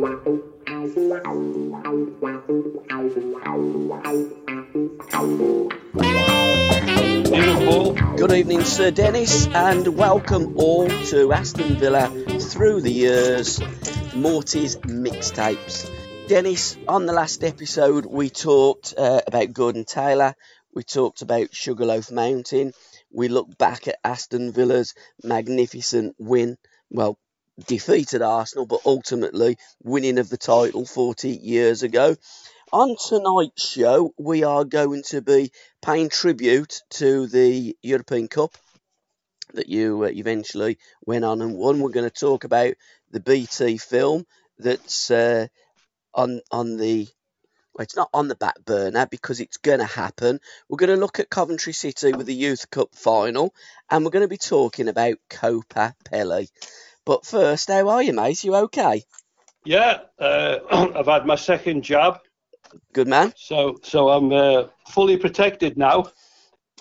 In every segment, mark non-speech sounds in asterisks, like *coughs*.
Liverpool. Good evening, Sir Dennis, and welcome all to Aston Villa through the years, Morty's mixtapes. Dennis, on the last episode, we talked uh, about Gordon Taylor, we talked about Sugarloaf Mountain, we looked back at Aston Villa's magnificent win. Well, defeated Arsenal, but ultimately winning of the title 40 years ago. On tonight's show, we are going to be paying tribute to the European Cup that you uh, eventually went on and won. We're going to talk about the BT film that's uh, on on the it's not on the back burner because it's going to happen. We're going to look at Coventry City with the Youth Cup final, and we're going to be talking about Copa Pele. But first, how are you, mate? You okay? Yeah, uh, *clears throat* I've had my second jab, Good man. so so I'm uh, fully protected now.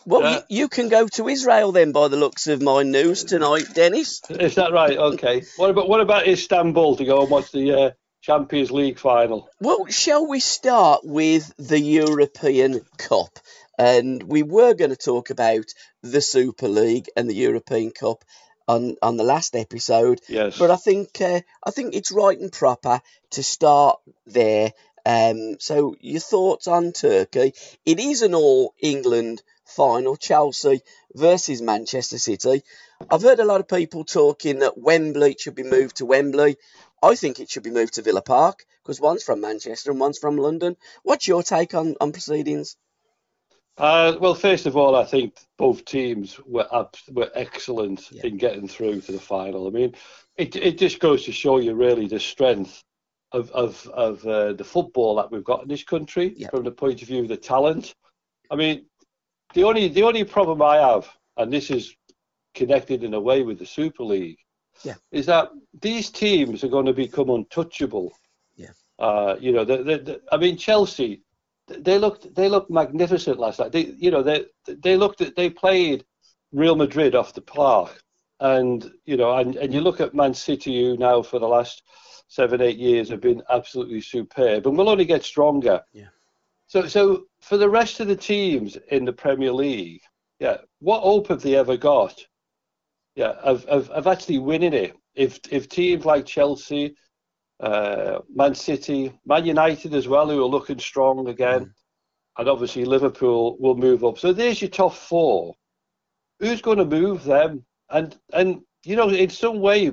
Well, Yeah. you, you can go to Israel then, by the looks of my news tonight, Dennis. Is that right? Okay. What about what about Istanbul to go and watch the uh, Champions League final? Well, shall we start with the European Cup? And we were going to talk about the Super League and the European Cup on, on the last episode, Yes. but I think uh, I think it's right and proper to start there. Um, so your thoughts on Turkey? It is an All England final, Chelsea versus Manchester City. I've heard a lot of people talking that Wembley should be moved to Wembley. I think it should be moved to Villa Park because one's from Manchester and one's from London. What's your take on, on proceedings? Uh, well, first of all, I think both teams were ab- were excellent Yeah. in getting through to the final. I mean, it it just goes to show you really the strength of of of uh, the football that we've got in this country Yeah. from the point of view of the talent. I mean, the only the only problem I have, and this is connected in a way with the Super League, Yeah. is that these teams are going to become untouchable. Yeah. Uh, you know, the, the, the, I mean, Chelsea, they looked they looked magnificent last night. They, you know, they they looked at they played Real Madrid off the park, and you know, and, and you look at Man City, who now for the last seven eight years have been absolutely superb, and will only get stronger. Yeah. So so for the rest of the teams in the Premier League, yeah, what hope have they ever got? Yeah, of of, of actually winning it. If if teams like Chelsea, uh, Man City, Man United as well, who are looking strong again, and obviously Liverpool will move up. So there's your top four. Who's going to move them? And and you know, in some way,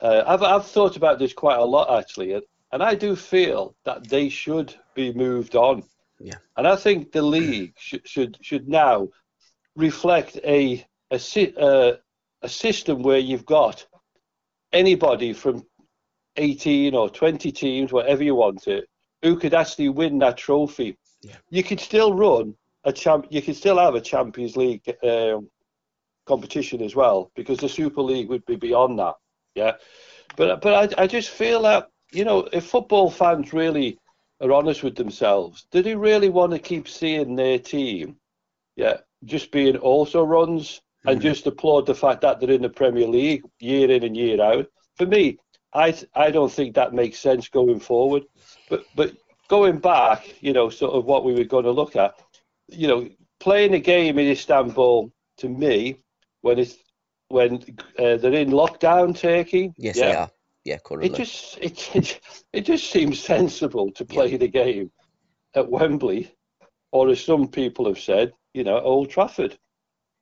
uh, I've I've thought about this quite a lot actually, and, and I do feel that they should be moved on. Yeah. And I think the league *clears throat* should should should now reflect a a si- uh, a system where you've got anybody from 18 or 20 teams, whatever you want it, who could actually win that trophy. Yeah. You could still run a champ. You could still have a Champions League um, competition as well because the Super League would be beyond that. Yeah, but but I I just feel that you know if football fans really are honest with themselves, do they really want to keep seeing their team, yeah, just being also runs and just applaud the fact that they're in the Premier League year in and year out? For me, I I don't think that makes sense going forward. But but going back, you know, sort of what we were going to look at, you know, playing a game in Istanbul to me when it's when uh, they're in lockdown, Turkey. Yes, yeah, they are. Yeah, currently. It just it, it it just seems sensible to play the game at Wembley, or as some people have said, you know, Old Trafford.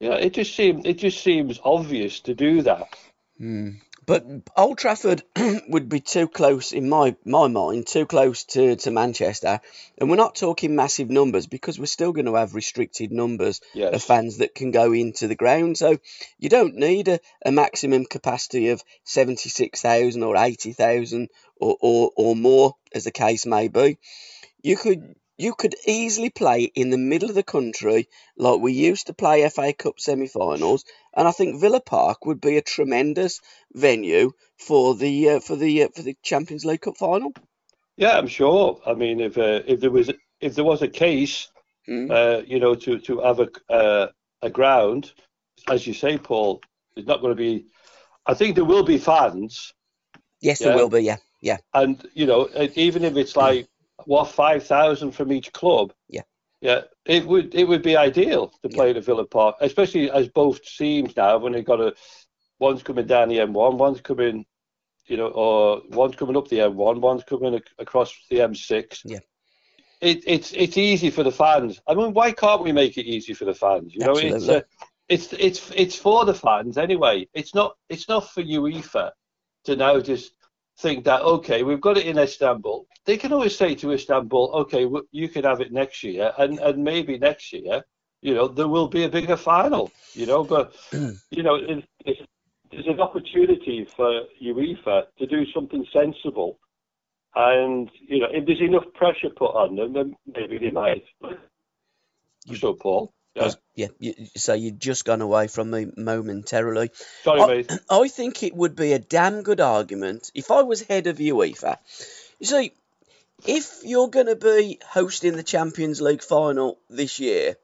Yeah, it just seems it just seems obvious to do that. Hmm. But Old Trafford *clears throat* would be too close, in my, my mind, too close to, to Manchester. And we're not talking massive numbers because we're still going to have restricted numbers Yes. of fans that can go into the ground. So you don't need a, a maximum capacity of 76,000 or 80,000 or, or, or more, as the case may be. You could you could easily play in the middle of the country like we used to play FA Cup semi-finals, and I think Villa Park would be a tremendous venue for the uh, for the uh, for the Champions League Cup final. Yeah, I'm sure. I mean, if uh, if there was if there was a case, Mm. uh, you know, to to have a uh, a ground, as you say, Paul, it's not going to be. I think there will be fans, Yes, there will be. Yeah, yeah, and you know, even if it's like what five thousand from each club. Yeah. Yeah, it would it would be ideal to play at Villa Park, especially as both teams now when they've got a one's coming down the M1, one's coming, you know, or one's coming up the M1, one's coming ac- across the M6. Yeah. It, it's it's easy for the fans. I mean, why can't we make it easy for the fans? You know, it's uh, it's it's it's for the fans anyway. It's not it's not for UEFA to now just think that okay, we've got it in Istanbul. They can always say to Istanbul, okay, you can have it next year, and and maybe next year, you know, there will be a bigger final. You know, but *clears throat* you know, it, it, there's an opportunity for UEFA to do something sensible, and you know, if there's enough pressure put on them, then maybe they might. So, Paul, Was- yeah. You, so you've just gone away from me momentarily. sorry, I, mate. I think it would be a damn good argument if I was head of UEFA. You see, if you're going to be hosting the Champions League final this year,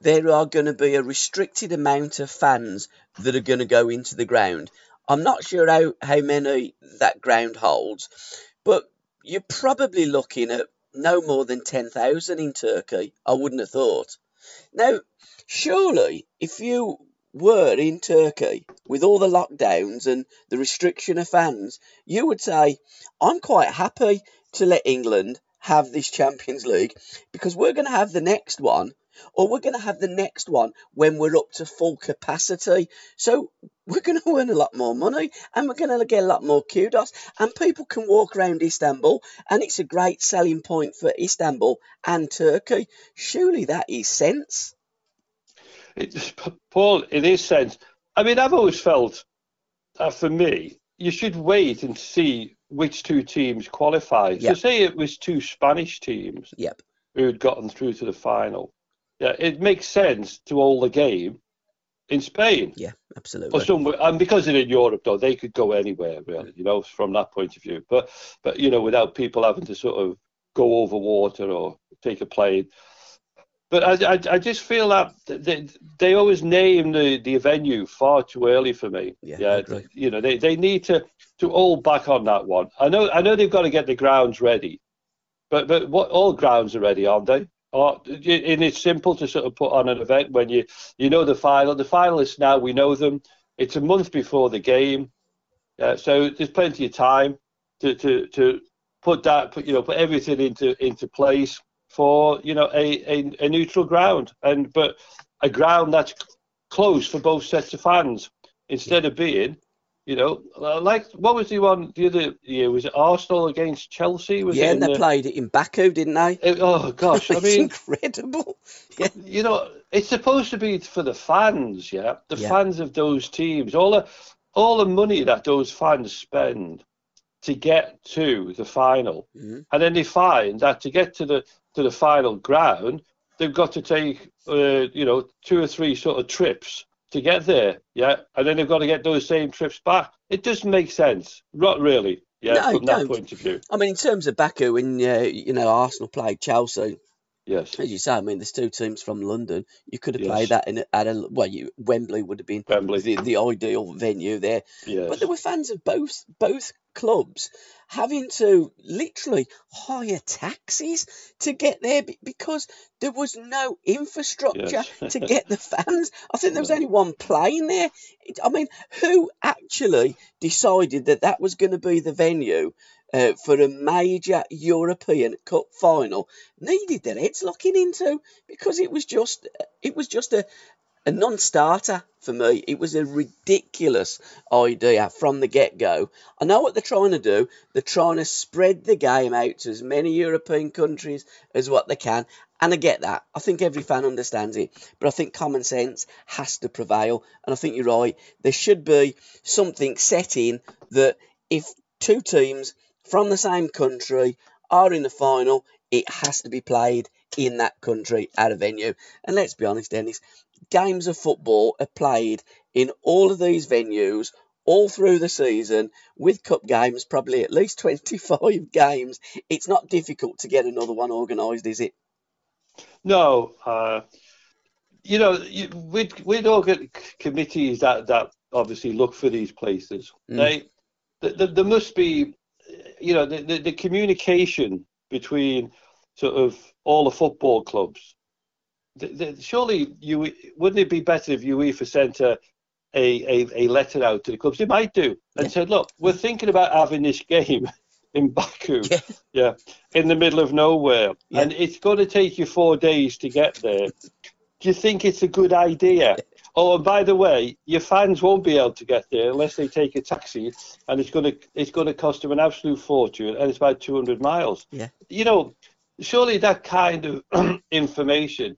there are going to be a restricted amount of fans that are going to go into the ground. I'm not sure how, how many that ground holds, but you're probably looking at no more than 10,000 in Turkey. I wouldn't have thought. Now, surely, if you were in Turkey with all the lockdowns and the restriction of fans, you would say, I'm quite happy to let England have this Champions League because we're going to have the next one, or we're going to have the next one when we're up to full capacity. So we're going *laughs* to earn a lot more money and we're going to get a lot more kudos, and people can walk around Istanbul, and it's a great selling point for Istanbul and Turkey. Surely that is sense. It's, *laughs* Paul, in his sense, I mean, I've always felt that for me, you should wait and see which two teams qualify. Yeah. So, say it was two Spanish teams Yep. who had gotten through to the final. Yeah, it makes sense to hold the game in Spain. Yeah, absolutely. Or somewhere, and because they're in Europe, though, they could go anywhere, really, you know, from that point of view. But, but you know, without people having to sort of go over water or take a plane. But I, I, I just feel that they, they always name the, the venue far too early for me. Yeah, I agree. you know, they, they need to, to hold back on that one. I know I know they've got to get the grounds ready, but but what all grounds are ready, aren't they? Or, and it's simple to sort of put on an event when you you know the final. The finalists now we know them. It's a month before the game, uh, so there's plenty of time to to to put that put you know put everything into into place for you know a, a, a neutral ground and but a ground that's closed for both sets of fans instead of being you know like what was the one the other year was it Arsenal against Chelsea was yeah, and they the- played it in Baku, didn't they? it- oh gosh I *laughs* it's mean incredible. *laughs* Yeah, you know, it's supposed to be for the fans, yeah, the Yeah. fans of those teams. All the all the money that those fans spend to get to the final, Mhm. and then they find that to get to the to the final ground, they've got to take uh, you know two or three sort of trips to get there, yeah, and then they've got to get those same trips back. It doesn't make sense, not really, yeah, No, from that point of view. I mean, in terms of Baku, when uh, you know Arsenal played Chelsea, Yes, as you say, I mean, there's two teams from London. You could have Yes. played that in a, at a well, you, Wembley would have been Wembley. the, the ideal venue there. yes, But there were fans of both both clubs having to literally hire taxis to get there because there was no infrastructure Yes. to get the *laughs* fans. I think there was only one plane there. I mean, who actually decided that that was going to be the venue uh, for a major European Cup final? Needed their heads looking into because it was just it was just a a non-starter for me. It was a ridiculous idea from the get-go. I know what they're trying to do. They're trying to spread the game out to as many European countries as what they can. And I get that. I think every fan understands it. But I think common sense has to prevail. And I think you're right. There should be something set in that if two teams from the same country are in the final, it has to be played in that country at a venue. And let's be honest, Dennis, games of football are played in all of these venues all through the season with cup games, probably at least *laughs* 25 games. It's not difficult to get another one organised, is it? No. Uh, you know, with, with organ committees that, that obviously look for these places, mm. they, the, there must be, you know, the, the, the communication between sort of all the football clubs. The, the, surely you wouldn't it be better if UEFA sent a, a, a, letter out to the clubs? They might do and yeah. said, look, we're thinking about having this game *laughs* in Baku, yeah, yeah in the middle of nowhere, yeah. and it's going to take you four days to get there. Do you think it's a good idea? Oh, and by the way, your fans won't be able to get there unless they take a taxi, and it's going to it's going to cost them an absolute fortune, and it's about 200 miles. Yeah. You know, surely that kind of *clears throat* information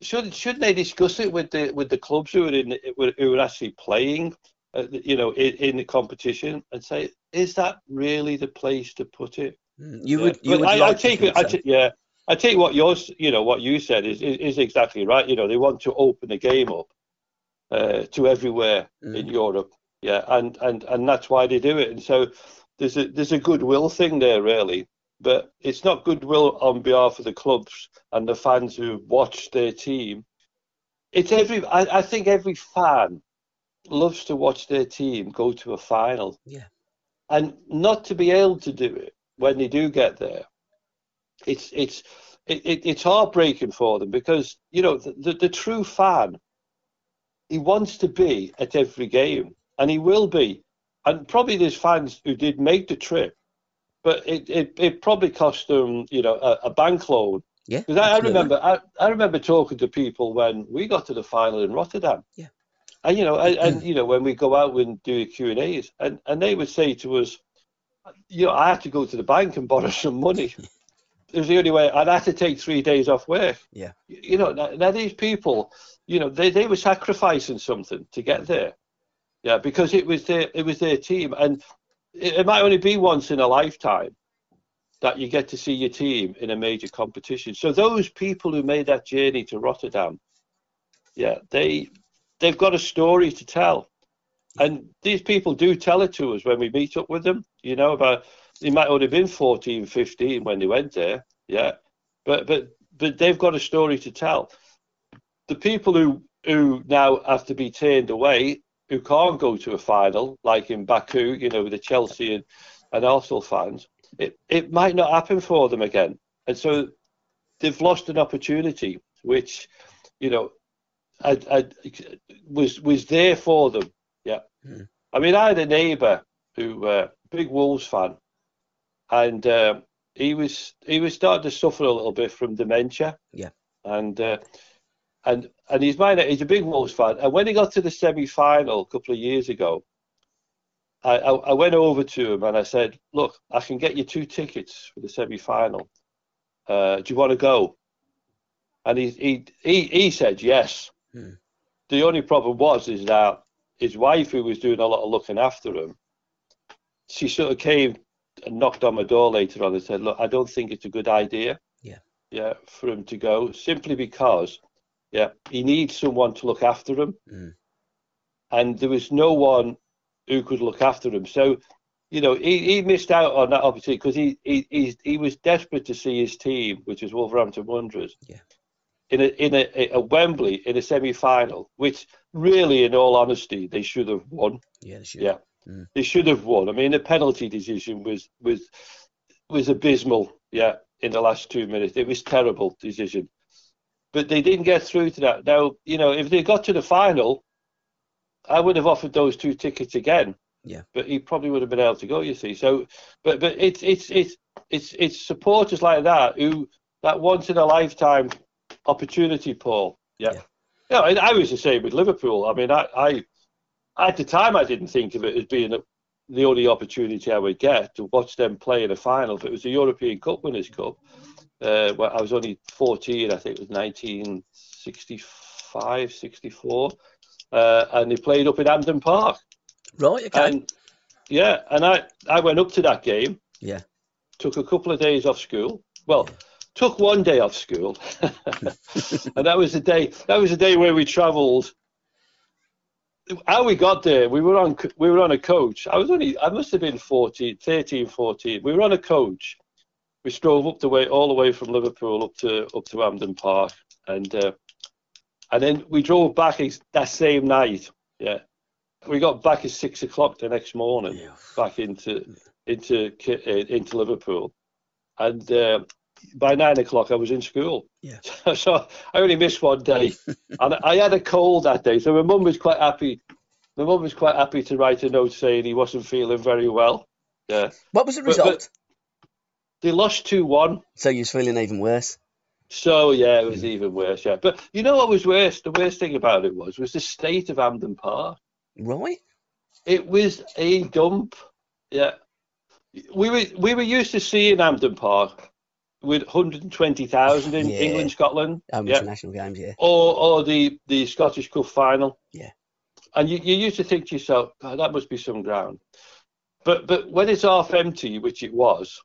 should shouldn't they discuss it with the with the clubs who are in who are actually playing, uh, you know, in, in, the competition, and say, is that really the place to put it? Hmm, you would. You would I, like I take it. So. yeah. I take what yours, you know, what you said is, is, is exactly right. You know, they want to open the game up uh, to everywhere mm. in Europe. Yeah, and, and and that's why they do it. And so there's a there's a goodwill thing there, really. But it's not goodwill on behalf of the clubs and the fans who watch their team. It's every. I, I think every fan loves to watch their team go to a final. Yeah. And not to be able to do it when they do get there, it's it's it, it, it's heartbreaking for them because you know the, the, the true fan he wants to be at every game, and he will be. And probably there's fans who did make the trip, but it, it, it probably cost them, you know, a, a bank loan. Yeah. Because I, I, remember I, I remember talking to people when we got to the final in Rotterdam. Yeah. And you know, and, and you know, when we go out and do the Q and A's, and and they would say to us, you know, I had to go to the bank and borrow *laughs* some money. *laughs* it was the only way. I'd have to take three days off work. Yeah. You know, now, now these people, you know, they, they were sacrificing something to get there. Yeah, because it was their it was their team, and it, it might only be once in a lifetime that you get to see your team in a major competition. So those people who made that journey to Rotterdam, yeah, they they've got a story to tell, and these people do tell it to us when we meet up with them. You know, about they might only have been 14, 15 when they went there, yeah, but but but they've got a story to tell the people who who now have to be turned away, who can't go to a final, like in Baku, you know, with the Chelsea and, and Arsenal fans, it, it might not happen for them again. And so they've lost an opportunity, which, you know, I, I, was was there for them. Yeah. Mm. I mean, I had a neighbour who, uh, big Wolves fan, and uh, he was he was starting to suffer a little bit from dementia. Yeah. And uh, and and he's mine. He's a big Wolves fan. And when he got to the semi-final a couple of years ago, I, I, I went over to him and I said, "Look, I can get you two tickets for the semi-final. Uh, do you want to go?" And he he he, he said yes. Hmm. The only problem was is that his wife, who was doing a lot of looking after him, she sort of came knocked on my door later on and said, "Look, I don't think it's a good idea." Yeah. Yeah, for him to go simply because yeah, he needs someone to look after him, mm. and there was no one who could look after him. So, you know, he, he missed out on that opportunity because he, he he was desperate to see his team, which was Wolverhampton Wanderers, yeah. in a in a, a Wembley in a semi-final, which really, in all honesty, they should have won. Yeah, they should. Yeah, mm. they should have won. I mean, the penalty decision was was was abysmal. Yeah, in the last two minutes, it was terrible decision but they didn't get through to that. Now, you know, if they got to the final, I would have offered those two tickets again. Yeah. But he probably would have been able to go. You see, so but but it's it's it's it's it's supporters like that who that once in a lifetime opportunity, Paul. Yeah. yeah. I was the same with Liverpool. I mean, I, I at the time I didn't think of it as being the only opportunity I would get to watch them play in a final. But it was the European Cup Winners' Cup. Uh, well, I was only 14, I think it was 1965, 64, uh, and they played up in Hampden Park. Right. Okay. And yeah, and I, I went up to that game. Yeah. Took a couple of days off school. Well, took one day off school, *laughs* *laughs* and that was the day. That was the day where we travelled. How we got there, we were on we were on a coach. I was only I must have been 14, 13, 14. We were on a coach. We drove up the way all the way from Liverpool up to up to Hampden Park, and uh, and then we drove back that same night. Yeah, we got back at six o'clock the next morning, Yeah. back into into uh, into Liverpool, and uh, by nine o'clock I was in school. Yeah. *laughs* so I only missed one day, *laughs* and I had a cold that day. So my mum was quite happy. My mum was quite happy to write a note saying he wasn't feeling very well. Yeah, What was the but- result? they lost two one. so you was feeling even worse. So yeah, it was even worse. Yeah, but you know what was worse? The worst thing about it was was the state of Hampden Park. Right. It was a dump. Yeah, we were we were used to seeing Hampden Park with 120,000 in Yeah. England, Scotland, Home yeah, international games. Yeah. or or the the Scottish Cup final. Yeah. and you, you used to think to yourself, God, that must be some ground. But but when it's half empty, which it was,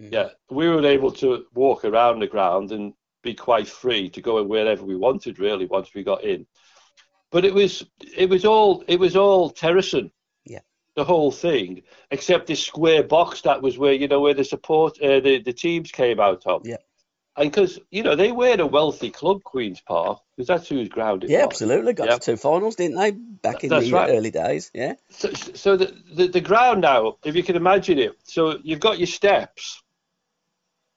Mm. yeah, we were able to walk around the ground and be quite free to go wherever we wanted really once we got in. But it was it was all it was all terracing. The whole thing, except this square box that was where you know where the support uh, the the teams came out of. Yeah. And because you know they were a wealthy club, Queens Park, because that's whose ground it Yeah, was. absolutely. Got Yeah. to two finals, didn't they? Back in That's the right. early days. Yeah. So, so the, the the ground now, if you can imagine it, so you've got your steps,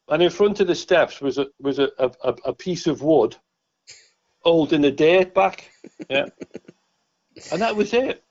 and in front of the steps was a was a, a, a- piece of wood holding the dirt back, yeah, *laughs* and that was it,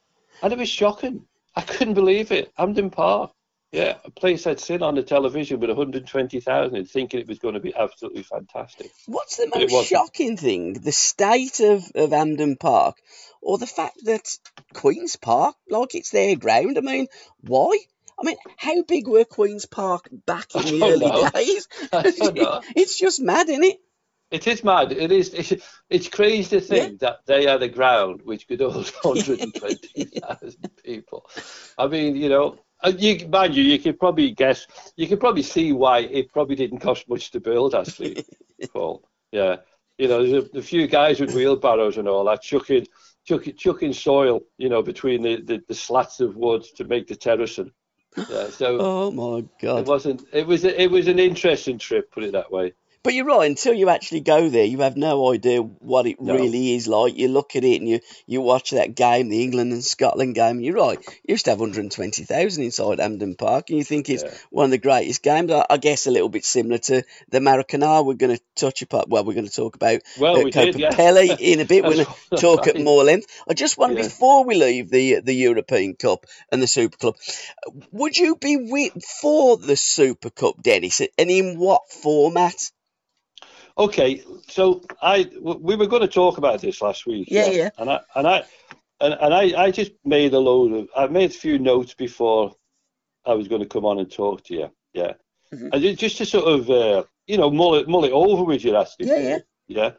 and it was shocking. I couldn't believe it. Hampden Park, yeah, a place I'd seen on the television with 120,000, and thinking it was going to be absolutely fantastic. What's the most shocking thing? The state of, of Hampden Park or the fact that Queen's Park, like it's their ground? I mean, why? I mean, how big were Queen's Park back in the early know. days? *laughs* I don't *laughs* know. it's just mad, isn't it? It is mad. It is. It's, it's crazy to think that they had a ground which could hold *laughs* 120,000 people. I mean, you know, uh, you mind you, you could probably guess. You could probably see why it probably didn't cost much to build. Actually, *laughs* Paul. Yeah, you know, there's a, a few guys with wheelbarrows and all that chucking, chucking, chucking soil, you know, between the, the, the slats of wood to make the terracing. Yeah, so *laughs* Oh my god, it wasn't. It was. It was an interesting trip, put it that way. But you're right. Until you actually go there, you have no idea what it No. really is like. You look at it and you you watch that game, the England and Scotland game. You're right. You used to have 120,000 inside Hampden Park, and you think it's Yeah. one of the greatest games. I, I guess a little bit similar to the Maracanã. We're going to touch upon. Well, we're going to talk about Well, uh, we did, yeah. In a bit. *laughs* We're going to talk at more length. I just wonder Yeah. before we leave the the European Cup and the Super Club, would you be with, for the Super Cup, Dennis? And in what format? Okay, so I we were going to talk about this last week. Yeah, yeah. And I and I and, and I, I just made a load of I made a few notes before I was going to come on and talk to you. Yeah, Mhm. and just to sort of uh, you know mull it mull it over with you, Aston. Yeah, yeah. yeah.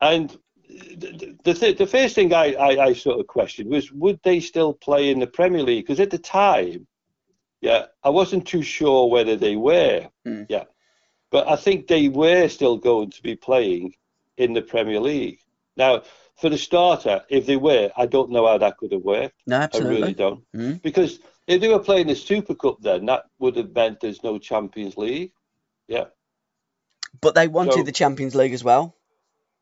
And the the, th- the first thing I, I I sort of questioned was would they still play in the Premier League? Because at the time, yeah, I wasn't too sure whether they were. Hmm. Yeah, but I think they were still going to be playing in the Premier League. Now, for the starter, if they were, I don't know how that could have worked. No, I really don't. Mm. Because if they were playing the Super Cup, then that would have meant there's no Champions League. Yeah, But they wanted So- the Champions League as well.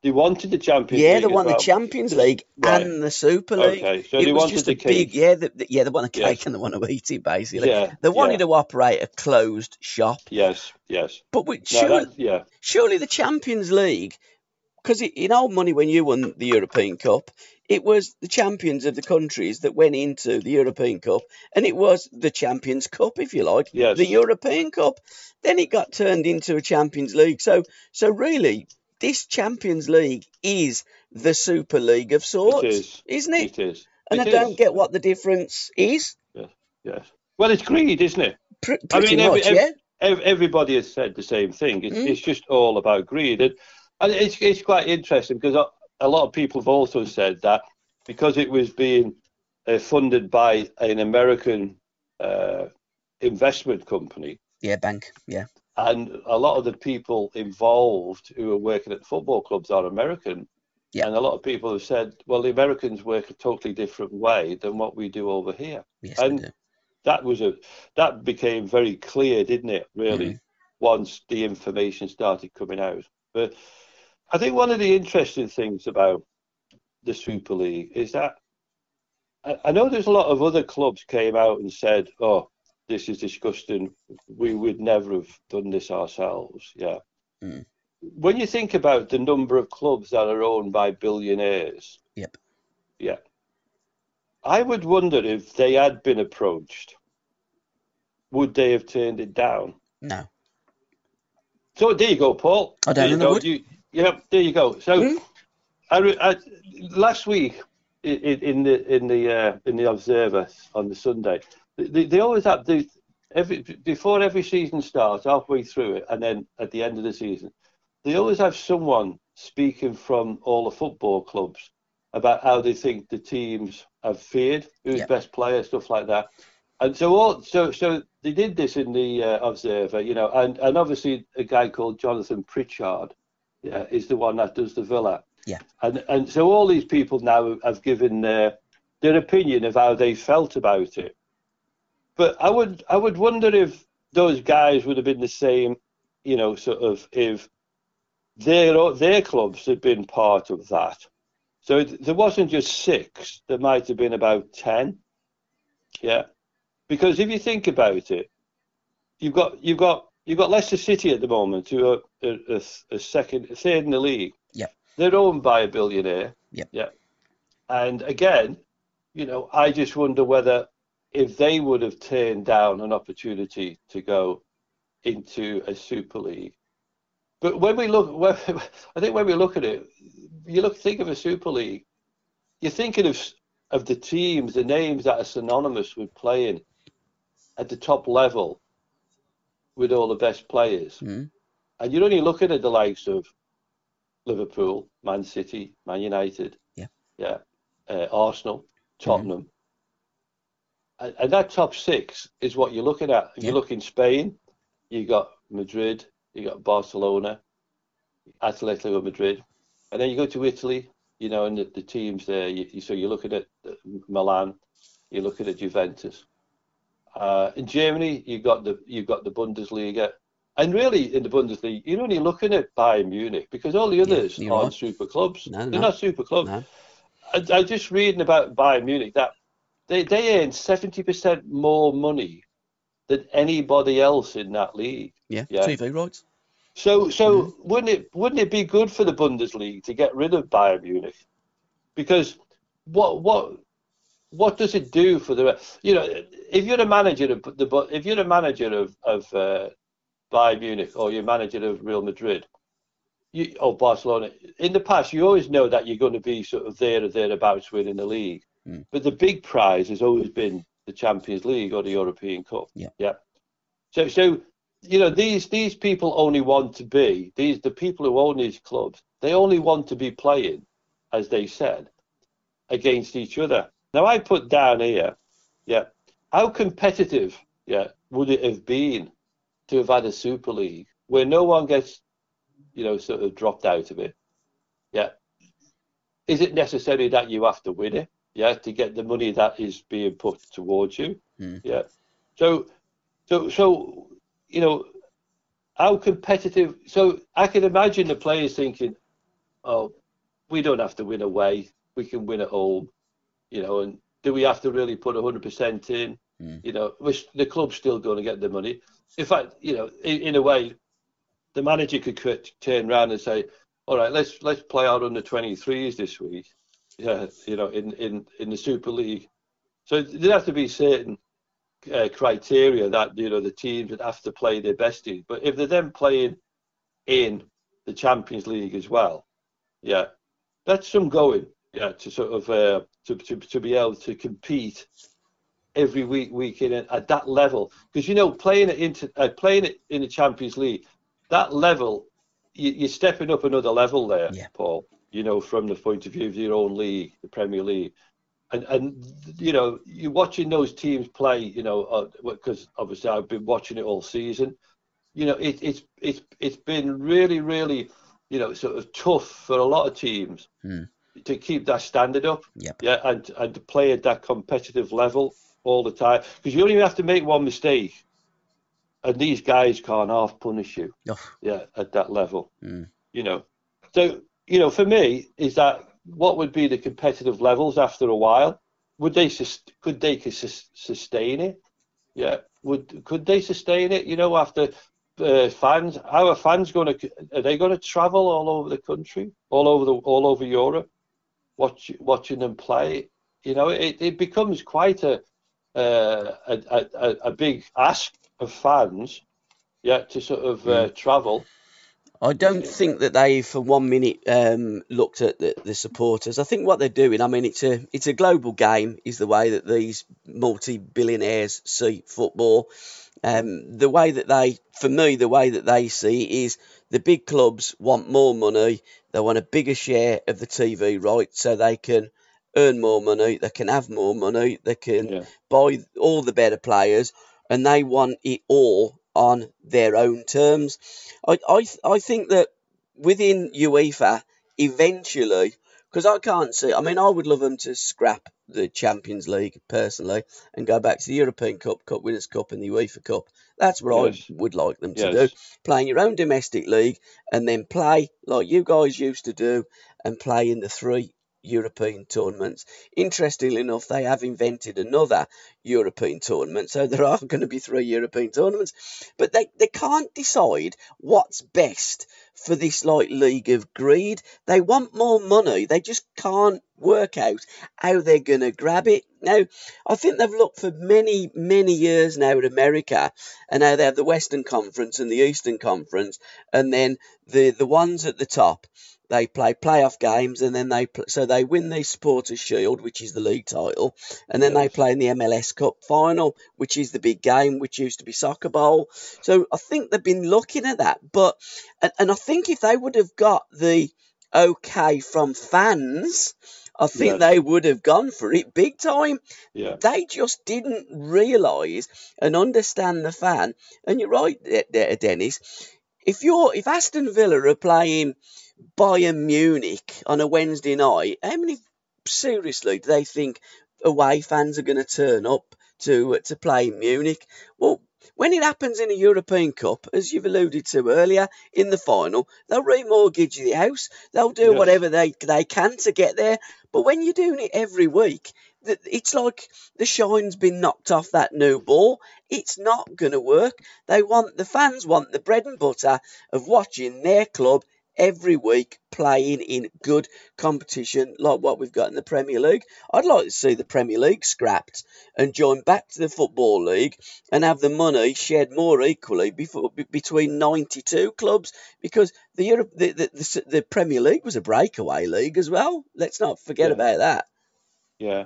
They wanted the Champions Yeah, League. they as won well. the Champions League Right. and the Super League. Okay, so it they was wanted just the a big, cake. yeah, the, the- yeah, they want a cake Yes. and they want to eat it basically. Yeah, They wanted yeah. to operate a closed shop, Yes, yes. but we, No, surely, yeah, surely the Champions League, because in old money when you won the European Cup, it was the champions of the countries that went into the European Cup, and it was the Champions Cup, if you like, Yes. the European Cup. Then it got turned into a Champions League. So, so really, this Champions League is the Super League of sorts, It is. isn't it? It is. and It I don't get what the difference is. Yes. Well, it's greed, isn't it? Pr- I pretty mean, every- much, every- yeah. Ev- Everybody has said the same thing. It's, Mm. it's just all about greed, and, and it's it's quite interesting because a, a lot of people have also said that because it was being uh, funded by an American uh, investment company, Yeah, bank. Yeah. And a lot of the people involved who are working at football clubs are American. Yeah. And a lot of people have said, well, the Americans work a totally different way than what we do over here. Yes, And-. That was a that became very clear, didn't it? Really, once the information started coming out. But I think one of the interesting things about the Super League is that I, I know there's a lot of other clubs came out and said, "Oh, this is disgusting. We would never have done this ourselves." Yeah. Mm. When you think about the number of clubs that are owned by billionaires, Yep. yeah, I would wonder if they had been approached, would they have turned it down? No. So there you go, Paul. I don't There you know. You, yeah, there you go. So Hmm? I, I, last week i- i- in the in the uh, in the Observer on the Sunday, they, they always have the every before every season starts, halfway through it, and then at the end of the season, they always have someone speaking from all the football clubs about how they think the teams have fared, who's Yeah. best player, stuff like that. And so all so so they did this in the uh, Observer, you know, and and obviously a guy called Jonathan Pritchard, yeah, is the one that does the Villa. Yeah. And and so all these people now have given their their opinion of how they felt about it. But I would I would wonder if those guys would have been the same, you know, sort of if their their clubs had been part of that. So it, there wasn't just six. There might have been about ten. Yeah, because if you think about it, you've got you've got you've got Leicester City at the moment, who are a, a, a second, a third in the league. Yeah. they're owned by a billionaire. Yeah. yeah. And again, you know, I just wonder whether if they would have turned down an opportunity to go into a Super League. But when we look, when, *laughs* I think when we look at it, you look think of a Super League, you're thinking of of the teams, the names that are synonymous with playing at the top level with all the best players. Mm. And you're only looking at the likes of Liverpool, Man City, Man United, Yeah. yeah, uh, Arsenal, Tottenham, and, and that top six is what you're looking at. If Yeah. you look in Spain, you got Madrid, you got Barcelona, Atletico Madrid, and then you go to Italy, you know, and the, the teams there. You, you, so you're looking at uh, Milan, you're looking at Juventus. Uh, in Germany, you've got the you've got the Bundesliga, and really in the Bundesliga, you're only looking at Bayern Munich because all the others you're aren't super clubs. No, They're no. not super clubs. No. I, I just reading about Bayern Munich that they they earn seventy percent more money than anybody else in that league. Yeah. Yeah. TV rights. So so Mm-hmm. wouldn't it wouldn't it be good for the Bundesliga to get rid of Bayern Munich? Because what what what does it do for the you know if you're a manager of the if you're a manager of of uh, Bayern Munich or you're manager of Real Madrid, you or Barcelona in the past you always know that you're going to be sort of there or thereabouts winning the league, Mm. but the big prize has always been the Champions League or the European Cup. Yeah. yeah. So so you know these these people only want to be these the people who own these clubs they only want to be playing as they said against each other now i put down here yeah how competitive yeah would it have been to have had a super league where no one gets you know sort of dropped out of it yeah is it necessary that you have to win it yeah to get the money that is being put towards you. Hmm. yeah. So so so you know how competitive so i can imagine the players thinking oh we don't have to win away. We can win at home you know and do we have to really put 100% in? Mm. you know which the club's still going to get the money. In fact you know in, in a way the manager could turn around and say all right let's let's play our under 23s this week yeah you know in in in the super league so there have to be certain uh, criteria that you know the teams would have to play their best in. But if they're then playing in the Champions League as well. Yeah, that's some going. Yeah, to sort of uh, to, to to be able to compete every week, week in at that level. Because you know, playing it into uh, playing it in the Champions League, that level, you, are stepping up another level there, yeah. Paul. You know, from the point of view of your own league, the Premier League, and and you know, you're watching those teams play. You know, because uh, obviously I've been watching it all season. You know, it, it's it's it's been really, really, you know, sort of tough for a lot of teams. Hmm. To keep that standard up, yep. yeah, and and to play at that competitive level, all the time because you only have to make one mistake, and these guys can't half punish you. Oh. Yeah, at that level, mm. you know. So you know, for me, is that what would be the competitive levels after a while? Would they could they sustain it? Yeah, would could they sustain it? You know, after uh, fans, how are fans going to? Are they going to travel all over the country, all over the all over Europe, watch, watching them play? You know, it, it becomes quite a uh, a, a, a, big ask of fans, yeah, to sort of uh, mm. travel. I don't think that they, for one minute, um, looked at the, the, supporters. I think what they're doing. I mean, it's a it's a global game. Is the way that these multi-billionaires see football. Um, the way that they, for me, the way that they see is the big clubs want more money. They want a bigger share of the TV rights so they can earn more money, they can have more money, they can yeah. buy all the better players, and they want it all on their own terms. I, I, I think that within UEFA, eventually, because I can't see, I mean, I would love them to scrap the Champions League personally and go back to the European Cup, Cup Winners' Cup, and the UEFA Cup. That's what yes. I would like them to yes. do. Playing your own domestic league and then play like you guys used to do and play in the three European tournaments. Interestingly enough, they have invented another European tournament, so there are going to be three European tournaments, but they, they can't decide what's best for this like league of greed. They want more money, they just can't work out how they're going to grab it. Now, I think they've looked for many, many years now at America, and now they have the Western Conference and the Eastern Conference, and then the, the ones at the top they play playoff games and then they so they win the Supporters Shield, which is the league title, and then they play in the MLS Cup final, which is the big game, which used to be Soccer Bowl. So I think they've been looking at that, but and, and I think if they would have got the okay from fans. I think they would have gone for it big time. Yeah. They just didn't realise and understand the fan. And you're right, Dennis. If you're if Aston Villa are playing Bayern Munich on a Wednesday night, how many seriously do they think away fans are going to turn up to uh, to play Munich? Well, when it happens in a European Cup, as you've alluded to earlier, in the final, they'll remortgage the house. They'll do yes. whatever they they can to get there. But when you're doing it every week, it's like the shine's been knocked off that new ball. It's not going to work. They want the fans want the bread and butter of watching their club every week playing in good competition like what we've got in the Premier League. I'd like to see the Premier League scrapped and join back to the Football League and have the money shared more equally before, between 92 clubs because the, Europe, the, the, the, the Premier League was a breakaway league as well. Let's not forget yeah. about that. Yeah.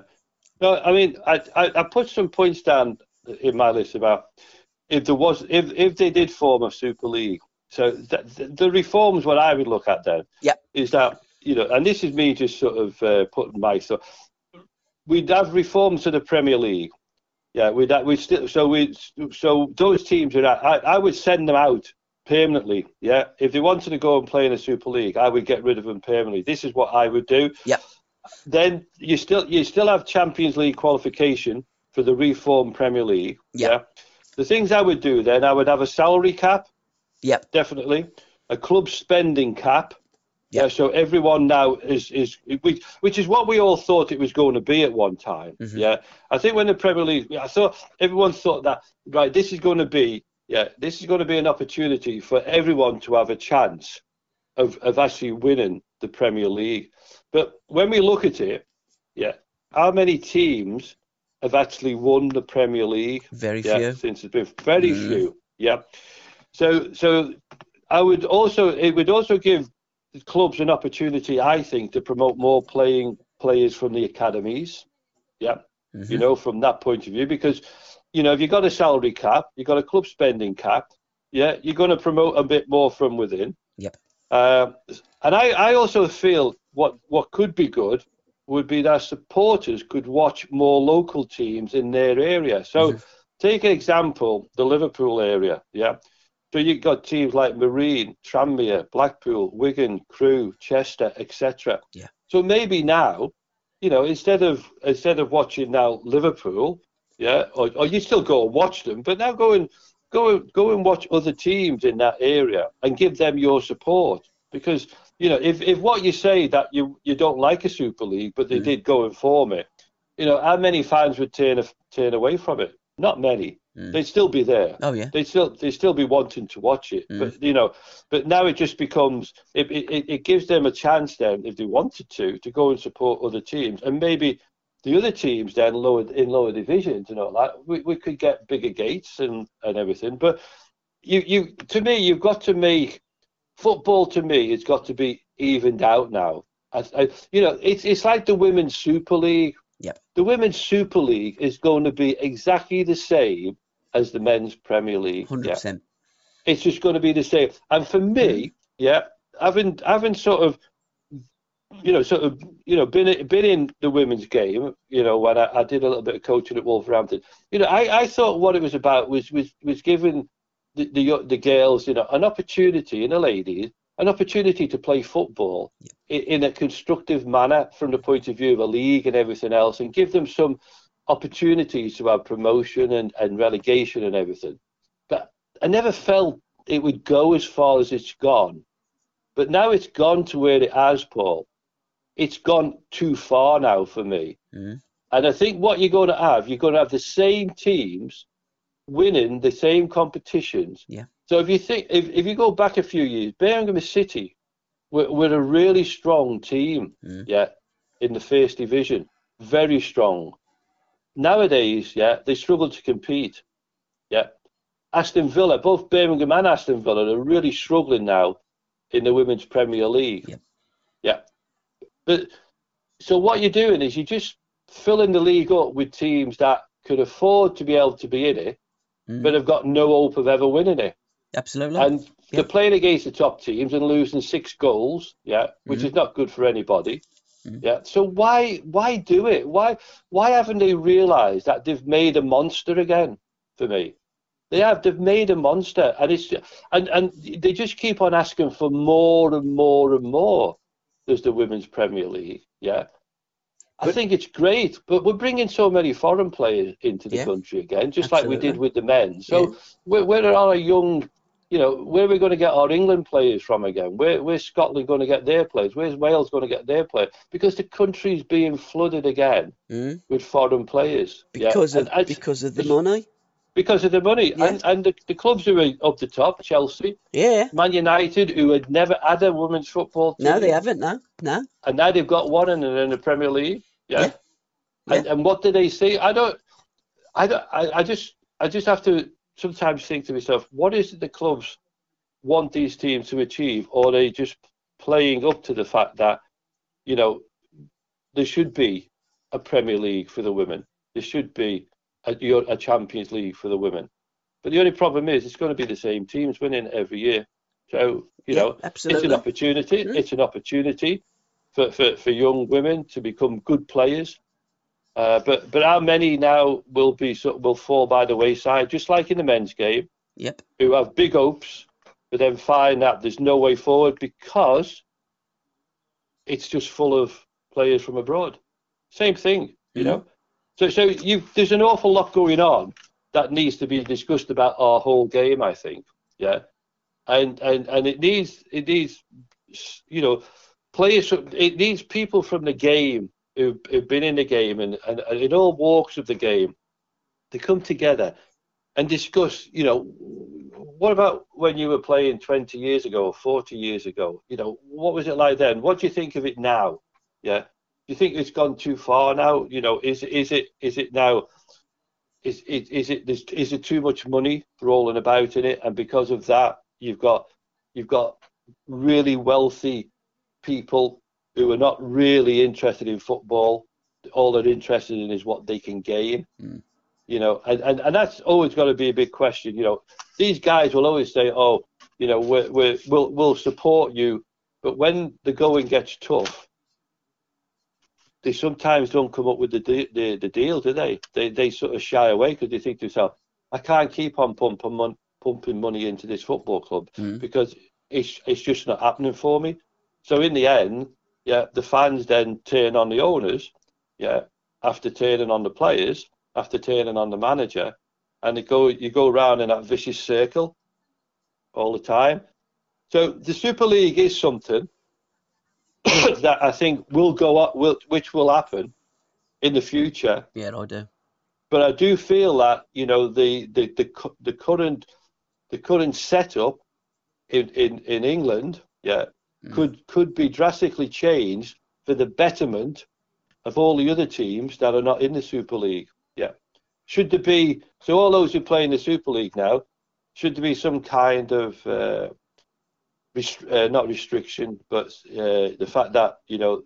No, I mean, I, I, I put some points down in my list about if there was if if they did form a Super League so the, the reforms, what I would look at then, yep. is that you know, and this is me just sort of uh, putting my so we'd have reforms to the Premier League. Yeah, we'd we still so we so those teams are I, I would send them out permanently. Yeah, if they wanted to go and play in the Super League, I would get rid of them permanently. This is what I would do. Yeah. Then you still you still have Champions League qualification for the reformed Premier League. Yep. Yeah. The things I would do then, I would have a salary cap. Yep. Definitely. A club spending cap. Yeah, so everyone now is is which, which is what we all thought it was going to be at one time. Mm-hmm. Yeah, I think when the Premier League, I thought everyone thought that right, this is going to be yeah, this is going to be an opportunity for everyone to have a chance of of actually winning the Premier League. But when we look at it, yeah, how many teams have actually won the Premier League? Very yeah, few. Since it's been very mm. few. Yeah. So, so I would also it would also give the clubs an opportunity, I think, to promote more playing players from the academies. Yeah, mm-hmm. you know, from that point of view, because you know if you've got a salary cap, you've got a club spending cap. Yeah, you're going to promote a bit more from within. Yep. Uh, and I, I also feel what what could be good would be that supporters could watch more local teams in their area. So, mm-hmm. take an example, the Liverpool area. Yeah. So you've got teams like Marine, Tranmere, Blackpool, Wigan, Crewe, Chester, etc. Yeah. So maybe now, you know, instead of instead of watching now Liverpool, yeah, or, or you still go and watch them, but now go and go go and watch other teams in that area and give them your support because you know if, if what you say that you you don't like a Super League but they mm. did go and form it, you know how many fans would turn turn away from it? Not many. Mm. They'd still be there. Oh yeah. They'd still they still be wanting to watch it. Mm. But you know, but now it just becomes it, it it gives them a chance then if they wanted to to go and support other teams and maybe the other teams then lower in lower divisions and all that we, we could get bigger gates and and everything. But you you to me you've got to make football to me it's got to be evened out now. I, I, you know, it's it's like the women's Super League. Yep. The women's Super League is going to be exactly the same as the men's Premier League. Hundred yeah. percent. It's just going to be the same. And for me, mm-hmm. yeah, having having sort of, you know, sort of, you know, been been in the women's game, you know, when I, I did a little bit of coaching at Wolverhampton, you know, I, I thought what it was about was was was giving the, the the girls, you know, an opportunity and the ladies an opportunity to play football yeah. in, in, a constructive manner from the point of view of a league and everything else, and give them some opportunities to have promotion and, and relegation and everything. But I never felt it would go as far as it's gone. But now it's gone to where it has, Paul. It's gone too far now for me. Mm-hmm. And I think what you're going to have, you're going to have the same teams winning the same competitions. Yeah. So if you think, if, if you go back a few years, Birmingham City were, were a really strong team, mm. yeah, in the first division, very strong. Nowadays, yeah, they struggle to compete. Yeah. Aston Villa, both Birmingham and Aston Villa are really struggling now in the Women's Premier League. Yeah. yeah. But so what you're doing is you're just filling the league up with teams that could afford to be able to be in it, mm. but have got no hope of ever winning it. Absolutely. And yep. they're playing against the top teams and losing six goals, yeah, which mm. is not good for anybody. Mm. Yeah. So why why do it? Why why haven't they realised that they've made a monster again? For me, they have. They've made a monster, and it's and and they just keep on asking for more and more and more. There's the women's Premier League. Yeah. I think it's great, but we're bringing so many foreign players into the yeah, country again, just absolutely. like we did with the men. So yeah. where, where are our young you know, where are we going to get our England players from again? Where, where's Scotland going to get their players? Where's Wales going to get their players? Because the country's being flooded again mm. with foreign players. Because yeah. of and, because of the money. Because of the money, yeah. and and the, the clubs who are up the top, Chelsea, yeah, Man United, who had never had a women's football team. No, they haven't. No, no. And now they've got one in, in the Premier League. Yeah. yeah. And, and what do they say? I don't. I don't. I, I just. I just have to sometimes think to myself, what is it the clubs want these teams to achieve, or are they just playing up to the fact that, you know, there should be a Premier League for the women, there should be a, a Champions League for the women. But the only problem is it's going to be the same teams winning every year. So, you yeah, know, absolutely. it's an opportunity. Mm-hmm. It's an opportunity for, for, for young women to become good players uh, but but how many now will be will fall by the wayside, just like in the men's game? Yep. Who have big hopes, but then find that there's no way forward because it's just full of players from abroad. Same thing, you mm-hmm. know. So so you there's an awful lot going on that needs to be discussed about our whole game. I think, yeah, and and and it needs it needs you know players. It needs people from the game who've, been in the game and, and, and in all walks of the game, they come together and discuss, you know, what about when you were playing 20 years ago or 40 years ago? You know, what was it like then? What do you think of it now? Yeah. Do you think it's gone too far now? You know, is is it is it now? Is is, is it is it too much money rolling about in it, and because of that, you've got you've got really wealthy people who are not really interested in football. All they're interested in is what they can gain. Mm. You know, and, and, and that's always got to be a big question. You know, these guys will always say, "Oh, you know, we're, we're, we'll we'll support you," but when the going gets tough, they sometimes don't come up with the de- the, the deal, do they? They they sort of shy away because they think to themselves, "I can't keep on pumping mon- pumping money into this football club Mm. because it's it's just not happening for me." So in the end, yeah, the fans then turn on the owners, yeah, after turning on the players, after turning on the manager, and it go you go around in that vicious circle all the time. So the Super League is something *coughs* that I think will go up, will, which will happen in the future. Yeah, I do. But I do feel that you know the the the, the current the current setup in in, in England, yeah, could could be drastically changed for the betterment of all the other teams that are not in the Super League. Yeah, should there be so all those who play in the Super League now? Should there be some kind of uh, rest- uh, not restriction, but uh, the fact that you know,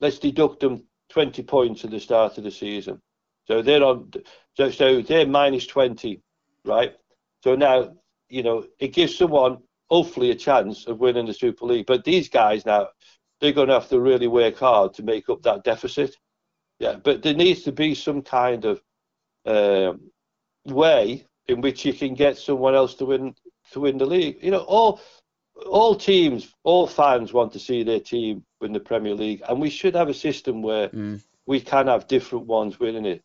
let's deduct them 20 points at the start of the season. So they're on, so so they're minus 20, right? So now you know it gives someone hopefully a chance of winning the Super League. But these guys now, they're going to have to really work hard to make up that deficit. Yeah, but there needs to be some kind of um, way in which you can get someone else to win to win the league. You know, all all teams, all fans want to see their team win the Premier League, and we should have a system where Mm. we can have different ones winning it.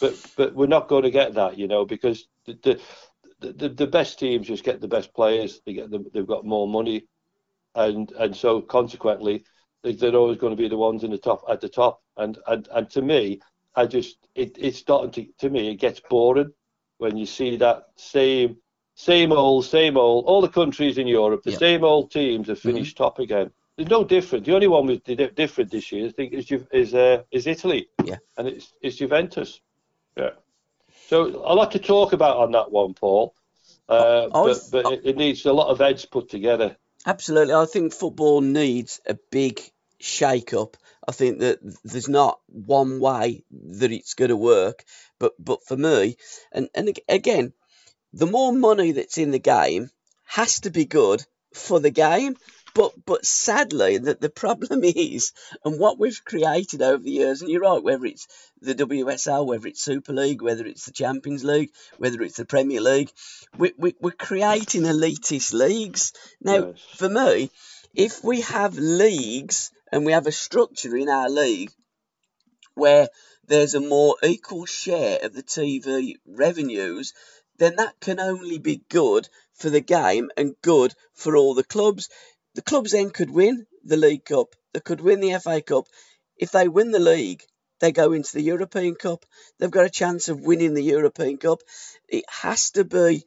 But but we're not going to get that, you know, because the the, the, the best teams just get the best players. They get the, they've got more money, and and so consequently, they- they're always going to be the ones in the top at the top. And and and to me, I just it, it's starting to to me it gets boring when you see that same same old same old all the countries in Europe the Yeah. same old teams have finished top again. There's no different. The only one with the different this year, I think, is Ju- is uh, is Italy. Yeah. and it's it's Juventus. Yeah. So a lot to talk about on that one, Paul. Uh, I was- but but it, it needs a lot of heads put together. Absolutely. I think football needs a big shake up. I think that there's not one way that it's going to work. But but for me, and, and again, the more money that's in the game has to be good for the game. But but sadly, that the problem *laughs* is, and what we've created over the years, and you're right, whether it's the WSL, whether it's Super League, whether it's the Champions League, whether it's the Premier League, we, we, we're creating elitist leagues. Now, Yes. for me, if we have leagues and we have a structure in our league where there's a more equal share of the TV revenues, then that can only be good for the game and good for all the clubs. The clubs then could win the League Cup, they could win the FA Cup. If they win the league, they go into the European Cup. They've got a chance of winning the European Cup. It has to be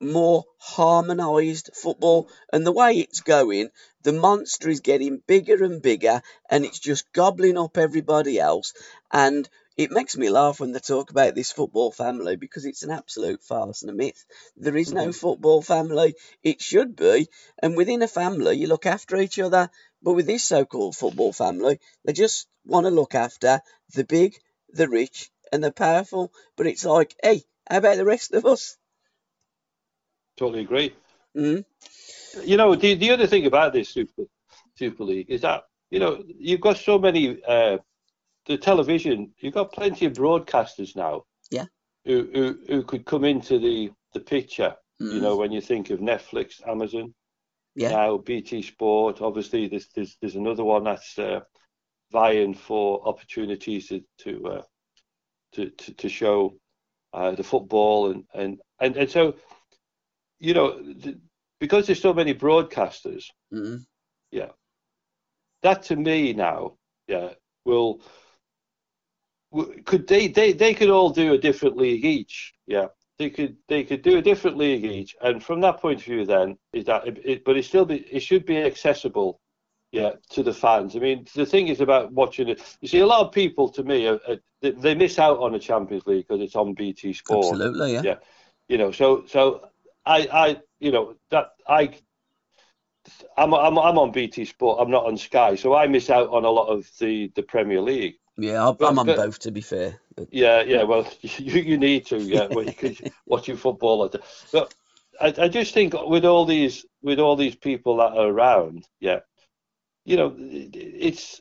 more harmonised football. And the way it's going, the monster is getting bigger and bigger, and it's just gobbling up everybody else. And it makes me laugh when they talk about this football family because it's an absolute farce and a myth. There is no football family. It should be. And within a family, you look after each other. But with this so called football family, they just want to look after the big, the rich, and the powerful. But it's like, hey, how about the rest of us? Totally agree. Mm? You know, the the other thing about this Super Super League is that you know you've got so many uh, the television. You've got plenty of broadcasters now. Yeah. Who who, who could come into the the picture. You Mm. know, when you think of Netflix, Amazon, Yeah. now BT Sport. Obviously, there's there's, there's another one that's uh, vying for opportunities to to uh, to, to to show uh, the football and and and and so you know th- because there's so many broadcasters. Mm. That to me now, yeah, will could they they they could all do a different league each. Yeah, they could they could do a different league each, and from that point of view, then is that it, it, but it still be it should be accessible, yeah, to the fans. I mean, the thing is about watching it. You see, a lot of people to me are, are, they, they miss out on the Champions League because it's on BT Sport. Absolutely, yeah. Yeah. You know, so so I I you know that I I'm, I'm I'm on BT Sport. I'm not on Sky, so I miss out on a lot of the the Premier League. Yeah, I'm, But- on both to be fair. Yeah, yeah. Well, *laughs* you you need to. Yeah, well, you could *laughs* watching football. But I, I just think with all these with all these people that are around, yeah, you know, it- it's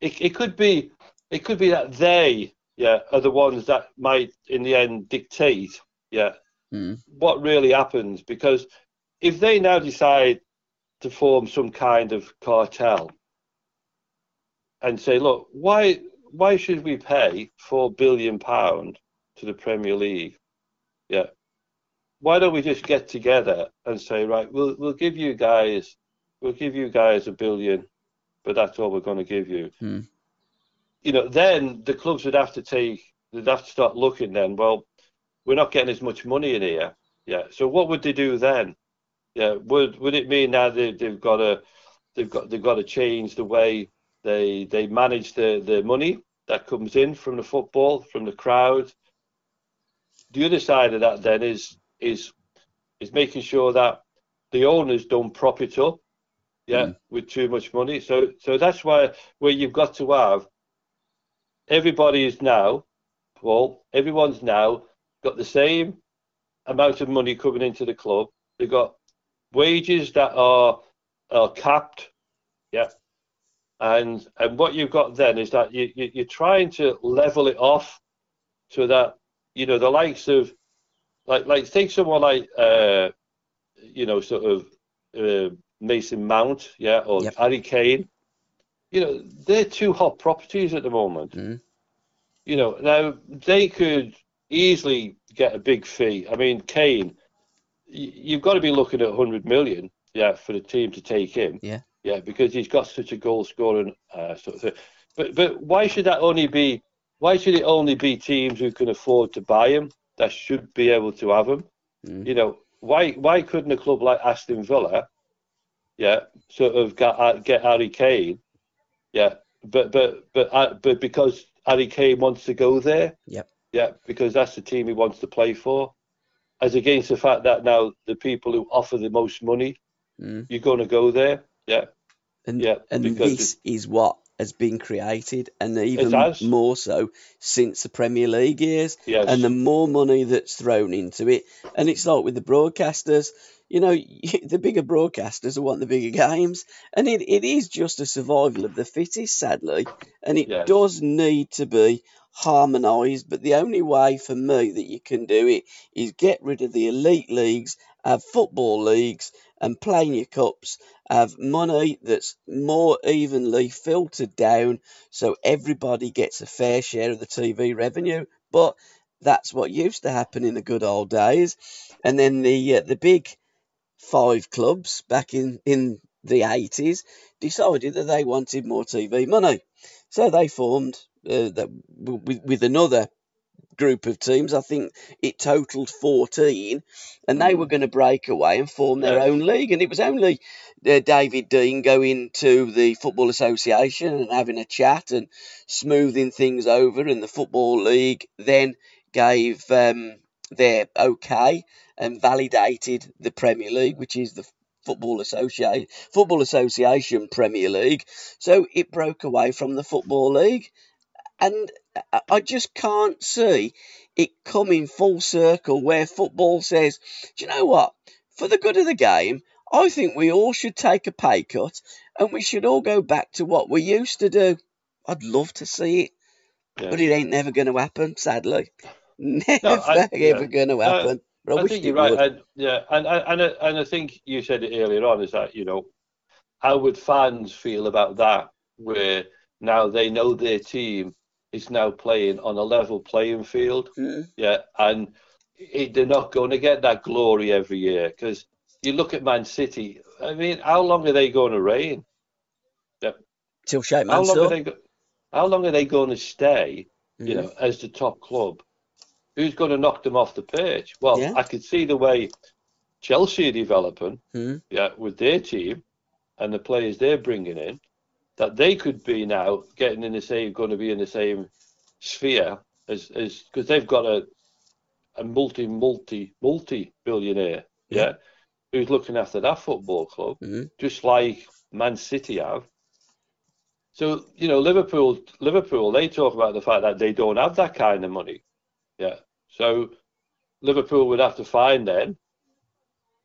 it, it could be it could be that they yeah are the ones that might in the end dictate yeah Mm. what really happens because if they now decide to form some kind of cartel and say, look, why why should we pay four billion pound to the Premier League? Yeah. Why don't we just get together and say, right, we'll we'll give you guys we'll give you guys a billion, but that's all we're going to give you. Hmm. You know, then the clubs would have to take they'd have to start looking then, well, we're not getting as much money in here. Yeah. So what would they do then? Yeah. Would would it mean now they, they've got to they've got they've got to change the way they they manage the the money that comes in from the football from the crowd. The other side of that then is is is making sure that the owners don't prop it up, yeah, mm. with too much money. So so that's why where you've got to have everybody is now, well, everyone's now got the same amount of money coming into the club. They've got wages that are are capped, yeah. And and what you've got then is that you, you you're trying to level it off so that you know the likes of like like take someone like uh you know sort of uh, Mason Mount, yeah, or Yep. Harry Kane. You know they're two hot properties at the moment. Mm. You know now they could easily get a big fee. I mean Kane, y- you've got to be looking at 100 million, yeah, for the team to take him. Yeah. Yeah, because he's got such a goal scoring uh, sort of thing. But but why should that only be? Why should it only be teams who can afford to buy him that should be able to have him? Mm. You know, why why couldn't a club like Aston Villa, yeah, sort of get uh, get Harry Kane, yeah, but but but uh, but because Harry Kane wants to go there, Yep. yeah, because that's the team he wants to play for, as against the fact that now the people who offer the most money, Mm. you're going to go there, yeah. And Yeah, and this is what has been created, and even more so since the Premier League years. Yes. And the more money that's thrown into it, and it's like with the broadcasters, you know, *laughs* the bigger broadcasters want the bigger games, and it, it is just a survival of the fittest, sadly, and it Yes. does need to be harmonised. But the only way for me that you can do it is get rid of the elite leagues, have football leagues, and playing your cups have money that's more evenly filtered down so everybody gets a fair share of the TV revenue. But that's what used to happen in the good old days. And then the uh, the big five clubs back in, in the 80s decided that they wanted more TV money. So they formed uh, that with, with another group of teams. I think it totaled 14, and they were going to break away and form their own league. And it was only uh, David Dein going to the Football Association and having a chat and smoothing things over, and the Football League then gave um, their okay and validated the Premier League, which is the Football Association Football Association Premier League. So it broke away from the Football League and I- I just can't see it coming full circle where football says, do you know what? For the good of the game, I think we all should take a pay cut and we should all go back to what we used to do. I'd love to see it, Yeah. but it ain't never going to happen, sadly. *laughs* Never I- yeah. ever going to No, happen. but I, I wish think you're right, and yeah, and and and I, and I think you said it earlier on is that you know how would fans feel about that, where now they know their team is now playing on a level playing field, Mm. yeah, and it, they're not going to get that glory every year because you look at Man City. I mean, how long are they going to reign? Till Shape How long are they? Go- how long are they going to stay? You Mm. know, as the top club, who's going to knock them off the pitch? Well, Yeah. I could see the way Chelsea are developing, Mm. yeah, with their team and the players they're bringing in, that they could be now getting in the same, going to be in the same sphere as as because they've got a a multi multi multi billionaire, yeah, who's looking after that football club, Mhm. just like Man City have. So you know, Liverpool, Liverpool, they talk about the fact that they don't have that kind of money. Yeah. So Liverpool would have to find then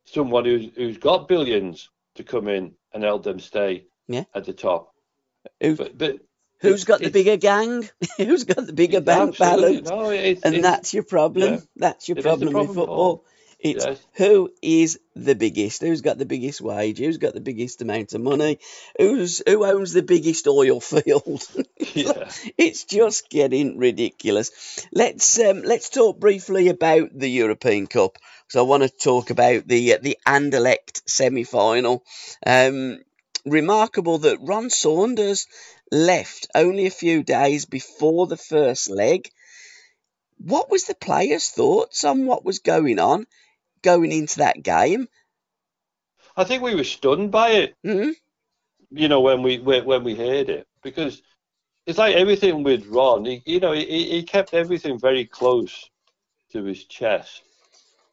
someone who's who's got billions to come in and help them stay Yeah. at the top. Who, But but *laughs* who's got the bigger gang? who's got the bigger bank balance? No, it's, and it's- that's your problem. yeah. That's your the problem with football. Paul. It's Yes. who is the biggest? Who's got the biggest wage? Who's got the biggest amount of money? Who's who owns the biggest oil *laughs* field? *laughs* Yeah. it's just getting ridiculous. Let's um, let's talk briefly about the European Cup. So I want to talk about the uh, the Anderlecht semi final. Um, remarkable that Ron Saunders left only a few days before the first leg. What was the players' thoughts on what was going on going into that game? I think we were stunned by it. hmm you know, when we when when we heard it, because it's like everything with Ron. He, you know, he, he kept everything very close to his chest,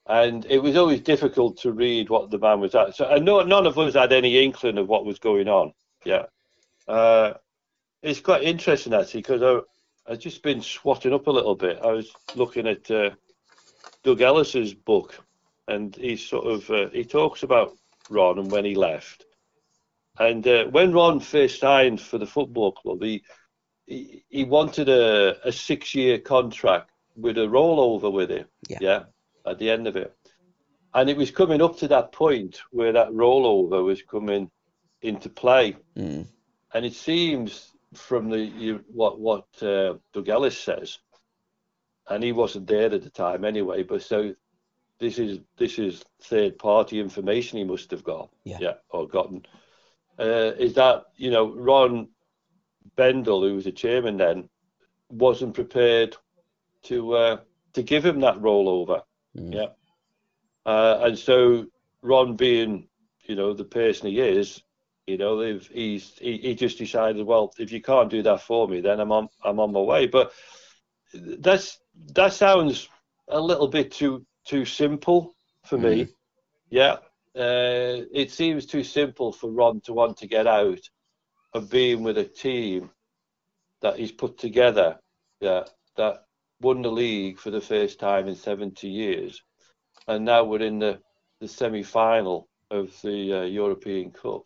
and it was always difficult to read what the man was at. So, and no, none of us had any inkling of what was going on. Yeah, uh, it's quite interesting actually because I I've just been swatting up a little bit. I was looking at uh, Doug Ellis's book, and he sort of uh, he talks about Ron and when he left. And uh, when Ron first signed for the football club, he he, he wanted a, a six year contract with a rollover with him. Yeah. At the end of it. And it was coming up to that point where that rollover was coming into play. Mm. And it seems from the you, what what uh, Doug Ellis says, and he wasn't there at the time anyway. But so this is this is third party information he must have got, Yeah. or gotten. Uh, is that you know Ron Bendall, who was the chairman then, wasn't prepared to uh, to give him that rollover. Mm. Yeah, uh, and so Ron, being you know the person he is, you know, if he's he, he just decided, well, if you can't do that for me, then I'm on I'm on my way. But that's that sounds a little bit too too simple for me. Yeah, uh, it seems too simple for Ron to want to get out of being with a team that he's put together. Yeah, that won the league for the first time in 70 years, and now we're in the the semi-final of the uh, European Cup.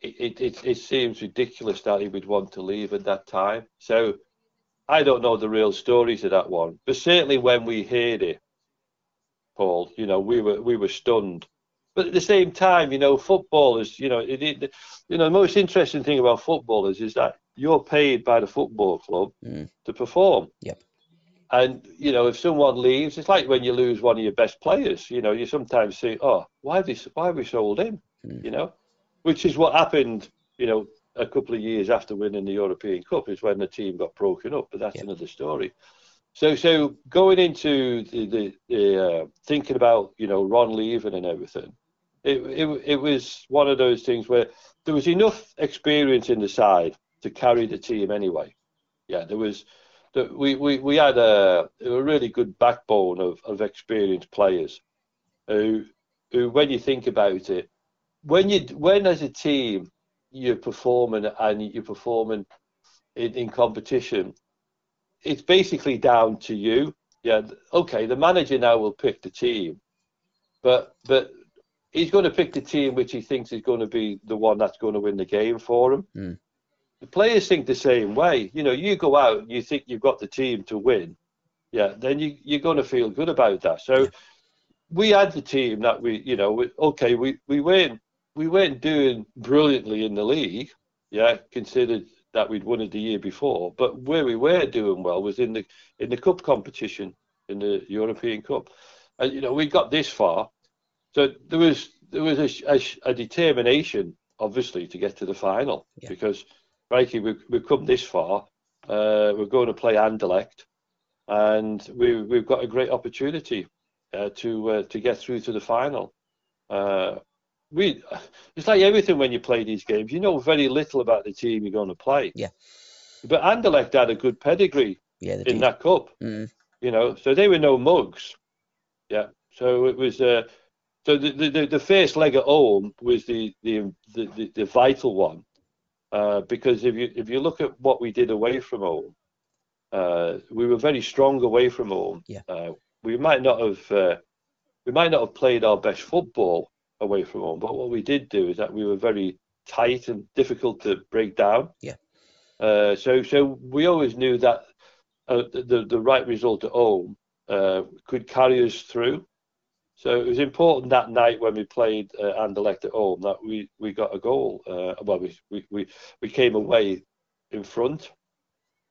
It, it it seems ridiculous that he would want to leave at that time. So I don't know the real stories of that one, but certainly when we heard it, Paul, you know, we were we were stunned. But at the same time, you know, footballers, you know, it, it, you know, the most interesting thing about footballers is that you're paid by the football club Mm. to perform. Yep. And you know, if someone leaves, it's like when you lose one of your best players. You know, you sometimes say, "Oh, why have we why have we sold him?" Mm. You know, which is what happened. You know, a couple of years after winning the European Cup is when the team got broken up. But that's Yep. another story. So, so going into the, the, the uh, thinking about you know Ron leaving and everything, it, it it was one of those things where there was enough experience in the side to carry the team anyway. Yeah, there was. The- We, we, we had a, a really good backbone of, of experienced players who, who, when you think about it, when you when as a team you're performing and you're performing in, in competition, it's basically down to you. Yeah, okay, the manager now will pick the team, but but he's going to pick the team which he thinks is going to be the one that's going to win the game for him. Mm. The players think the same way. You know, you go out and you think you've got the team to win, yeah, then you you're going to feel good about that. So we had the team that we, you know, we, okay, we we weren't we weren't doing brilliantly in the league, yeah, considered that we'd won it the year before. But where we were doing well was in the in the cup competition, in the European Cup, and you know we got this far. So there was there was a, a, a determination, obviously, to get to the final Yeah. because, frankly, we've we've come this far. Uh, we're going to play Anderlecht, and we we've got a great opportunity uh, to uh, to get through to the final. Uh, we it's like everything when you play these games. You know very little about the team you're going to play. Yeah. But Anderlecht had a good pedigree Yeah, in did. that cup Mm. you know, so they were no mugs. Yeah. So it was, uh, so the, the the first leg at home was the the the, the, the vital one uh, because if you if you look at what we did away from home, uh, we were very strong away from home. Yeah. Uh, we might not have uh, we might not have played our best football away from home, but what we did do is that we were very tight and difficult to break down. Yeah. Uh, so so we always knew that uh, the the right result at home uh, could carry us through. So it was important that night when we played uh, Anderlecht at home that we, we got a goal. Uh, well, we, we, we, came away in front.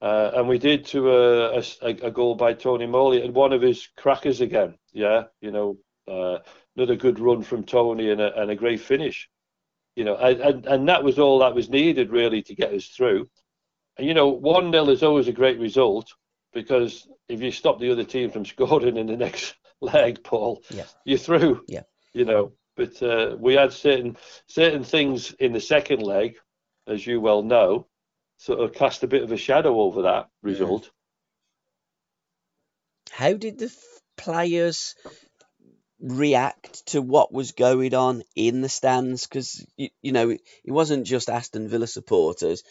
Uh, and we did to a, a, a, goal by Tony Morley and one of his crackers again. Yeah, you know, uh, another good run from Tony and a, and a great finish. You know, and, and that was all that was needed really to get us through. And you know, one 0 is always a great result because if you stop the other team from *laughs* scoring in the next *laughs* leg, Paul, yeah. you're through. Yeah. You know, but uh, we had certain certain things in the second leg, as you well know, sort of cast a bit of a shadow over that result. How did the f- players react to what was going on in the stands? Because you, you know it wasn't just Aston Villa supporters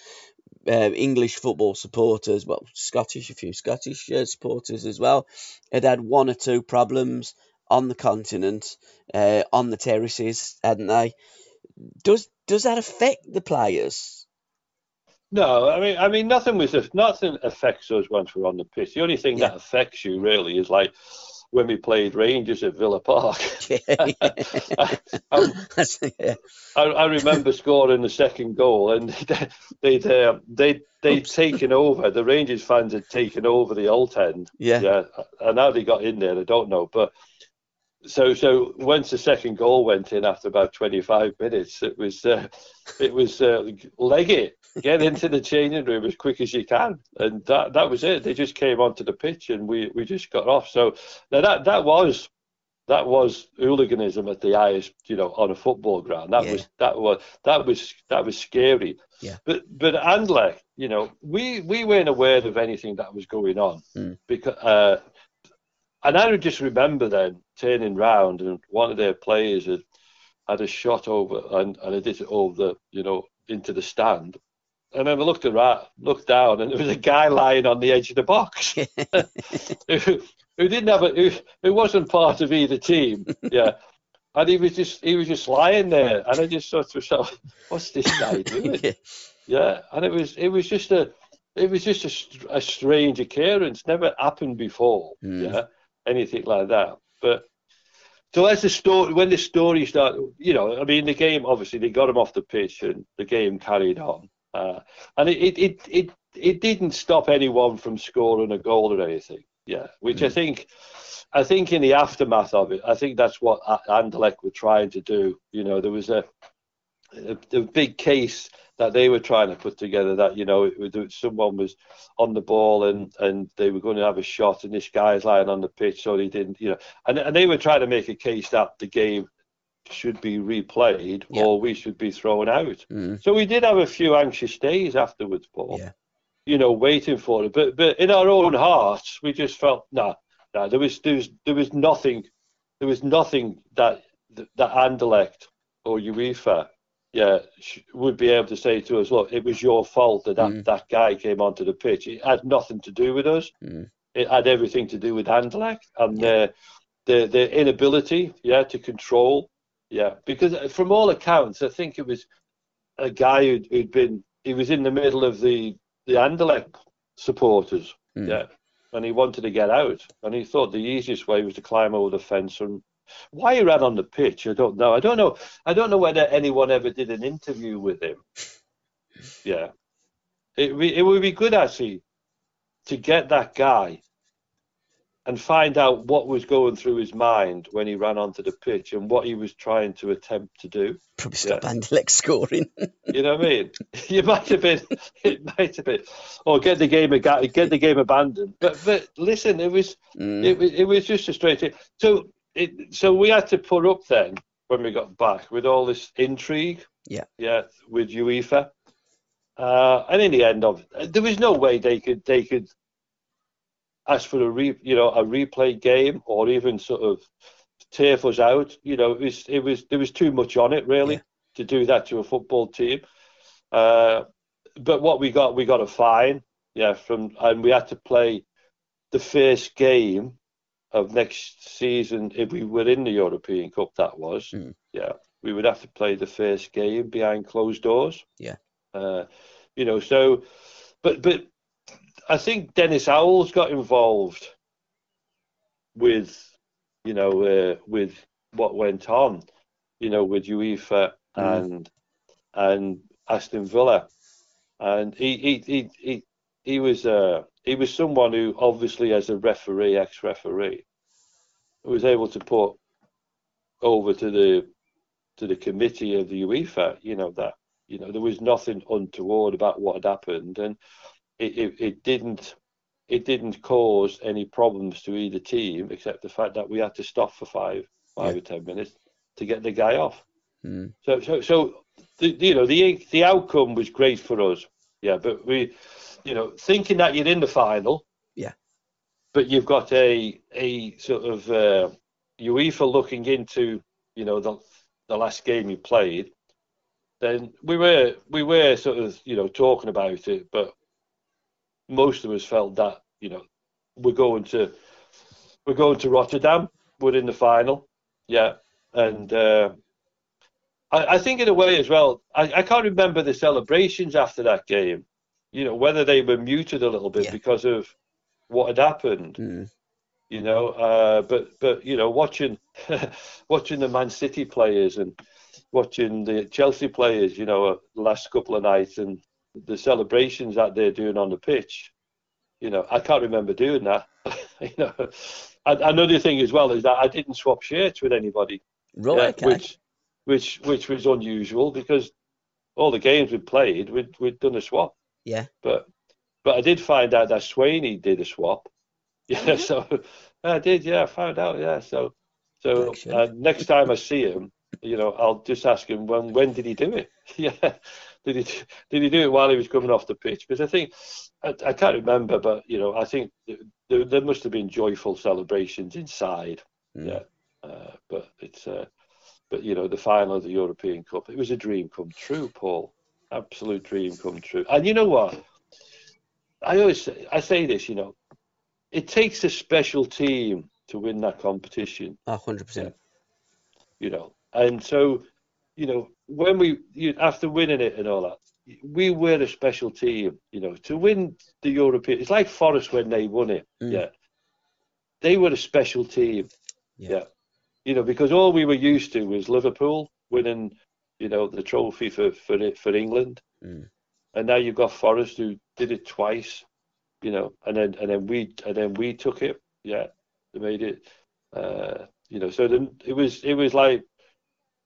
uh, English football supporters, well, Scottish, a few Scottish uh, supporters as well, had had one or two problems on the continent, uh, on the terraces, hadn't they? Does does that affect the players? No, I mean, I mean, nothing was nothing affects us once we're on the pitch. The only thing yeah. that affects you really is like when we played Rangers at Villa Park. *laughs* I, *laughs* I, I, remember scoring the second goal, and *laughs* they'd uh, they'd they'd taken over. The Rangers fans had taken over the Old End. Yeah, yeah. And how they got in there, I don't know, but. So, so once the second goal went in after about 25 minutes, it was, uh, it was uh, leg it, get into the changing room as quick as you can, and that that was it. They just came onto the pitch, and we we just got off. So now that that was that was hooliganism at the highest, you know, on a football ground. That yeah. was that was that was that was scary. Yeah. But but Anderlecht, you know, we we weren't aware of anything that was going on mm. because. Uh, and I just remember then turning round and one of their players had had a shot over and, and it did it over the you know into the stand and then I looked around, looked down, and there was a guy lying on the edge of the box *laughs* *laughs* who, who, didn't have a, who, who wasn't part of either team. Yeah, and he was just he was just lying there, and I just thought to myself, "What's this guy doing?" *laughs* yeah, and it was it was just a it was just a, a strange occurrence, never happened before. Mm. Yeah, anything like that, but. So as the story, when the story started, you know, I mean, the game obviously they got him off the pitch and the game carried on. Uh, and it, it, it, it it didn't stop anyone from scoring a goal or anything. Yeah, which mm. I think, I think in the aftermath of it, I think that's what Anderlecht were trying to do. You know, there was a, a, a big case that they were trying to put together that you know it, someone was on the ball and and they were going to have a shot and this guy's lying on the pitch so they didn't you know and and they were trying to make a case that the game should be replayed yeah. or we should be thrown out. Mm. So we did have a few anxious days afterwards, Paul. Yeah. You know, waiting for it. But but in our own hearts, we just felt no, nah. Nah, there was there was there was nothing, there was nothing that that Anderlecht or UEFA, yeah, would be able to say to us, look, it was your fault that that, mm. that guy came onto the pitch. It had nothing to do with us. Mm. It had everything to do with Anderlecht and their, their their inability, yeah, to control yeah, because uh, from all accounts, I think it was a guy who'd, who'd been he was in the middle of the the Anderlecht supporters. Mm. Yeah, and he wanted to get out, and he thought the easiest way was to climb over the fence and. Why he ran on the pitch, I don't know. I don't know. I don't know whether anyone ever did an interview with him. *laughs* Yeah, it it would be good actually to get that guy and find out what was going through his mind when he ran onto the pitch and what he was trying to attempt to do. Probably stop yeah. Anderlecht scoring. *laughs* you know what I mean? *laughs* You might have been, it might have been, or get the game, get the game abandoned. But but listen, it was mm. it was it was just a straight. So it so we had to put up then when we got back with all this intrigue. Yeah. Yeah, with UEFA. Uh, and in the end of there was no way they could they could ask for a re, you know a replay game or even sort of turf us out. You know, it was it was there was too much on it really Yeah. to do that to a football team. Uh, but what we got, we got a fine, yeah, from and we had to play the first game of next season if we were in the European Cup. That was, Mm. yeah, we would have to play the first game behind closed doors. Yeah. Uh, you know, so, but but I think Denis Howell's got involved with, you know, uh, with what went on, you know, with UEFA Mm. and and Aston Villa, and he he he he, he was uh he was someone who obviously as a referee, ex-referee, was able to put over to the to the committee of the UEFA, you know that you know there was nothing untoward about what had happened, and it, it, it didn't it didn't cause any problems to either team except the fact that we had to stop for five five Yeah. or ten minutes to get the guy off. Mm. So so so the, you know the the outcome was great for us, yeah. But we, you know, thinking that you're in the final, Yeah. but you've got a a sort of uh, UEFA looking into you know the the last game you played, then we were we were sort of you know talking about it, but most of us felt that you know we're going to we're going to Rotterdam, we're in the final, yeah, and. Uh, I, I think in a way as well, I, I can't remember the celebrations after that game. You know, whether they were muted a little bit Yeah. because of what had happened. Mm. You know, uh, but but you know, watching *laughs* watching the Man City players and watching the Chelsea players, you know, uh, the last couple of nights and the celebrations that they're doing on the pitch. You know, I can't remember doing that. *laughs* you know, and another thing as well is that I didn't swap shirts with anybody Right. yeah, okay. which which which was unusual because all the games we played we'd we'd done a swap. Yeah. But but I did find out that Swaney did a swap. *laughs* Yeah, so I did. Yeah, I found out. Yeah, so so uh, next time I see him, you know, I'll just ask him when when did he do it? *laughs* yeah, did he did he do it while he was coming off the pitch? Because I think I, I can't remember, but you know, I think there, there must have been joyful celebrations inside. Mm. Yeah, uh, but it's uh, but you know the final of the European Cup. It was a dream come true, Paul. Absolute dream come true. And you know what? I always say, I say this. You know, it takes a special team to win that competition. Oh, 100%. You know, and so you know when we you, after winning it and all that, we were a special team. You know, to win the European, it's like Forest when they won it. Mm. Yeah, they were a special team. Yeah. yeah. You know, because all we were used to was Liverpool winning, you know, the trophy for for for England, Mm. and now you've got Forest who did it twice, you know, and then and then we and then we took it. Yeah, they made it. Uh, you know, so then it was it was like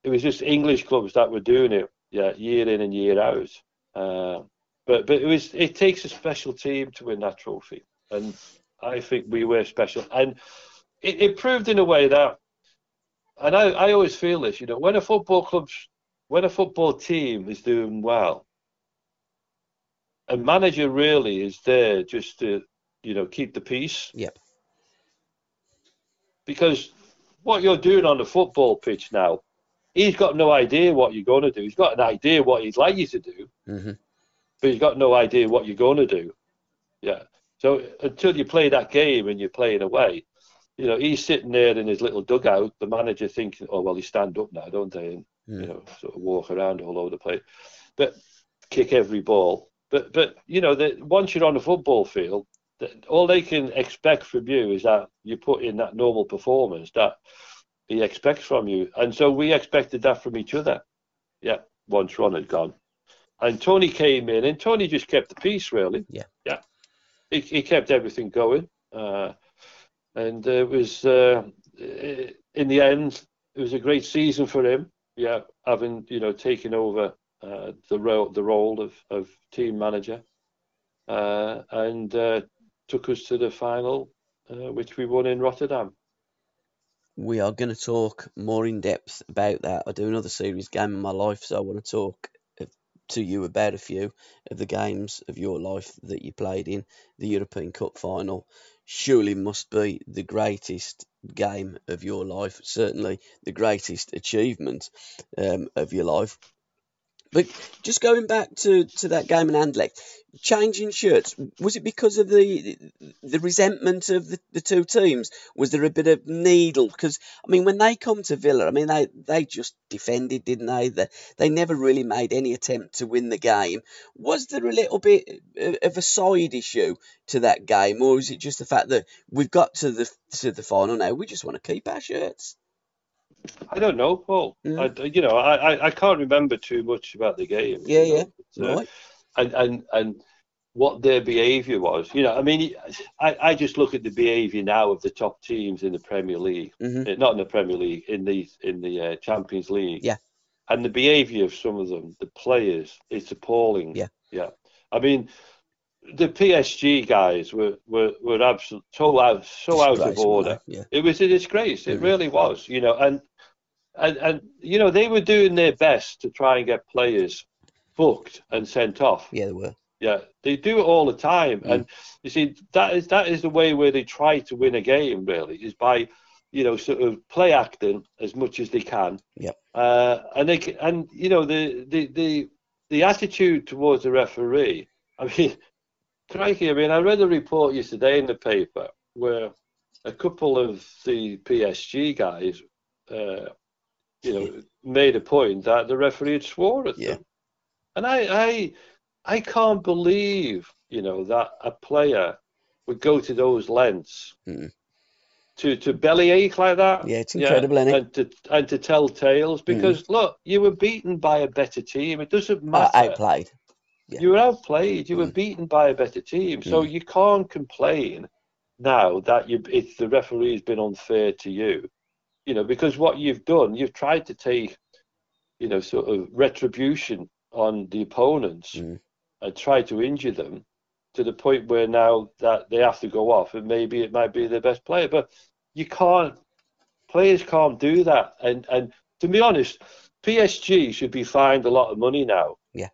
it was just English clubs that were doing it. Yeah, year in and year out. Uh, but but it was it takes a special team to win that trophy, and I think we were special, and it, it proved in a way that, and I, I always feel this, you know, when a football club's when a football team is doing well, a manager really is there just to you know keep the peace. Yep. Because what you're doing on the football pitch now, he's got no idea what you're going to do. He's got an idea what he'd like you to do, hmm but he's got no idea what you're going to do. Yeah. So until you play that game and you're playing away, you know, he's sitting there in his little dugout, the manager thinking, oh, well, he stand up now, don't they? And, You know, sort of walk around all over the place. But kick every ball. But, but you know, the, once you're on a football field, the, all they can expect from you is that you put in that normal performance that he expects from you. And so we expected that from each other. Yeah, once Ron had gone. And Tony came in, and Tony just kept the peace, really. Yeah. Yeah. He, he kept everything going. Uh, and it was, uh, in the end, it was a great season for him. Yeah, having, you know, taken over uh, the, role, the role of, of team manager. Uh, and uh, took us to the final, uh, which we won in Rotterdam. We are going to talk more in depth about that. I do another series game in my life, so I want to talk to you about a few of the games of your life that you played in. The European Cup final surely must be the greatest game of your life, certainly the greatest achievement um, of your life. But just going back to, to that game in Anderlecht, changing shirts, was it because of the the resentment of the, the two teams? Was there a bit of needle? Because, I mean, when they come to Villa, I mean, they, they just defended, didn't they? they? They never really made any attempt to win the game. Was there a little bit of a side issue to that game, or is it just the fact that we've got to the, to the final now, we just want to keep our shirts? I don't know, Paul. Mm. I, you know, I, I can't remember too much about the game. Yeah, yeah. Know, right. And and and what their behaviour was. You know, I mean, I, I just look at the behaviour now of the top teams in the Premier League, mm-hmm. Uh, not in the Premier League, in the in the uh, Champions League. Yeah. And the behaviour of some of them, the players, it's appalling. Yeah. Yeah. I mean, the PSG guys were were were absolutely so out so out of order. Yeah. It was a disgrace. It mm-hmm. really was. You know, and and and you know they were doing their best to try and get players booked and sent off. Yeah, they were. Yeah, they do it all the time, mm. and you see that is that is the way where they try to win a game. Really, is by you know sort of play acting as much as they can. Yeah. Uh, and they can, and you know the the the the attitude towards the referee. *laughs* I mean, crikey! I mean, I read a report yesterday in the paper where a couple of the PSG guys uh, you know, made a point that the referee had swore at yeah. them. And I, I, I can't believe, you know, that a player would go to those lengths mm. to to bellyache like that. Yeah, it's incredible, yeah, and to and to tell tales because mm. look, you were beaten by a better team. It doesn't matter. Uh, outplayed. Yeah. You were outplayed. You mm. were beaten by a better team. So hmm. you can't complain now that you it's the referee's been unfair to you you know, because what you've done, you've tried to take, you know, sort of retribution on the opponents mm. and try to injure them to the point where now that they have to go off and maybe it might be their best player. But you can't, players can't do that. And, and to be honest, PSG should be fined a lot of money now. Yeah.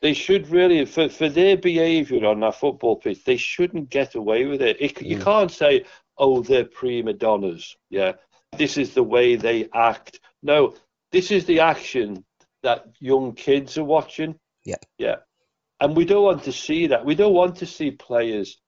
They should really, for, for their behaviour on that football pitch, they shouldn't get away with it. it mm. You can't say, oh, they're prima donnas. Yeah this is the way they act. No, this is the action that young kids are watching. Yeah. Yeah. And we don't want to see that. We don't want to see players,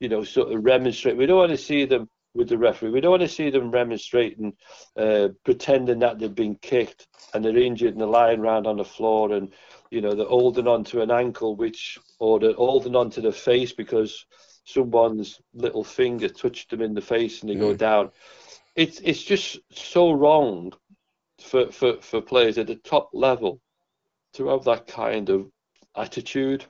you know, sort of remonstrate. We don't want to see them with the referee. We don't want to see them remonstrating, uh, pretending that they've been kicked and they're injured and they're lying around on the floor and, you know, they're holding onto an ankle, which, or they're holding onto the face because someone's little finger touched them in the face and they mm. go down it's it's just so wrong for, for, for players at the top level to have that kind of attitude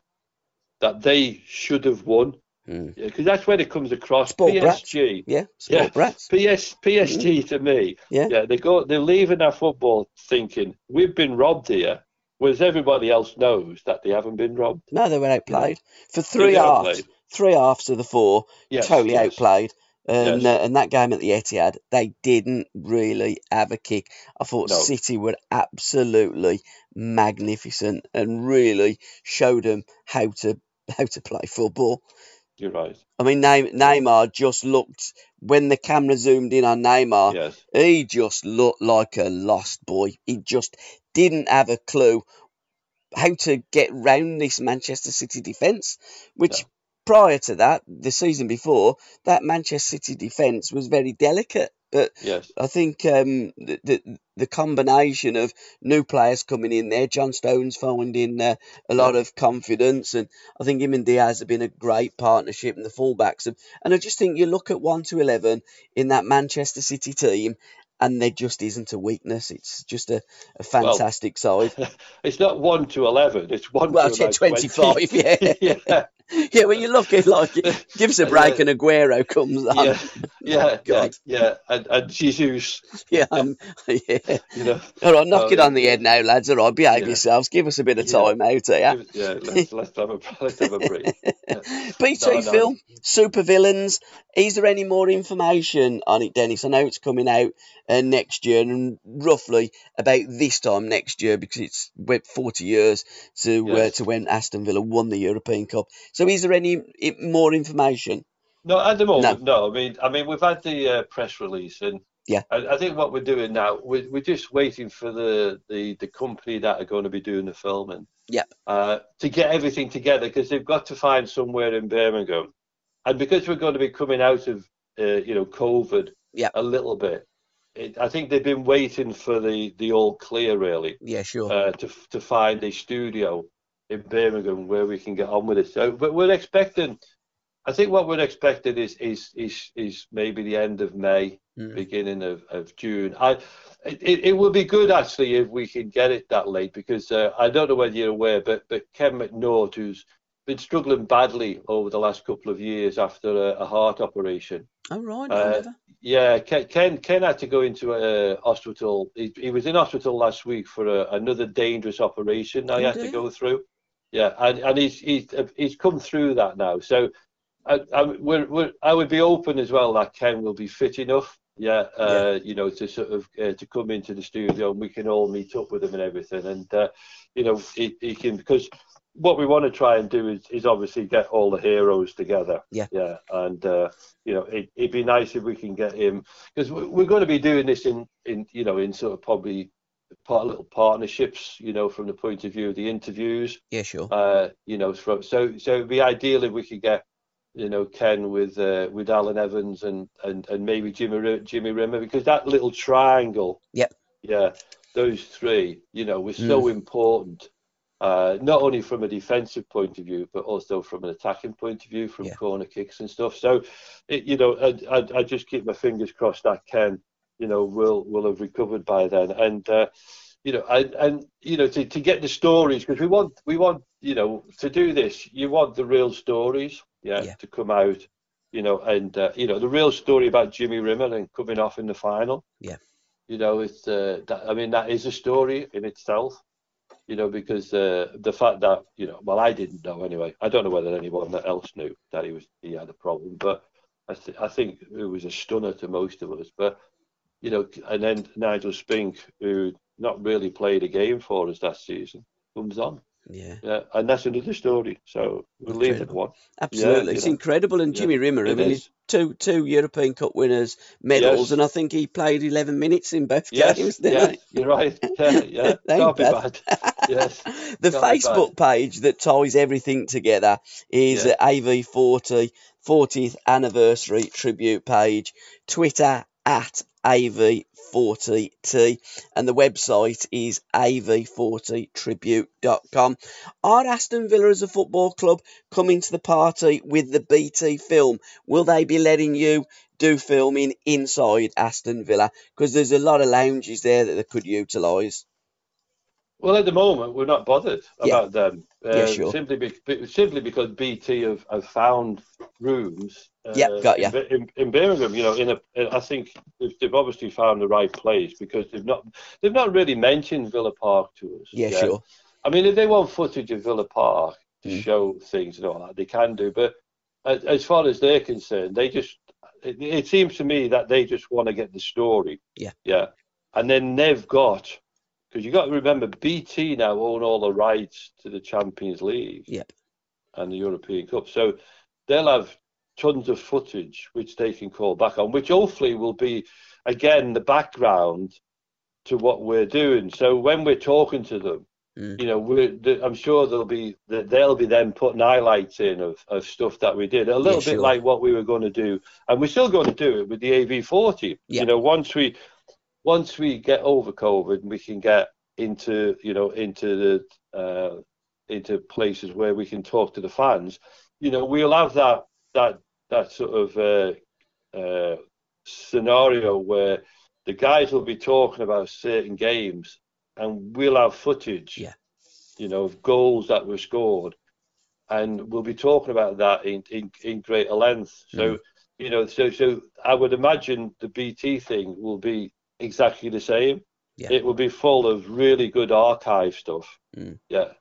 that they should have won. Because mm. yeah, that's when it comes across. Sport PSG, brats. yeah, sport yeah, brats. PS, PSG mm. to me, yeah. yeah, they go, they're leaving their football thinking we've been robbed here, whereas everybody else knows that they haven't been robbed. No, they were outplayed for three halves. Three halves of the four, yes, totally yes. outplayed. And, yes. uh, and that game at the Etihad, they didn't really have a kick. I thought no. City were absolutely magnificent and really showed them how to how to play football. You're right. I mean, Neymar just looked when the camera zoomed in on Neymar. Yes. He just looked like a lost boy. He just didn't have a clue how to get round this Manchester City defence, which prior to that, the season before, that Manchester City defence was very delicate. But yes. I think um, the, the, the combination of new players coming in there, John Stones finding uh, a lot of confidence, and I think him and Dias have been a great partnership, and the fullbacks. And, and I just think you look at one to eleven in that Manchester City team, and there just isn't a weakness. It's just a, a fantastic well, side. *laughs* It's not one to eleven. It's one well, to twenty-five. 20. *laughs* Yeah. yeah. *laughs* yeah, when you look at like *laughs* give us a break and Aguero comes *laughs* on. Yeah, yeah, yeah, yeah, and, and Jesus. Yeah, um, yeah. You know, all right, knock uh, it on the head now, lads. All right, behave yeah. yourselves. Give us a bit of time yeah. out here. Yeah, let's, let's have a let's have a break. Yeah. BT no, film, super villains. Is there any more information on it, Dennis? I know it's coming out uh, next year, and roughly about this time next year, because it's went 40 years to uh, yes. uh, to when Aston Villa won the European Cup. So, is there any more information? No, at the moment, no. no. I mean, I mean, we've had the uh, press release, and yeah, I, I, think what we're doing now, we're, we're just waiting for the, the the company that are going to be doing the filming. Yeah. Uh, to get everything together because they've got to find somewhere in Birmingham, and because we're going to be coming out of uh, you know COVID yeah. a little bit. It, I think they've been waiting for the the all clear really. Yeah, sure. Uh, to to find a studio in Birmingham where we can get on with it. So, but we're expecting. I think what we're expecting is is is is maybe the end of May, mm. beginning of, of June. I it, it would be good actually if we can get it that late because uh, I don't know whether you're aware, but but Ken McNaught, who's been struggling badly over the last couple of years after a, a heart operation. Oh right, uh, yeah. Ken Ken had to go into a hospital. He, he was in hospital last week for a, another dangerous operation. Now he had to go through. Yeah, and, and he's he's he's come through that now. So I, I, we're, we're, I would be open as well that Ken will be fit enough. Yeah, uh, yeah. you know, to sort of uh, to come into the studio and we can all meet up with him and everything. And uh, you know, he, he can because what we want to try and do is, is obviously get all the heroes together. Yeah. Yeah. And, uh, you know, it, would be nice if we can get him because we're going to be doing this in, in, you know, in sort of probably part little partnerships, you know, from the point of view of the interviews. Yeah, sure. Uh, you know, from, so, so it'd be ideal if we could get, you know, Ken with, uh, with Allan Evans and, and, and maybe Jimmy, Jimmy Rimmer because that little triangle. Yep. Yeah. Those three, you know, was so mm. important uh, not only from a defensive point of view, but also from an attacking point of view, from yeah. corner kicks and stuff. So, it, you know, I, I, I, just keep my fingers crossed that Ken, you know, will will have recovered by then. And uh, you know, and, and you know, to, to get the stories because we want we want you know to do this, you want the real stories, yeah, yeah. to come out, you know, and uh, you know the real story about Jimmy Rimmer and coming off in the final. Yeah. You know, it's uh, that, I mean that is a story in itself you know, because uh, the fact that you know, well, I didn't know anyway. I don't know whether anyone else knew that he was he had a problem, but I, th- I think it was a stunner to most of us. But you know, and then Nigel Spink, who not really played a game for us that season, comes on. Yeah. Yeah, and that's another story. So we'll incredible. leave it one. Absolutely, yeah, it's know. incredible. And Jimmy yeah, Rimmer, I mean, he's two two European Cup winners, medals, yes. and I think he played 11 minutes in both yes. games. Yeah, he? you're right. *laughs* Yeah, yeah. *laughs* Can't be bad. yes. the Can't Facebook page that ties everything together is yeah. AV40 40th anniversary tribute page. Twitter at AV40T, and the website is av40tribute.com. Are Aston Villa as a football club coming to the party with the BT film? Will they be letting you do filming inside Aston Villa? Because there's a lot of lounges there that they could utilise. Well, at the moment, we're not bothered yeah. about them. Uh, yeah, sure. Simply, be, simply because BT have, have found rooms. Uh, yeah, got you. In, in, in, Birmingham, you know, in a, in, I think they've obviously found the right place because they've not they've not really mentioned Villa Park to us. Yeah, yet. sure. I mean, if they want footage of Villa Park to mm. show things and all that, they can do. But as, as far as they're concerned, they just it, it seems to me that they just want to get the story. Yeah. Yeah. And then they've got because you've got to remember BT now own all the rights to the Champions League yep. and the European Cup, so they'll have tons of footage which they can call back on, which hopefully will be again the background to what we're doing. So when we're talking to them, mm. you know, we're, I'm sure there'll be they'll be then putting highlights in of, of stuff that we did, a little yeah, bit sure. like what we were going to do, and we're still going to do it with the AV40. Yeah. You know, once we once we get over COVID, we can get into you know into the uh, into places where we can talk to the fans. You know, we'll have that that that sort of uh, uh, scenario where the guys will be talking about certain games, and we'll have footage. Yeah. You know, of goals that were scored, and we'll be talking about that in in, in greater length. So. Mm. You know, so so I would imagine the BT thing will be exactly the same. Yeah. It will be full of really good archive stuff. Mm. Yeah,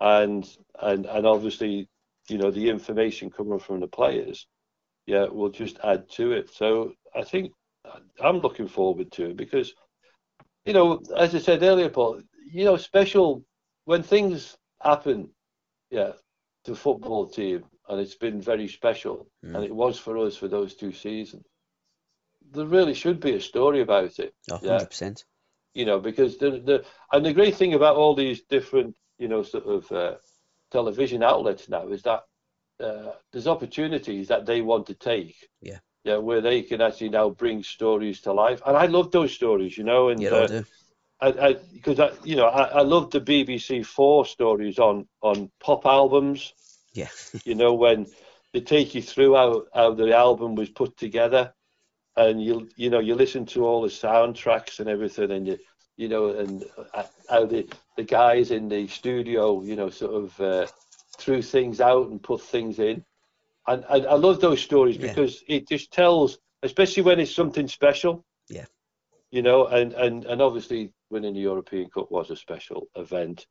and and and obviously, you know, the information coming from the players, yeah, will just add to it. So I think I'm looking forward to it because, you know, as I said earlier, Paul, you know, special when things happen, yeah, to football team and it's been very special, Mm. and it was for us for those two seasons. There really should be a story about it. Oh, Yeah. 100%. you know, because the the and the great thing about all these different, you know, sort of uh, television outlets now is that uh, there's opportunities that they want to take. Yeah. Yeah, where they can actually now bring stories to life, and I love those stories, you know, and Yeah, uh, I do. I, I, because I, you know, I, I love the BBC Four stories on on pop albums. Yeah. *laughs* You know, when they take you through how, how the album was put together, and you you know you listen to all the soundtracks and everything, and you you know, and uh, how the the guys in the studio, you know, sort of uh, threw things out and put things in, and, and I love those stories Yeah. because it just tells, especially when it's something special Yeah. you know, and, and, and obviously winning the European Cup was a special event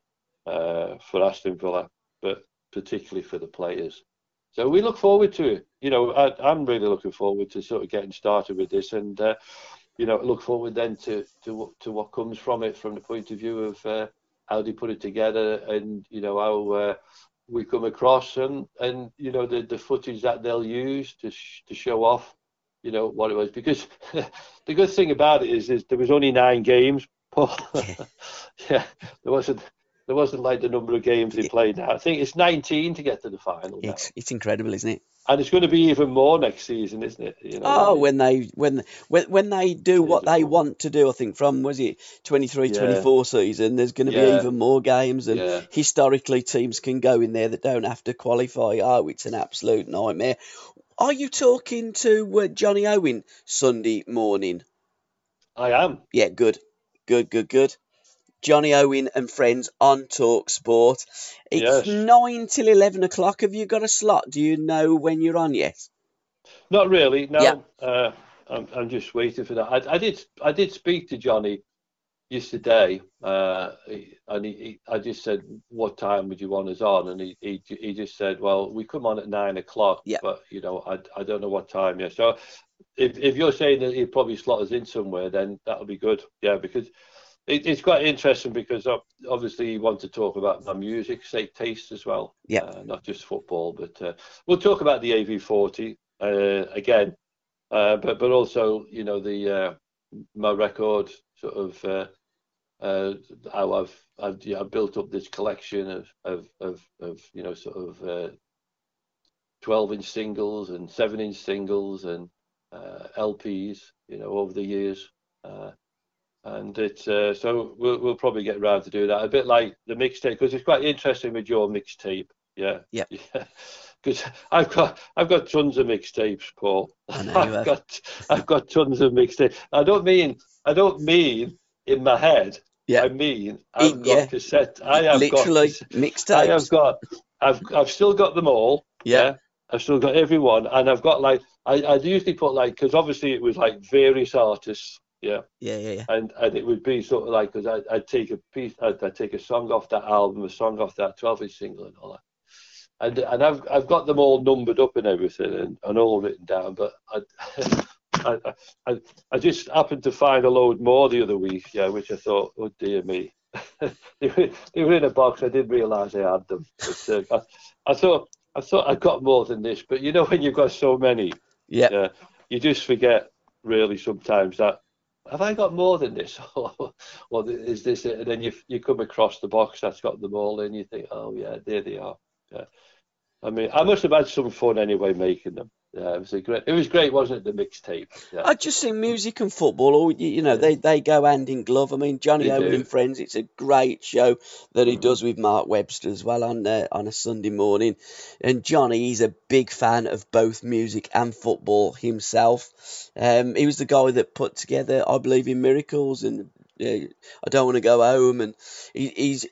uh, for Aston Villa, but particularly for the players. So we look forward to it. You know, I, I'm really looking forward to sort of getting started with this, and uh, you know, look forward then to to what- to what comes from it from the point of view of uh, how they put it together, and you know how uh, we come across, and and you know the the footage that they'll use to sh- to show off you know what it was because *laughs* the good thing about it is, is there was only nine games Paul. yeah *laughs* there wasn't there wasn't like the number of games they played now i think it's 19 to get to the final now. It's, it's incredible, isn't it? and it's going to be even more next season isn't it you know Oh, when they when when when they do what they want to do, I think from was it 23, Yeah. 24 season, there's going to be even more games, and Yeah. historically teams can go in there that don't have to qualify. Oh, it's an absolute nightmare. Are you talking to uh, Jonny Owen Sunday morning? i am Yeah, good, good, good, good. Jonny Owen and friends on Talk Sport. It's Yes. nine till eleven o'clock. Have you got a slot? Do you know when you're on yet? not really no Yeah. uh, I'm, I'm just waiting for that I, I did i did speak to jonny yesterday uh, and he, he, I just said, "What time would you want us on?" And he, he, he just said, "Well, we come on at nine o'clock, Yeah. but you know, I, I don't know what time yet." So, if if you're saying that he'd probably slot us in somewhere, then that'll be good. Yeah, because it, it's quite interesting because obviously you want to talk about my music, say taste as well. Yeah. uh, not just football, but uh, we'll talk about the AV40 uh, again, uh, but but also you know the uh, my record sort of. Uh, uh, how I've I've yeah, built up this collection of of of, of you know sort of uh, 12 inch singles and 7 inch singles and uh, LPs you know over the years uh, and it's uh, so we'll we'll probably get around to do that a bit like the mixtape because it's quite interesting with your mixtape yeah Yeah. *laughs* yeah because I've got I've got tons of mixtapes Paul I know *laughs* you I've got I've got tons of mixtapes I don't mean I don't mean in my head Yeah. I mean, I've In- got yeah. cassette. I have Literally got. mixtapes. I have got. I've I've still got them all. Yeah. I've still got everyone, and I've got like I I usually put like because obviously it was like various artists. Yeah, Yeah, yeah, yeah. and and it would be sort of like because I'd, I'd take a piece, I'd, I'd take a song off that album, a song off that 12 inch single, and all that. And and I've I've got them all numbered up and everything, and, and all written down. But I, *laughs* I I I just happened to find a load more the other week, yeah, which I thought, oh dear me, *laughs* they, were, they were in a box. I didn't realise I had them. But, uh, I, I thought I thought I got more than this, but you know when you've got so many, Yeah. yeah, you just forget really sometimes that have I got more than this, *laughs* or is this it? And then you you come across the box that's got them all in. You think, oh yeah, there they are. Yeah, I mean, I must have had some fun anyway making them. Yeah, it was a great. It was great, wasn't it? The mixtape. Yeah. I just think music and football, all you, you know, they, they go hand in glove. I mean, Jonny They Owen do. and Friends, it's a great show that he Mhm. does with Mark Webster as well on uh, on a Sunday morning. And Jonny, he's a big fan of both music and football himself. Um, he was the guy that put together, I believe, in Miracles and uh, I don't want to go home. And he, he's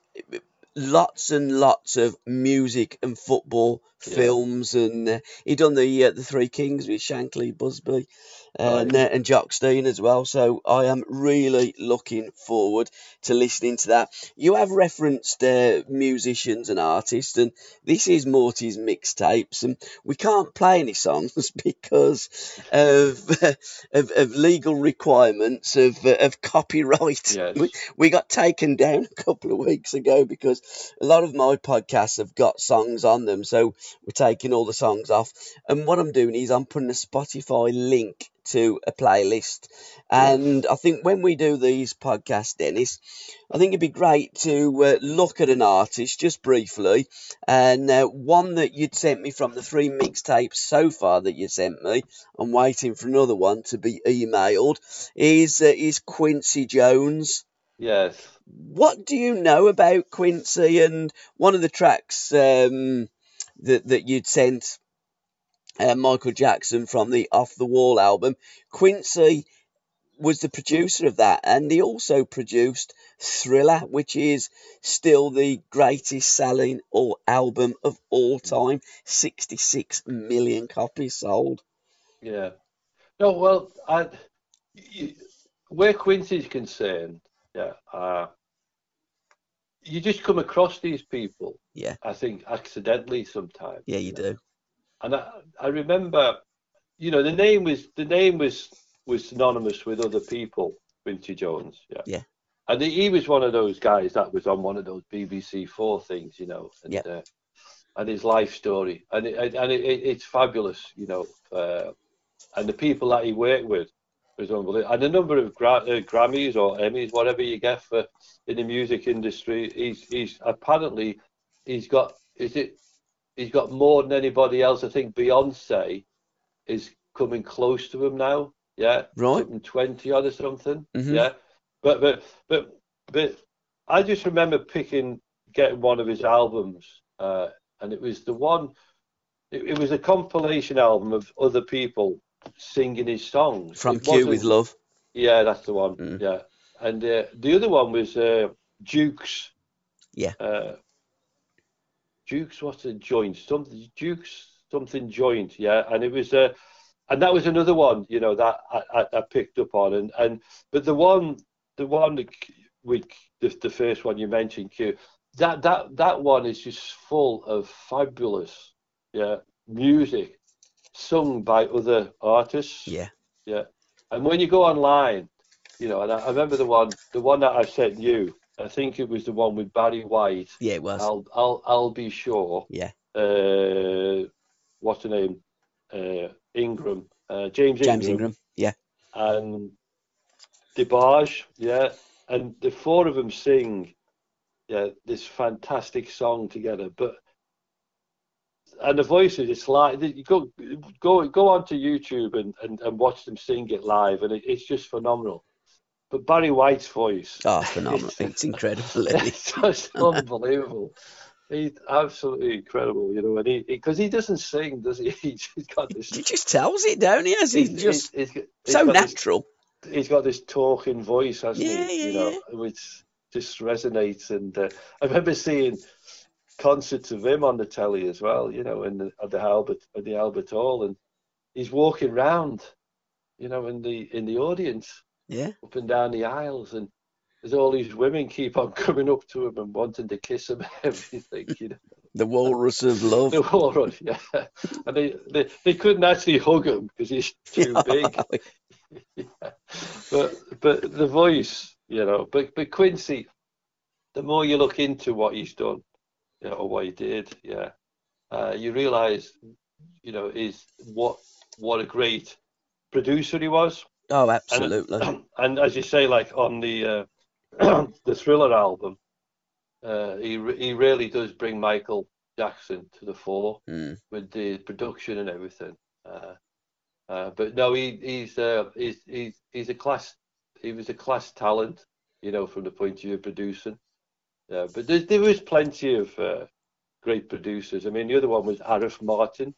lots and lots of music and football Yeah. films, and uh, he done the uh, the Three Kings with Shankly Busby and Right. uh, and Jock Stein as well. So I am really looking forward to listening to that. You have referenced uh, musicians and artists, and this is Morty's mixtapes, and we can't play any songs *laughs* because of of, of legal requirements of uh, of copyright. Yes. We, we got taken down *laughs* a couple of weeks ago because a lot of my podcasts have got songs on them, so we're taking all the songs off. And what I'm doing is I'm putting a Spotify link to a playlist. And I think when we do these podcasts, Dennis, I think it'd be great to uh, look at an artist just briefly. And uh, one that you'd sent me from the three mixtapes so far that you sent me, I'm waiting for another one to be emailed, is, uh, is Quincy Jones. Yes. What do you know about Quincy and one of the tracks um, that, that you'd sent uh, Michael Jackson from the Off the Wall album. Quincy was the producer of that, and he also produced Thriller, which is still the greatest selling all album of all time 66 million copies sold. Yeah. No, well, I, you, where Quincy's concerned, yeah, uh, you just come across these people. Yeah. I think accidentally sometimes. Yeah, you do. And I, I remember, you know, the name was the name was was synonymous with other people, Quincy Jones. Yeah. Yeah. And he, was one of those guys that was on one of those BBC Four things, you know. And, Yeah. uh, and his life story, and it, and it, it, it's fabulous, you know. Uh, and the people that he worked with was unbelievable. And a number of gra- uh, Grammys or Emmys, whatever you get for in the music industry, he's he's apparently he's got is it he's got more than anybody else. I think Beyonce is coming close to him now. Yeah, Right. something twenty odd or something. Mhm. Yeah, but but but but I just remember picking getting one of his albums, uh, and it was the one. It, it was a compilation album of other people singing his songs From It Q with Love. yeah, that's the one. Mm. Yeah, and uh, the other one was uh, Duke's. Yeah. Uh, Duke's what's a joint? Something Duke's something joint. Yeah, and it was uh, and that was another one. You know that I, I, I picked up on, and and but the one the one with the, the first one you mentioned, Q. That that that one is just full of fabulous, yeah, music sung by other artists. Yeah. Yeah. And when you go online, you know, and I, I remember the one, the one that I sent you. I think it was the one with Barry White. Yeah, it was. I'll, I'll, Al B. Sure. Yeah. Uh, what's the name? Uh, Ingram. Uh, James, James Ingram. Ingram. Yeah. And DeBarge. Yeah. And the four of them sing, yeah, this fantastic song together. But and the voices, it's like you go go go onto YouTube and, and, and watch them sing it live, and it, it's just phenomenal. But Barry White's voice, Oh, phenomenal. it's incredible. *laughs* it's just unbelievable. He's absolutely incredible, you know, and he because he, doesn't sing, does he? *laughs* He's got this. He just tells it, don't he? As he's just he's- he's- he's so got this- natural. he's got this talking voice, hasn't Yeah, he? yeah, you know, which just resonates. And uh, I remember seeing concerts of him on the telly as well. You know, in the, at the Albert at the Albert Hall, and he's walking round, you know, in the in the audience, Yeah. up and down the aisles, and there's all these women keep on *laughs* coming up to him and wanting to kiss him and *laughs* everything. You know, The walrus of love. the walrus, yeah. And they, they they couldn't actually hug him because he's *laughs* too big yeah. But but the voice, you know, but but Quincy, the more you look into what he's done, you know, or what he did, yeah, uh, you realise, you know, is what what a great producer he was. Oh, absolutely. *clears throat* and as you say, like on the uh, *clears throat* the Thriller album, uh, he he really does bring Michael Jackson to the fore Mm. with the production and everything. Uh, uh, but no, he, he's uh, he's he's he's a class. He was a class talent, you know, from the point of view of producing. Yeah, but there there was plenty of uh, great producers. I mean, the other one was Arif Mardin.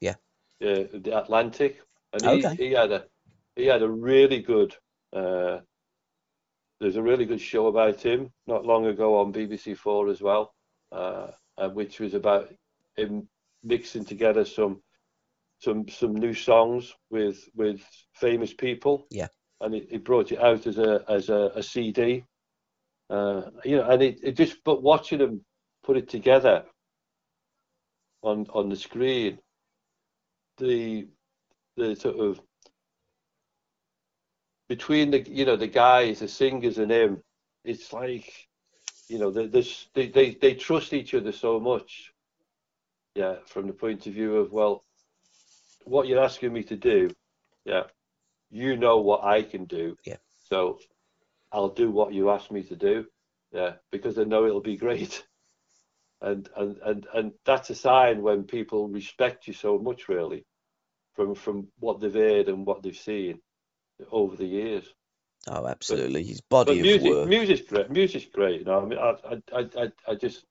Yeah. Uh, the Atlantic, and he, Okay. he had a he had a really good. Uh, there's a really good show about him not long ago on BBC Four as well, uh, uh, which was about him mixing together some some some new songs with with famous people. Yeah. And he, he brought it out as a as a, a CD. Uh, you know, and it, it just but watching them put it together on on the screen, the the sort of between the you know the guys, the singers and him, it's like you know they they they, they trust each other so much Yeah, from the point of view of well, what you're asking me to do, yeah, you know what I can do. Yeah. So I'll do what you ask me to do. Yeah, because I know it'll be great. *laughs* And and and and that's a sign when people respect you so much, really, from from what they've heard and what they've seen over the years. Oh, absolutely. His body But of music, work. music's great. Music's great. You know, I mean, I, I, I, I just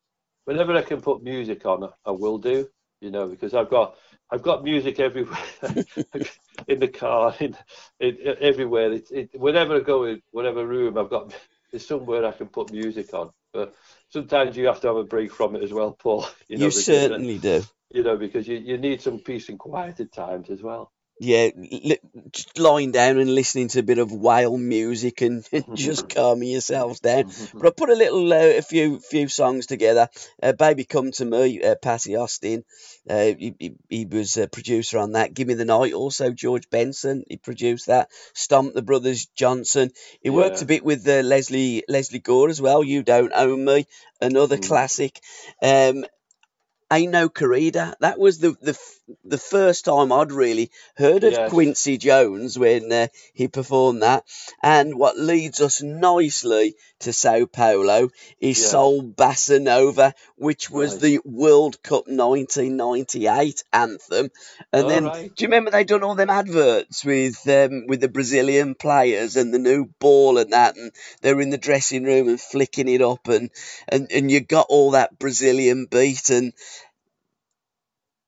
whenever I can put music on, I will do. You know, because I've got, I've got music everywhere, *laughs* in the car, in, in everywhere. It, it, whenever I go in, whatever room, I've got there's somewhere I can put music on. But sometimes you have to have a break from it as well, Paul. *laughs* You, know, you because, certainly do. You know, because you, you need some peace and quiet at times as well. Yeah, li- just lying down and listening to a bit of whale music and, and *laughs* just calming yourselves down. But I put a little, uh, a few, few songs together. Uh, "Baby Come to Me," uh, Patti Austin. Uh, he, he, he was a producer on that. "Give Me the Night," also George Benson. He produced that. "Stomp the Brothers Johnson." He worked a bit with uh, Leslie Lesley Gore as well. "You Don't Own Me," another Mm. classic. Um, Ain't No Corrida. That was the, the the first time I'd really heard of Yes. Quincy Jones when uh, he performed that. And what leads us nicely to Sao Paulo is Yeah. Soul Bossa Nova, which was Right. the World Cup 1998 anthem. And All then, right. do you remember they done all them adverts with um, with the Brazilian players and the new ball and that, and they were in the dressing room and flicking it up, and and and you got all that Brazilian beat, and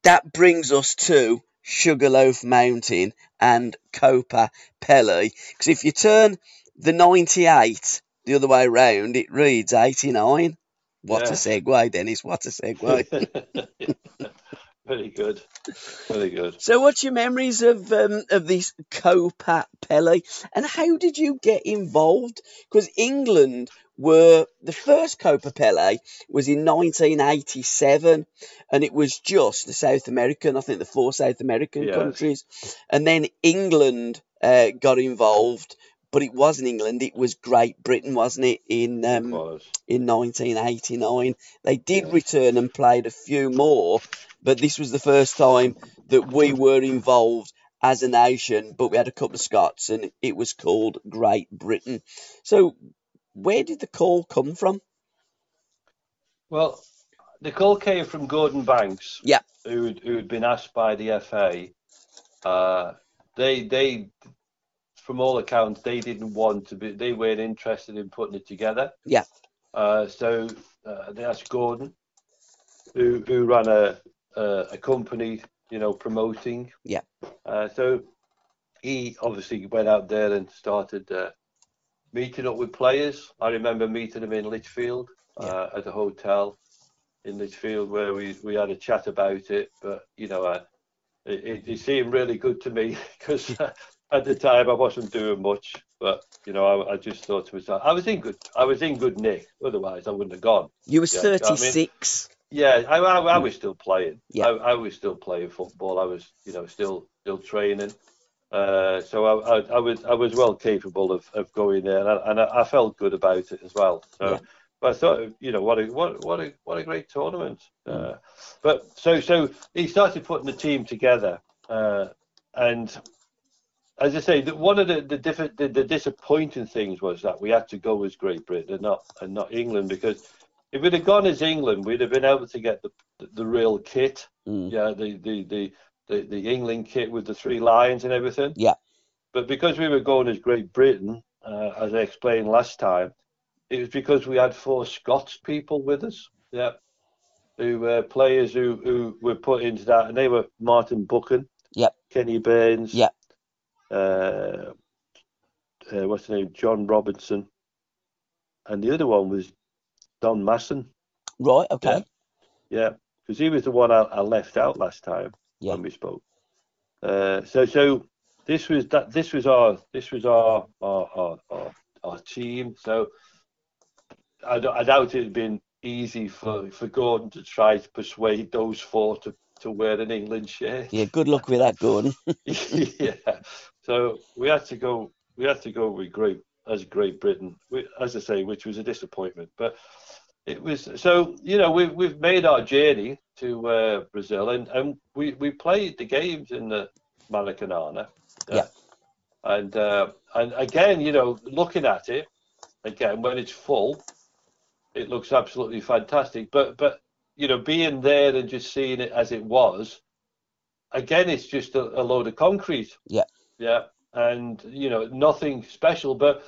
that brings us to Sugarloaf Mountain and Copa Pele. Because if you turn the 98 the other way round, it reads 89. What a Yeah. segue, Dennis. What a segue. *laughs* Very good. Very good. so, what's your memories of um, of this Copa Pele, and how did you get involved? Because England were the first Copa Pele was in 1987, and it was just the South American, I think the four South American Yes. countries, and then England uh, got involved. But it wasn't England; it was Great Britain, wasn't it? In It um, was. in 1989. They did Yeah. return and played a few more, but this was the first time that we were involved as a nation. But we had a couple of Scots, and it was called Great Britain. So, where did the call come from? Well, the call came from Gordon Banks. Yeah. Who who had been asked by the FA. Uh, they they, from all accounts, they didn't want to be. They weren't interested in putting it together. Yeah. Uh, so uh, they asked Gordon, who who ran a a, a company, you know, promoting. Yeah. Uh, so he obviously went out there and started uh, meeting up with players. I remember meeting them in Lichfield uh, at a hotel in Lichfield where we, we had a chat about it. But you know, uh, it, it, seemed really good to me *laughs* because *laughs* at the time I wasn't doing much. But you know, I, I just thought to myself, I was in good, I was in good nick. Otherwise, I wouldn't have gone. You were Yeah, I mean- 36. Yeah, I, I, I was still playing. Yeah. I, I was still playing football. I was, you know, still still training. Uh, so I, I, I was I was well capable of, of going there, and, I, and I, felt good about it as well. So, Yeah. but I thought, you know, what a what what a what a great tournament. Mm. Uh, but so so he started putting the team together, uh, and as I say, the, one of the the, diff- the the disappointing things was that we had to go as Great Britain and not and not England because if we'd have gone as England, we'd have been able to get the the, the real kit. Mm. Yeah, the, the the the the England kit with the three lions and everything. Yeah. But because we were going as Great Britain, uh, as I explained last time, it was because we had four Scots people with us. Yeah. Who were players who, who were put into that, and they were Martin Buchan, Yep. Kenny Burns, Yep. uh, uh, what's the name, John Robinson, and the other one was Don Masson. Right, okay. Yeah, because he was the one I, I left out last time Yeah. when we spoke. Uh, so so this was that this was our this was our our our, our, our team. So I, I doubt it'd been easy for, for Gordon to try to persuade those four to, to wear an England shirt. Yeah, good luck with that, Gordon. *laughs* *laughs* yeah. So we had to go. We had to go with Great as Great Britain, as I say, which was a disappointment. But it was so you know we've we've made our journey to uh, Brazil and, and we, we played the games in the Maracanã. Yeah. And uh, and again, you know, looking at it again when it's full, it looks absolutely fantastic. But but you know, being there and just seeing it as it was, again, it's just a, a load of concrete. Yeah. Yeah. And you know, nothing special. But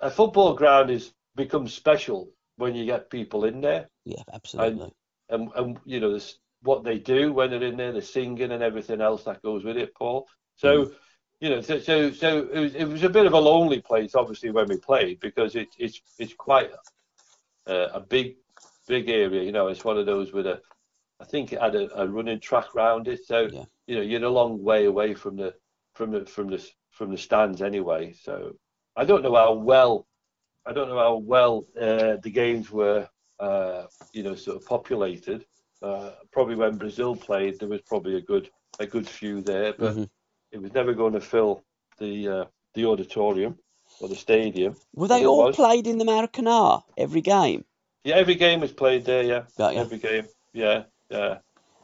a football ground is becomes special when you get people in there. Yeah, absolutely. And and and you know, this what they do when they're in there, the singing and everything else that goes with it, Paul. So. Mm. You know, so so, so it, was, it was a bit of a lonely place, obviously, when we played because it, it's it's quite a, a big big area. You know, it's one of those with a, I think it had a, a running track round it. So Yeah. you know, you're a long way away from the from the from the from the stands anyway. So I don't know how well, I don't know how well uh, the games were, uh, you know, sort of populated. Uh, probably when Brazil played, there was probably a good a good few there, but Mhm. it was never going to fill the uh, the auditorium or the stadium. Were they all was. played in the Maracanã every game? Yeah, every game was played there. Yeah, ya. every game. Yeah, yeah.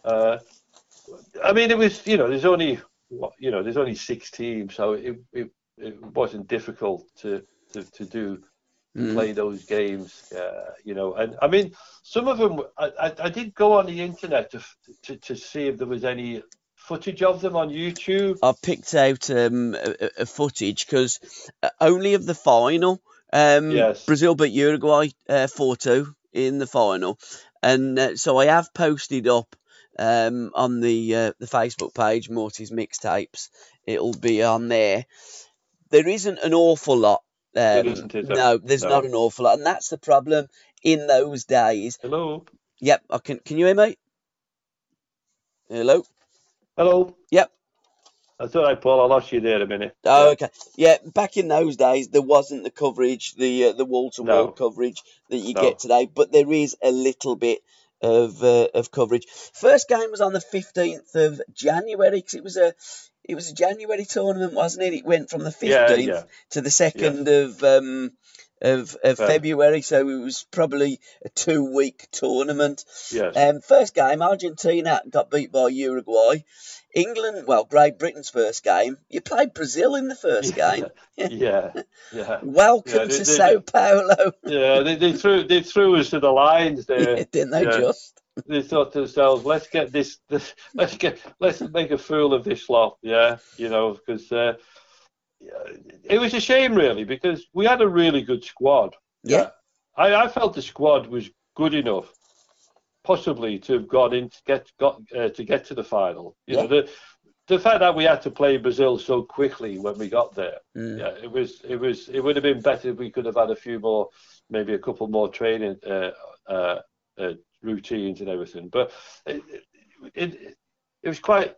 Uh, I mean, it was you know, there's only you know, there's only six teams, so it it, it wasn't difficult to to, to do Mm. play those games. Uh, you know, and I mean, some of them. I, I, I did go on the internet to, to to see if there was any footage of them on YouTube. I picked out um, a, a footage because only of the final. Um, Yes. Brazil beat Uruguay uh, 4 2 in the final. And uh, so I have posted up um, on the uh, the Facebook page, Morty's Mixtapes. It'll be on there. There isn't an awful lot. Um, There isn't, is there? no, there's No. not an awful lot. And that's the problem in those days. Hello, Yep, I can. Can you hear me? Hello? hello. Yep. That's all right, Paul. I lost you there a minute. Oh, okay. Yeah, back in those days, there wasn't the coverage, the uh, the wall to wall coverage that you No. get today, but there is a little bit of uh, of coverage. First game was on the fifteenth of January because it was a it was a January tournament, wasn't it? It went from the fifteenth yeah. to the second of um of, of Feb. February, so it was probably a two week tournament. Yes. Um, first game, Argentina got beat by Uruguay. England, well, Great Britain's first game. You played Brazil in the first game. *laughs* yeah, yeah. *laughs* Welcome Yeah, they- to they- Sao Paulo. Yeah, they, they threw they threw us to the lines *laughs* there. Didn't they yeah. just? They thought to themselves, let's get this, this let's get let's make a fool of this lot. Yeah, you know, because uh, it was a shame really because we had a really good squad. Yeah. I, I felt the squad was good enough, possibly to have gone in to get got uh, to get to the final. You Yeah. know, the the fact that we had to play Brazil so quickly when we got there. Mm. Yeah, it was it was it would have been better if we could have had a few more, maybe a couple more training uh, uh, uh, routines and everything. But it, it it was quite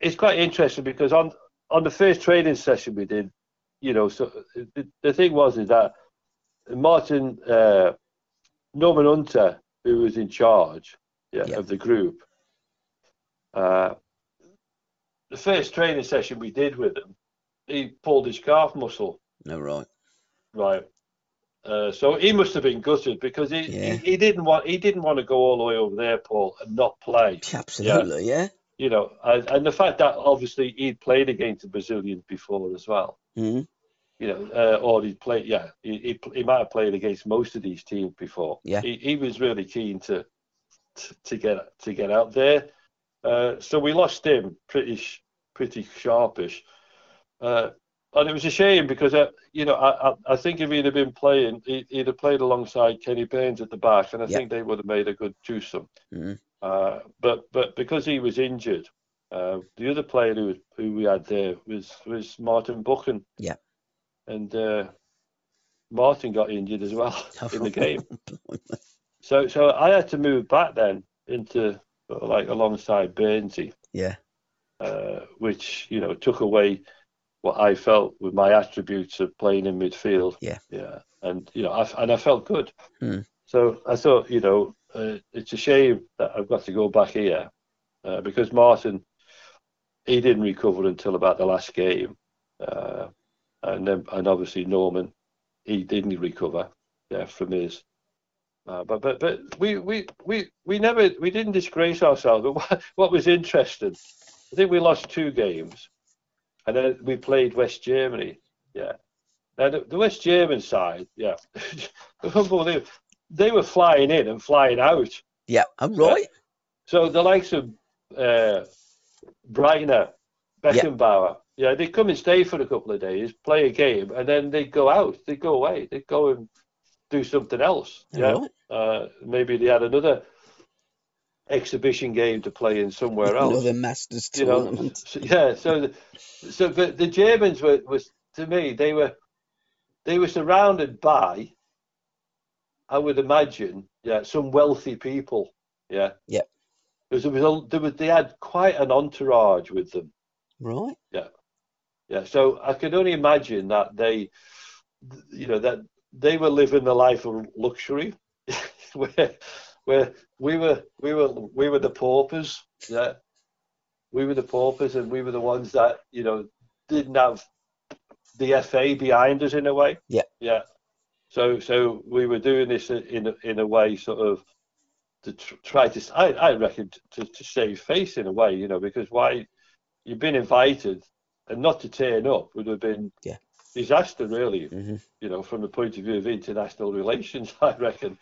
it's quite interesting because on on the first training session we did, you know, so the, the thing was is that Martin uh, Norman Hunter, who was in charge yeah, Yeah. of the group, uh, the first training session we did with him, he pulled his calf muscle, No, right. right? Uh, so he must have been gutted because he, Yeah. he, he didn't want he didn't want to go all the way over there, Paul, and not play. Absolutely, yeah. You know, and, and the fact that obviously he'd played against the Brazilians before as well. Mhm. You know, uh, or he'd played, yeah, he, he, he might have played against most of these teams before. Yeah. he, he was really keen to to, to get to get out there. Uh, so we lost him pretty pretty sharpish, uh, and it was a shame because uh, you know I, I I think if he'd have been playing, he, he'd have played alongside Kenny Burns at the back, and I Yeah. think they would have made a good twosome. Mhm. Uh, but but because he was injured, uh, the other player who who we had there was was Martin Buchan. Yeah. And uh, Martin got injured as well *laughs* in the game. So so I had to move back then into like alongside Bernsey, yeah. uh, which you know took away what I felt with my attributes of playing in midfield. Yeah. Yeah. And you know, I, and I felt good. Hmm. So I thought, you know, uh, it's a shame that I've got to go back here uh, because Martin, he didn't recover until about the last game, uh, and then and obviously Norman, he didn't recover yeah, from his Uh, but but but we, we we we never we didn't disgrace ourselves. But *laughs* what, what was interesting, I think we lost two games, and then we played West Germany. Yeah, now the, the West German side, yeah, *laughs* unbelievable. They were flying in and flying out. Yeah, I'm right. So the likes of uh, Breitner, Beckenbauer, yeah. yeah, they come and stay for a couple of days, play a game, and then they go out. They go away. They go and do something else. Yeah, right. uh, maybe they had another exhibition game to play in somewhere else. Another Masters tournament. You know, so, yeah. So, the, so but the Germans were was to me they were they were surrounded by, I would imagine, yeah, some wealthy people. Yeah. Yeah. Because there was, a, there was they had quite an entourage with them. Right. Yeah. Yeah. So I can only imagine that they, you know, that they were living the life of luxury, *laughs* where where we were we were we were the paupers. Yeah. We were the paupers, and we were the ones that you know didn't have the FA behind us in a way. Yeah. Yeah. So so we were doing this in a, in a way sort of to try to I, I reckon to, to save face in a way, you know, because why you've been invited and not to turn up would have been yeah. disaster really, mm-hmm. you know, from the point of view of international relations, *laughs* I reckon.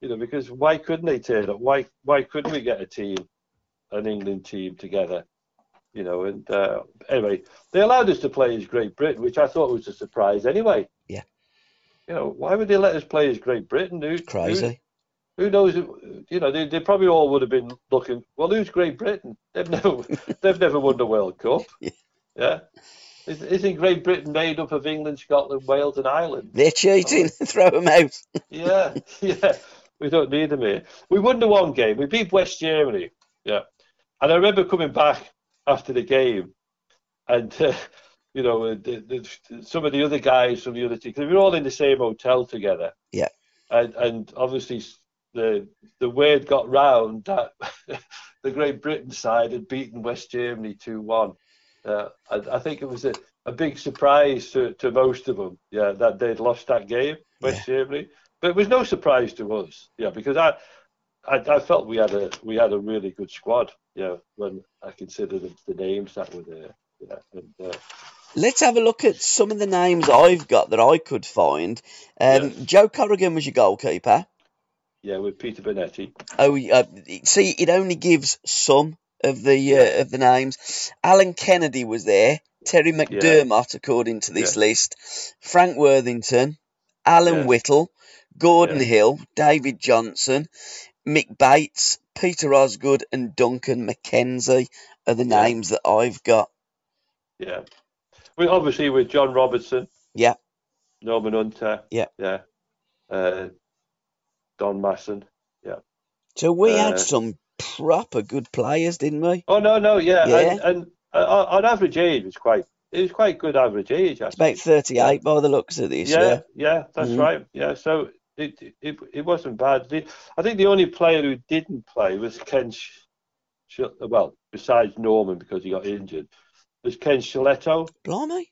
You know, because why couldn't they turn up? Why why couldn't we get a team, an England team together? you know, and uh, anyway, they allowed us to play as Great Britain, which I thought was a surprise anyway. Yeah. You know, why would they let us play as Great Britain? Who, Crazy. Who, who, knows? You know, they, they probably all would have been looking. Well, who's Great Britain? They've never *laughs* they've never won the World Cup. *laughs* Yeah. yeah. Isn't Great Britain made up of England, Scotland, Wales, and Ireland? They're cheating. Oh. *laughs* Throw them out. yeah, yeah. We don't need them here. We won the one game. We beat West Germany. Yeah. And I remember coming back after the game, and uh, you know the, the, some of the other guys from the other team because we were all in the same hotel together. Yeah, and and obviously the the word got round that *laughs* the Great Britain side had beaten West Germany two one. Uh, I, I, think it was a, a big surprise to, to most of them. Yeah, that they'd lost that game, West yeah. Germany. But it was no surprise to us. Yeah, because I I, I, felt we had a we had a really good squad. Yeah, when I considered the, the names that were there. Yeah, and, uh, Let's have a look at some of the names I've got that I could find. Um, yeah. Joe Corrigan was your goalkeeper. Yeah, with Peter Bonetti. Oh, uh, see, it only gives some of the uh, of the names. Alan Kennedy was there. Terry McDermott, yeah. according to this yeah. list. Frank Worthington, Alan Whittle, Gordon Hill, David Johnson, Mick Bates, Peter Osgood, and Duncan McKenzie are the yeah. names that I've got. Yeah. We obviously with John Robertson. Yeah. Norman Hunter. Yeah. Yeah. Uh, Don Masson. Yeah. So we uh, had some proper good players, didn't we? Oh no, no, yeah, yeah. and, and uh, on average age was quite it was quite good average age. It's about thirty eight by the looks of this. Yeah, yeah, yeah that's mm-hmm. right. Yeah, so it, it it wasn't bad. The, I think the only player who didn't play was Ken. Sh- well, besides Norman because he got injured, was Ken Shellito. Blimey.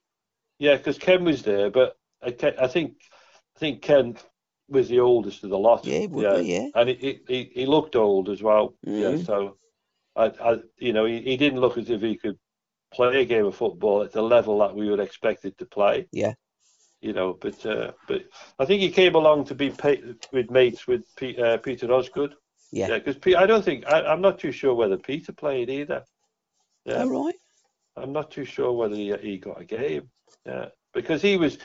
Yeah, because Ken was there, but I, I, think I think Ken was the oldest of the lot. Yeah, yeah. Be, yeah. And he, he he looked old as well. Mm-hmm. Yeah, so I, I you know he, he didn't look as if he could play a game of football at the level that we would expect it to play. Yeah you know. But uh, but I think he came along to be with mates with P- uh, Peter Osgood. Yeah. Because yeah, I don't think I, am not too sure whether Peter played either. Yeah. All right. I'm not too sure whether he, he got a game. Yeah. Because he was,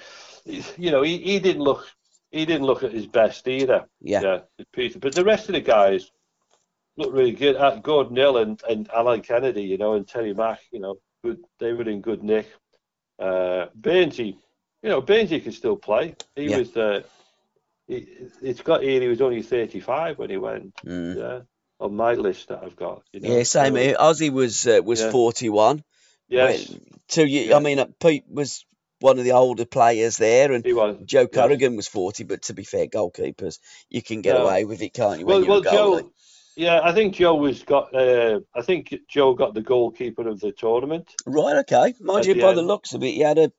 you know, he, he didn't look he didn't look at his best either. Yeah. Yeah. Peter, but the rest of the guys looked really good. Uh, Gordon Hill and, and Alan Kennedy, you know, and Terry Mack, you know, good, they were in good nick. Uh, you know, Benji can still play. He yeah. was uh, he, it's got here. He was only thirty-five when he went. Mm. Yeah, on my list that I've got. You know? Yeah, same here. Ozzy was uh, was yeah. forty-one. Yes. So you, yeah. I mean, uh, Pete was one of the older players there, and Joe Corrigan was forty. But to be fair, goalkeepers, you can get away with it, can't you? Well, well, Joe. Yeah, I think Joe was got. Uh, I think Joe got the goalkeeper of the tournament. Right. Okay. Mind you, by end. the looks of it, he had a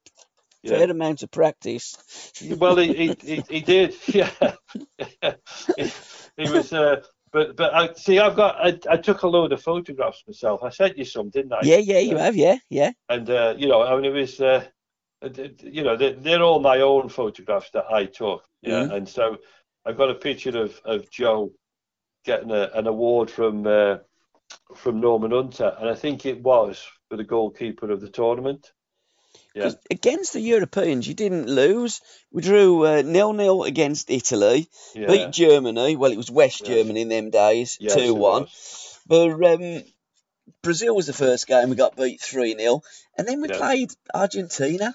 Yeah. fair amount of practice. Well, he he, he, he did. *laughs* Yeah, he, he was. Uh, but but I see. I've got. I, I took a load of photographs myself. I sent you some, didn't I? Yeah, yeah, you have, yeah, yeah. And uh, you know, I mean, it was. Uh, you know, they're, they're all my own photographs that I took. Yeah, Mhm. and so I've got a picture of of Joe getting a, an award from uh, from Norman Hunter, and I think it was for the goalkeeper of the tournament. Yeah. against the Europeans, you didn't lose. We drew uh, nil nil against Italy, Yeah. beat Germany. Well, it was West Yeah. Germany in them days, Yes, two it one. But um, Brazil was the first game. We got beat three 0 and then we Yeah. played Argentina.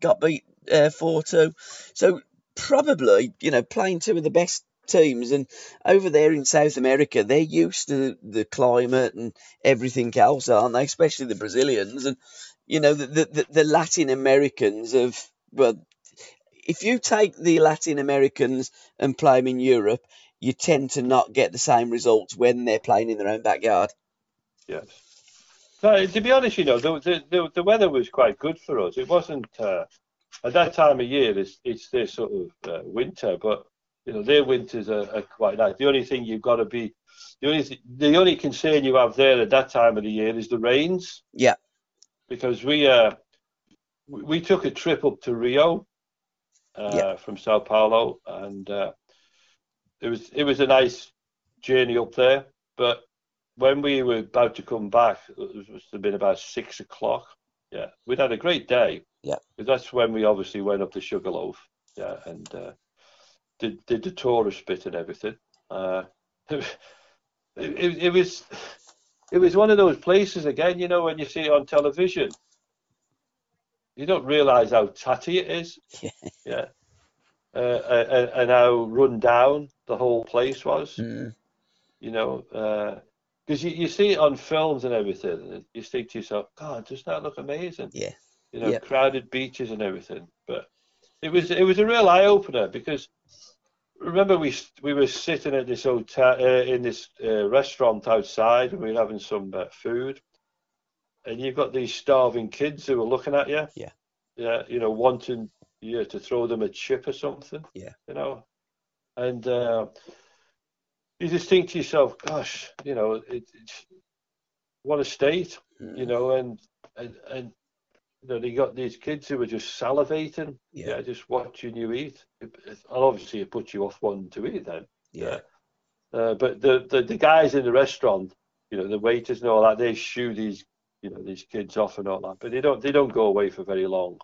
Got beat uh, four two. So probably, you know, playing two of the best teams, and over there in South America, they're used to the climate and everything else, aren't they? Especially the Brazilians, and you know, the the, the, the Latin Americans have well. If you take the Latin Americans and play them in Europe, you tend to not get the same results when they're playing in their own backyard. Yes. No, to be honest, you know, the, the, the, the weather was quite good for us. It wasn't, uh, at that time of year, it's, it's their sort of uh, winter, but, you know, their winters are, are quite nice. The only thing you've got to be, the only, th- the only concern you have there at that time of the year is the rains. Yeah. Because we, uh, we, we took a trip up to Rio uh, Yeah. from Sao Paulo, and uh, it was it was a nice journey up there. But when we were about to come back, it must have been about six o'clock. Yeah, we'd had a great day. Yeah. 'Cause that's when we obviously went up to Sugarloaf. Yeah, and uh, did did the tourist bit and everything. Uh, *laughs* it, it, it was it was one of those places again. You know, when you see it on television, you don't realise how tatty it is. *laughs* Yeah. Yeah. Uh, and, and how run down the whole place was Mm. you know, because you, you see it on films and everything, and you think to yourself, God, does that look amazing? Yeah. You know, Yeah. crowded beaches and everything. But it was it was a real eye opener because remember we we were sitting at this hotel uh, in this uh, restaurant outside, and we were having some uh, food, and you've got these starving kids who are looking at you. Yeah. Yeah, you know, wanting you to throw them a chip or something. Yeah. You know, and. Uh, you just think to yourself, gosh, you know, it, it's what a state, Mm. you know, and and and you know, they got these kids who are just salivating, Yeah. just watching you eat. It, it, obviously, it puts you off wanting to eat then. Yeah. Uh, but the, the the guys in the restaurant, you know, the waiters and all that, they shoo these, you know, these kids off and all that, but they don't they don't go away for very long.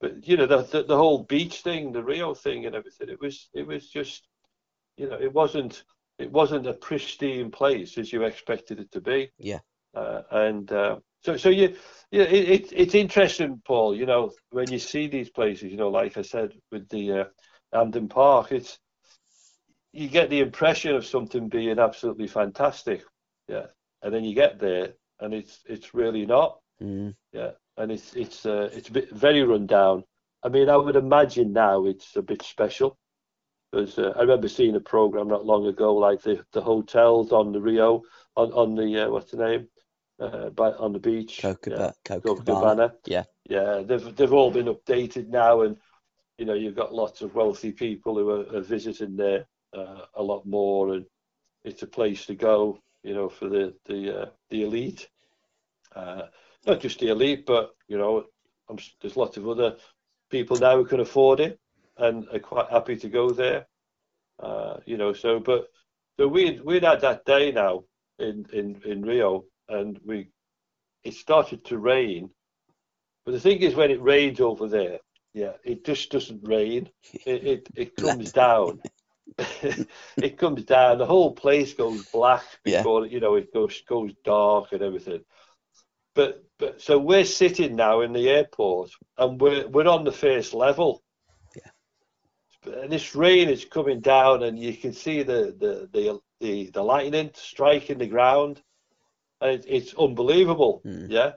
But you know, the the, the whole beach thing, the Rio thing, and everything, it was it was just, you know, it wasn't it wasn't a pristine place as you expected it to be. Yeah. Uh, and uh, so so you yeah it, it it's interesting, Paul. You know, when you see these places, you know, like I said with the uh, Hampden Park, it's you get the impression of something being absolutely fantastic, yeah, and then you get there and it's it's really not, Mm. yeah, and it's it's uh, it's a bit very run down. I mean, I would imagine now it's a bit special because uh, I remember seeing a program not long ago, like the the hotels on the Rio on on the uh, what's the name, uh, by, on the beach, yeah. Coca- Coca- Coca Cabana. Cabana. Yeah. Yeah, they've they've all been updated now, and you know you've got lots of wealthy people who are, are visiting there uh, a lot more, and it's a place to go, you know, for the the uh, the elite. Uh, not just the elite, but you know, I'm, there's lots of other people now who can afford it and are quite happy to go there. Uh, you know, so but so we we'd had that day now in in in Rio, and we it started to rain. But the thing is, when it rains over there, yeah, it just doesn't rain. *laughs* It it, it comes down. *laughs* it comes down. The whole place goes black Yeah. you know it goes goes dark and everything. But but so we're sitting now in the airport and we're we're on the first level. Yeah. And this rain is coming down and you can see the the the the, the lightning striking the ground. It, it's unbelievable. Mm. Yeah.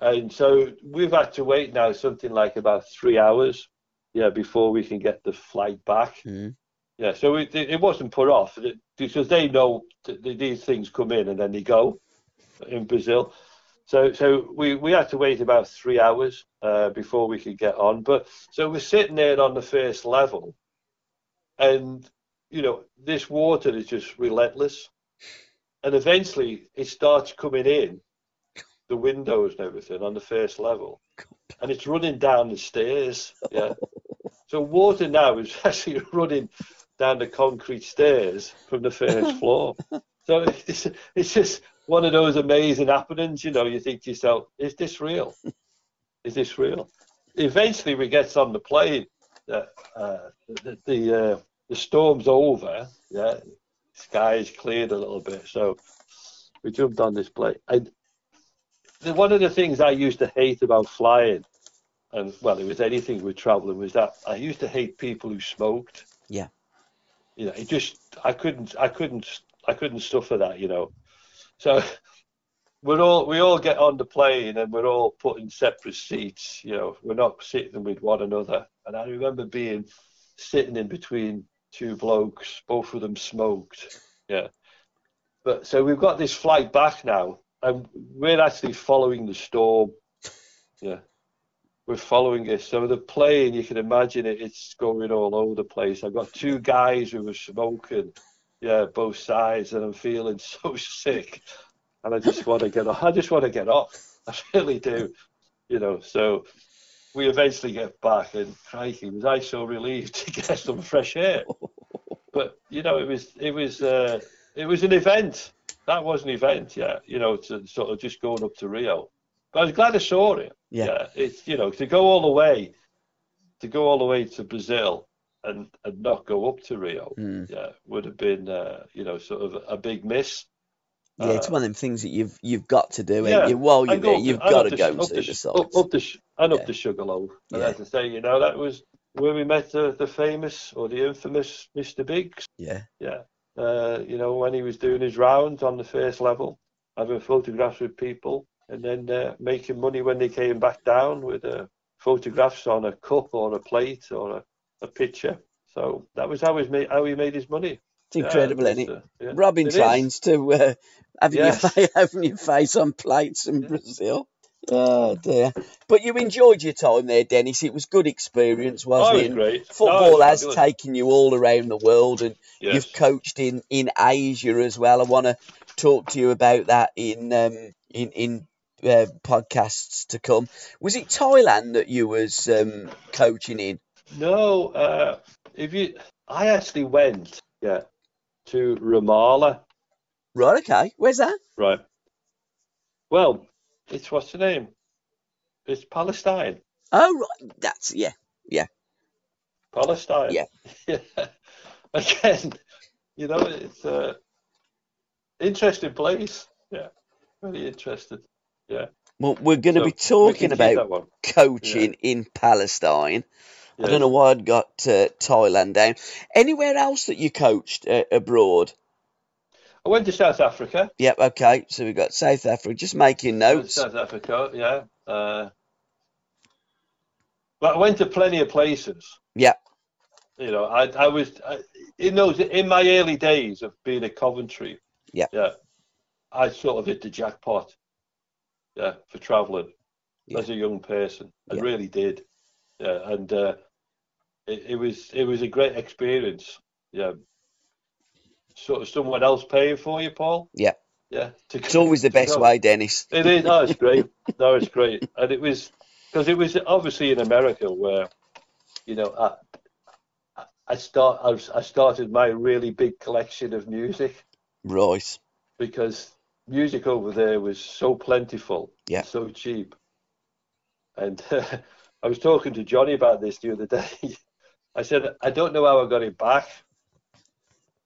And so we've had to wait now something like about three hours, yeah, before we can get the flight back. Mm. Yeah, so it, it wasn't put off because they know that these things come in and then they go in Brazil. So so we, we had to wait about three hours uh, before we could get on. But so we're sitting there on the first level, and you know this water is just relentless, and eventually it starts coming in the windows and everything on the first level, and it's running down the stairs. Yeah. So water now is *laughs* actually running down the concrete stairs from the first *laughs* floor. So it's, it's just one of those amazing happenings. You know, you think to yourself, is this real? Is this real? Eventually, we get on the plane. Uh, uh, the the, uh, the storm's over. Yeah, sky is cleared a little bit. So we jumped on this plane. And the, one of the things I used to hate about flying, and well, it was anything with traveling, was that I used to hate people who smoked. Yeah. You know, it just I couldn't I couldn't I couldn't suffer that. You know, so *laughs* we're all we all get on the plane and we're all put in separate seats. You know, we're not sitting with one another. And I remember being sitting in between two blokes, both of them smoked. Yeah. But so we've got this flight back now, and we're actually following the storm. Yeah. We're following it. So the plane, you can imagine it, it's going all over the place. I've got two guys who were smoking, yeah, both sides, and I'm feeling *laughs* so sick. And I just want to get off. I just want to get off. I really do. You know, so we eventually get back, and crikey, was I so relieved *laughs* to get some fresh air. *laughs* But you know, it was it was uh, it was an event. That was an event, yeah. You know, to sort of just going up to Rio. But I was glad I saw it. Yeah. It's you know to go all the way, to go all the way to Brazil and and not go up to Rio, Mm. yeah, would have been uh, you know sort of a big miss. Yeah, it's Uh, one of them things that you've you've got to do. Yeah, you? While you're there, up you've got to the go sh- and up see the the Up, up the and Yeah. up the Sugarloaf. And Yeah. as I say, you know, that was where we met the, the famous or the infamous Mr. Biggs. Yeah, Yeah. Uh, you know, when he was doing his rounds on the first level, having photographs with people, and then uh, making money when they came back down with uh, photographs on a cup or a plate or a, a picture. So that was how, his ma- how he made his money. It's incredible, yeah, isn't it? it's, uh, yeah. Robbing It is. trains to uh, having your Yes. fa- *laughs* having your face on plates in Brazil. Oh dear! But you enjoyed your time there, Dennis. It was good experience, Oh, wasn't it it? was great. Football No, has fabulous. taken you all around the world, and Yes. you've coached in in Asia as well. I want to talk to you about that in um, in in uh, podcasts to come. Was it Thailand that you was um, coaching in? No, uh, if you, I actually went, yeah, to Ramallah, Right. Okay. Where's that? right. Well, it's what's the name? It's Palestine. Oh, right. That's yeah. Yeah. Palestine. Yeah. yeah. *laughs* Again, you know, it's a interesting place. Yeah, very interested. Yeah. Well, we're going to So be talking can keep that about coaching in Palestine. I don't know why I'd got uh, Thailand down. Anywhere else that you coached uh, abroad? I went to South Africa. Yep. Okay. So we've got South Africa. Just making notes. South Africa, yeah. Uh, but I went to plenty of places. Yeah. You know, I I was I, in those in my early days of being at Coventry. Yeah. Yeah. I sort of hit the jackpot. Yeah, for travelling Yeah. as a young person. I Yeah. really did. Yeah, and uh, it, it was it was a great experience. Yeah. Sort of someone else paying for you, Paul. Yeah. Yeah. To, It's always the best way, Dennis. It is. No, it's great. No, it's great, and it was because it was obviously in America where, you know, I, I start I, I started my really big collection of music Right. because music over there was so plentiful, Yeah. so cheap, and *laughs* I was talking to Jonny about this the other day. I said I don't know how I got it back.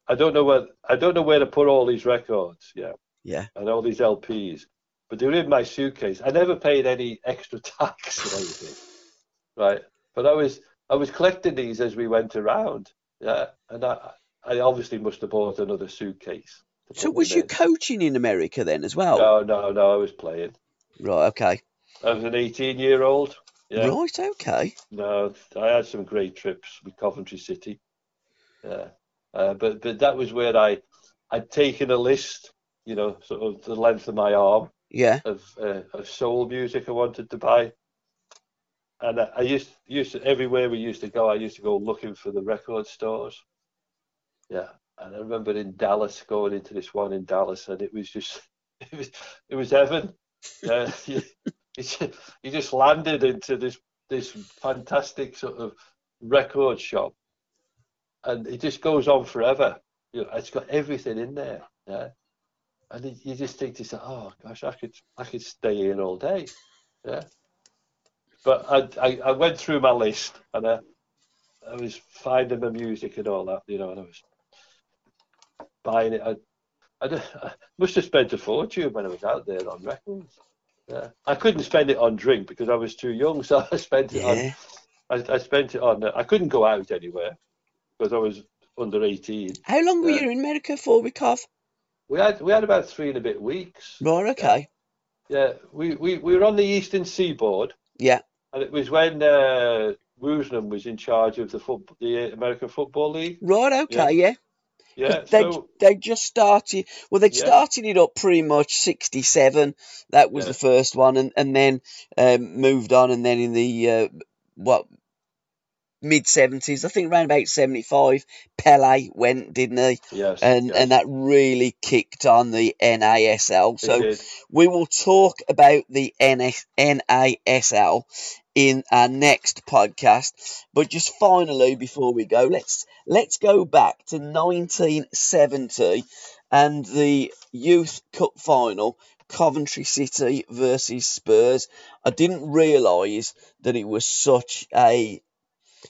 I don't know where I don't know where to put all these records. Yeah Yeah. and all these LPs, but they were in my suitcase. I never paid any extra tax or anything, right? But I was I was collecting these as we went around, yeah, and I I obviously must have bought another suitcase. So was you in. coaching in America then as well? No, no, no. I was playing. Right. Okay. I was an 18 year old. Yeah. Right. Okay. No, I had some great trips with Coventry City. Yeah, uh, but but that was where I I'd taken a list, you know, sort of the length of my arm, Yeah. of uh, of soul music I wanted to buy. And I, I used used to, everywhere we used to go, I used to go looking for the record stores. Yeah, and I remember in Dallas going into this one in Dallas, and it was just *laughs* it was it was heaven. Yeah, *laughs* *laughs* you just- landed into this this fantastic sort of record shop, and it just goes on forever. You know, it's got everything in there. Yeah, and it, you just think to yourself, oh gosh, I could I could stay here all day. Yeah, but I I, I went through my list and I I was finding the music and all that, you know, and I was buying it. I I *laughs* must have spent a fortune when I was out there on records. Yeah, I couldn't spend it on drink because I was too young, *laughs* so I spent it Yeah. on. I, I spent it on. I couldn't go out anywhere because I was under eighteen. How long were you in America for, Wickoff? We had we had about three and a bit weeks. Right, okay. Yeah, we, we, we were on the eastern seaboard, Yeah. and it was when uh, Woosnam was in charge of the foot, the American Football League. Right, okay, yeah. Yeah, they so they just started well they'd Yeah. started it up pretty much 67 that was Yeah. the first one and and then um, moved on and then in the uh, what mid 70s i think around about 75 pele went didn't he yes, and yes, and that really kicked on the nasl it so did. we will talk about the NS, NASL in our next podcast. But just finally, before we go, let's let's go back to 1970 and the Youth Cup final, Coventry City versus Spurs. I didn't realise that it was such a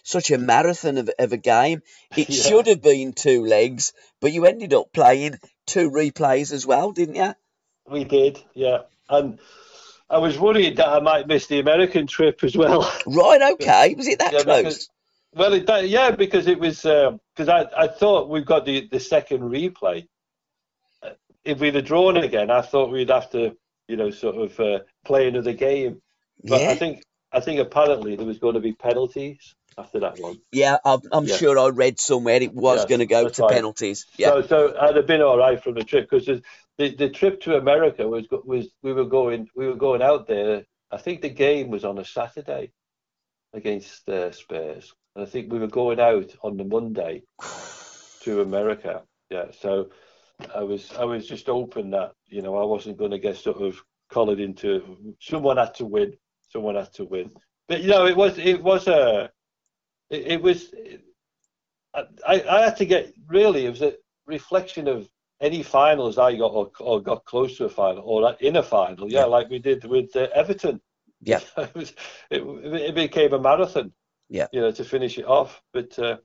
such a marathon of, of a game. *laughs* It Yeah. should have been two legs, but you ended up playing two replays as well, didn't you? we did, yeah. And I was worried that I might miss the American trip as well. *laughs* Right, okay. Was it that Yeah, close? because- well, it, yeah, because it was because I, I thought we've got the, the second replay. Uh, If we'd have drawn again, I thought we'd have to, you know, sort of uh, play another game. But yeah, I think I think apparently there was going to be penalties after that one. yeah. I'm, I'm Yeah. sure I read somewhere it was Yeah, going to go to right. penalties. Yeah, So, so I'd have been all right from the trip because the, the trip to America was was we were going we were going out there. I think the game was on a Saturday against uh, Spurs, and I think we were going out on the Monday to America. Yeah, so I was I was just hoping that you know I wasn't going to get sort of collared into. Someone had to win. Someone had to win. But you know, it was it was a it, it was. I, I had to get really. It was a reflection of any finals I got or, or got close to a final or in a final. Yeah, Yeah. like we did with uh, Everton. Yeah. *laughs* it was. It, it became a marathon. Yeah. You know, to finish it off, but. Uh,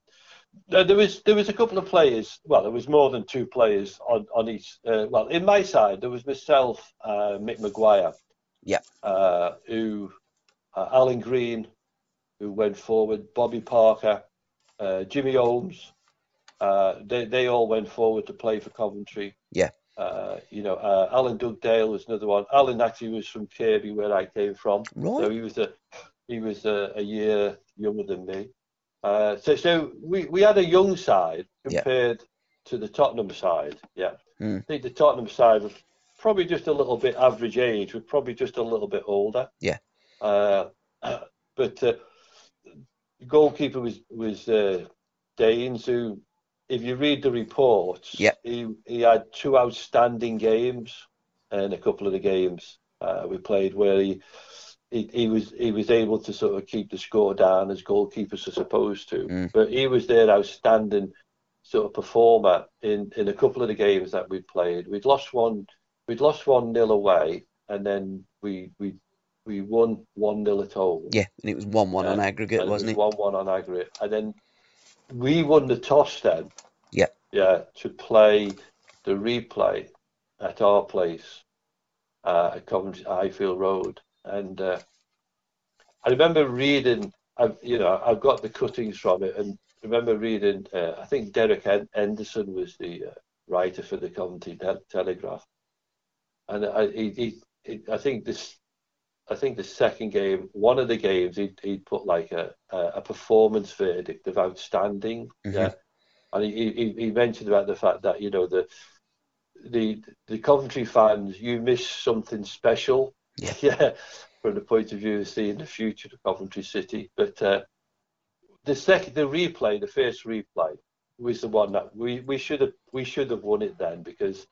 there was there was a couple of players. Well, there was more than two players on on each. Uh, well, in my side, there was myself, uh, Mick McGuire. Yeah. Uh, who, uh, Alan Green, who went forward. Bobby Parker, uh, Jimmy Holmes. Uh, they they all went forward to play for Coventry. Yeah. Uh, you know, uh, Alan Dugdale was another one. Alan actually was from Kirkby, where I came from. Right. So he was a he was a, a year younger than me. Uh, so so we, we had a young side Yeah. compared to the Tottenham side. Yeah, Hmm. I think the Tottenham side was probably just a little bit average age. We're probably just a little bit older. Yeah. Uh, *clears throat* but uh, the goalkeeper was was uh, Daines, who, if you read the reports, Yeah. he he had two outstanding games and a couple of the games uh, we played where he, he he was he was able to sort of keep the score down as goalkeepers are supposed to. Mm. But he was their outstanding sort of performer in in a couple of the games that we played. We'd lost one we'd lost one nil away, and then we we we won one nil at home. Yeah, and it was one one on aggregate, wasn't it? was one one on aggregate, and then we won the toss then. Yeah. Yeah, to play the replay at our place uh, at Coventry Highfield Road, and uh, I remember reading. I've you know I've got the cuttings from it, and remember reading. Uh, I think Derek Hen- Henderson was the uh, writer for the Coventry Tel- Telegraph, and I he, he, he I think this I think the second game, one of the games, he he put like a a, a performance verdict of outstanding. Mhm. Yeah, and he, he he mentioned about the fact that you know the the the Coventry fans, you miss something special. Yeah. *laughs* yeah, from the point of view of seeing the future of Coventry City. But uh, the second, the replay, the first replay, was the one that we, we should have we should have won it then because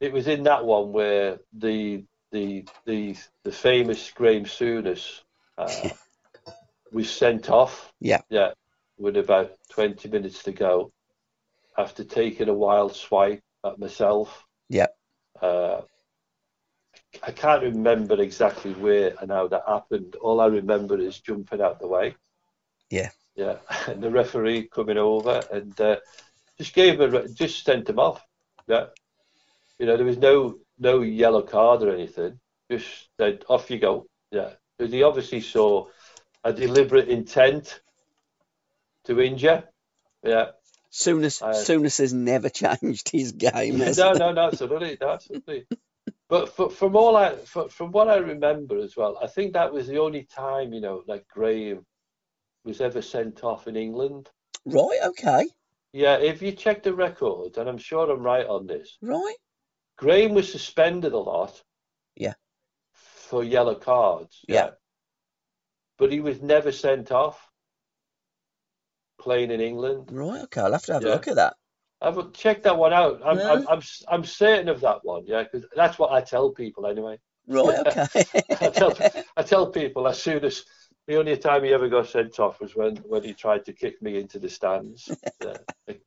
it was in that one where the the the the famous Graham Souness uh, *laughs* was sent off. Yeah. Yeah, with about twenty minutes to go, after taking a wild swipe at myself. Yeah. Uh, I can't remember exactly where and how that happened. All I remember is jumping out the way. Yeah. Yeah, *laughs* and the referee coming over and uh, just gave him a, just sent him off. Yeah, you know there was no no yellow card or anything. Just said off you go. Yeah, because he obviously saw a deliberate intent to injure. Yeah, Souness, Uh, Souness has never *laughs* changed his game. no, no, no, absolutely, no, absolutely. But for, from all I, for, from what I remember as well, I think that was the only time you know, like Graham was ever sent off in England. Right, okay, Yeah, if you check the records, and I'm sure I'm right on this, right. Graham was suspended a lot. Yeah. For yellow cards. Yeah. But he was never sent off playing in England. Right, okay. I'll have to have a look at that. I've checked that one out. I'm, Yeah. I'm, I'm, I'm certain of that one. Yeah, because that's what I tell people anyway. Right, okay. *laughs* I tell, I tell people as soon as the only time he ever got sent off was when, when he tried to kick me into the stands. *laughs* Yeah, I- I said-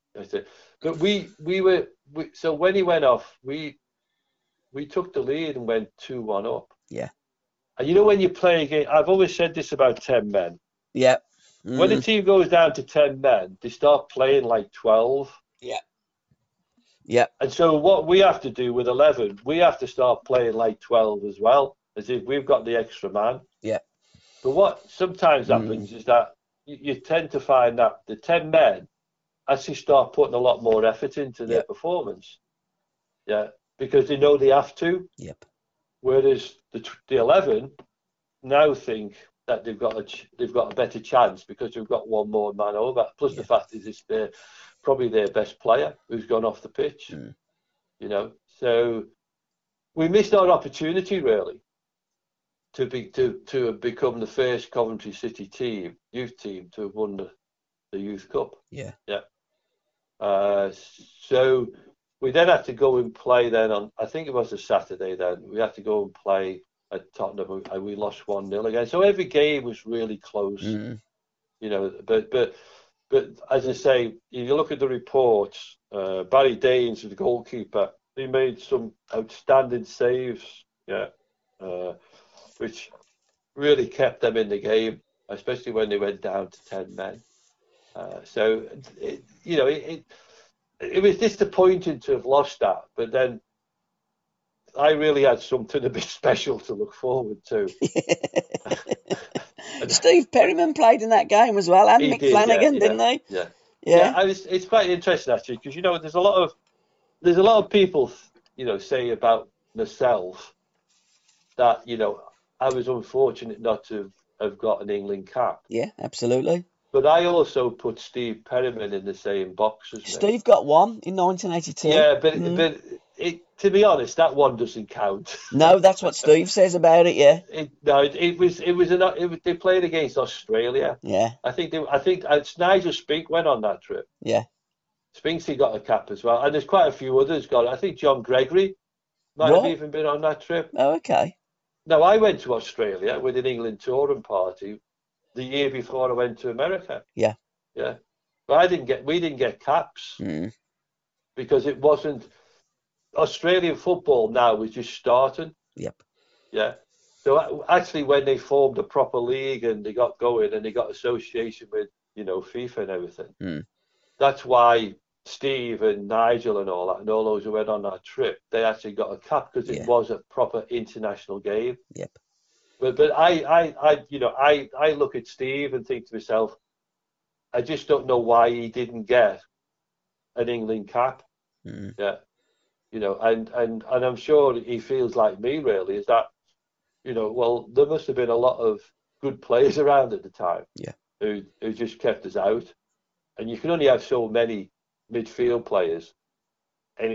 but we we were we, so when he went off, we we took the lead and went two one up. Yeah. And you know when you play a game, I've always said this about ten men. yeah. When a Mm, team goes down to ten men, they start playing like twelve. yeah. Yeah. And so what we have to do with 11, we have to start playing like 12 as well, as if we've got the extra man. Yeah. But what sometimes Mm. happens is that you, you tend to find that the 10 men actually start putting a lot more effort into their Yeah. performance. Yeah. Because they know they have to. Yep. Whereas the, the 11 now think that they've got a ch- they've got a better chance because they've got one more man over. Plus the fact is it's their probably their best player who's gone off the pitch. Mm. You know, so we missed our opportunity really to be to to have become the first Coventry City team, youth team, to have won the, the Youth Cup. Yeah. Yeah. Uh, so we then had to go and play then on I think it was a Saturday then we had to go and play at Tottenham and we lost one 0 again. So every game was really close, Mm, you know. But but but as I say, if you look at the reports, uh, Barry Daines, the goalkeeper, he made some outstanding saves, yeah, uh, which really kept them in the game, especially when they went down to ten men. Uh, so it, you know it, it it was disappointing to have lost that, but then I really had something a bit *laughs* special to look forward to. *laughs* Steve Perryman played in that game as well, and He Mick did, Flanagan, yeah, didn't they? Yeah. Yeah. I was, it's quite interesting actually because you know there's a lot of there's a lot of people you know say about myself that you know I was unfortunate not to have, have got an England cap, Yeah, absolutely. But I also put Steve Perryman in the same box as me. Steve got one in 1982. Yeah, but Mm. but it, to be honest, that one doesn't count. No, that's what Steve says about it. Yeah. *laughs* It, no, it, it was it was an it was, they played against Australia. Yeah. I think they, I think uh, Nigel Spink went on that trip. Yeah. Spinksy got a cap as well, and there's quite a few others got. it. I think John Gregory might Right. have even been on that trip. Oh, okay. No, I went to Australia with an England touring party the year before I went to America. Yeah. Yeah, but I didn't get we didn't get caps Mm. because it wasn't Australian football now was just starting. Yep. Yeah. So actually, when they formed a proper league and they got going and they got association with you know FIFA and everything, Mm. that's why Steve and Nigel and all that and all those who went on that trip, they actually got a cap because it Yeah. was a proper international game. Yep. But but I, I I you know I I look at Steve and think to myself, I just don't know why he didn't get an England cap. Mm. Yeah. You know, and, and, and I'm sure he feels like me really, is that, you know, well, there must have been a lot of good players *laughs* around at the time. Yeah. Who who just kept us out. And you can only have so many midfield players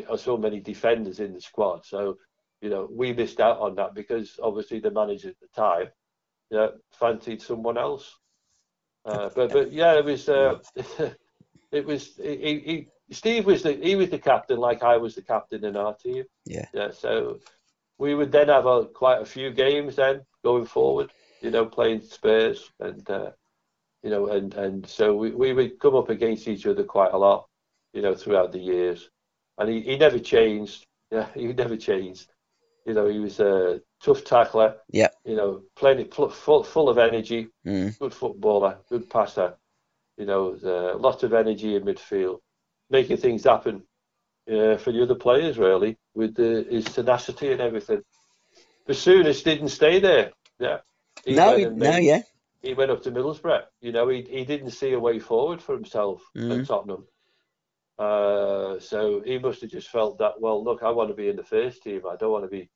or so many defenders in the squad. So you know we missed out on that because obviously the manager at the time yeah fancied someone else. Uh, but but yeah, it was uh, *laughs* it was he, he, Steve was the he was the captain like I was the captain in our team. Yeah. Yeah. So we would then have a, quite a few games then going forward. You know, playing Spurs and uh, you know and and so we, we would come up against each other quite a lot. You know, throughout the years, and he, he never changed. *laughs* Yeah, he never changed. You know, he was a tough tackler. Yeah. You know, plenty full full of energy. Mm. Good footballer, good passer. You know, uh, lots of energy in midfield, making things happen uh, for the other players really with the, his tenacity and everything. Basounis didn't stay there. Yeah. He no, he, no, yeah. he went up to Middlesbrough. You know, he he didn't see a way forward for himself Mhm. at Tottenham. Uh, so he must have just felt that. Well, look, I want to be in the first team. I don't want to be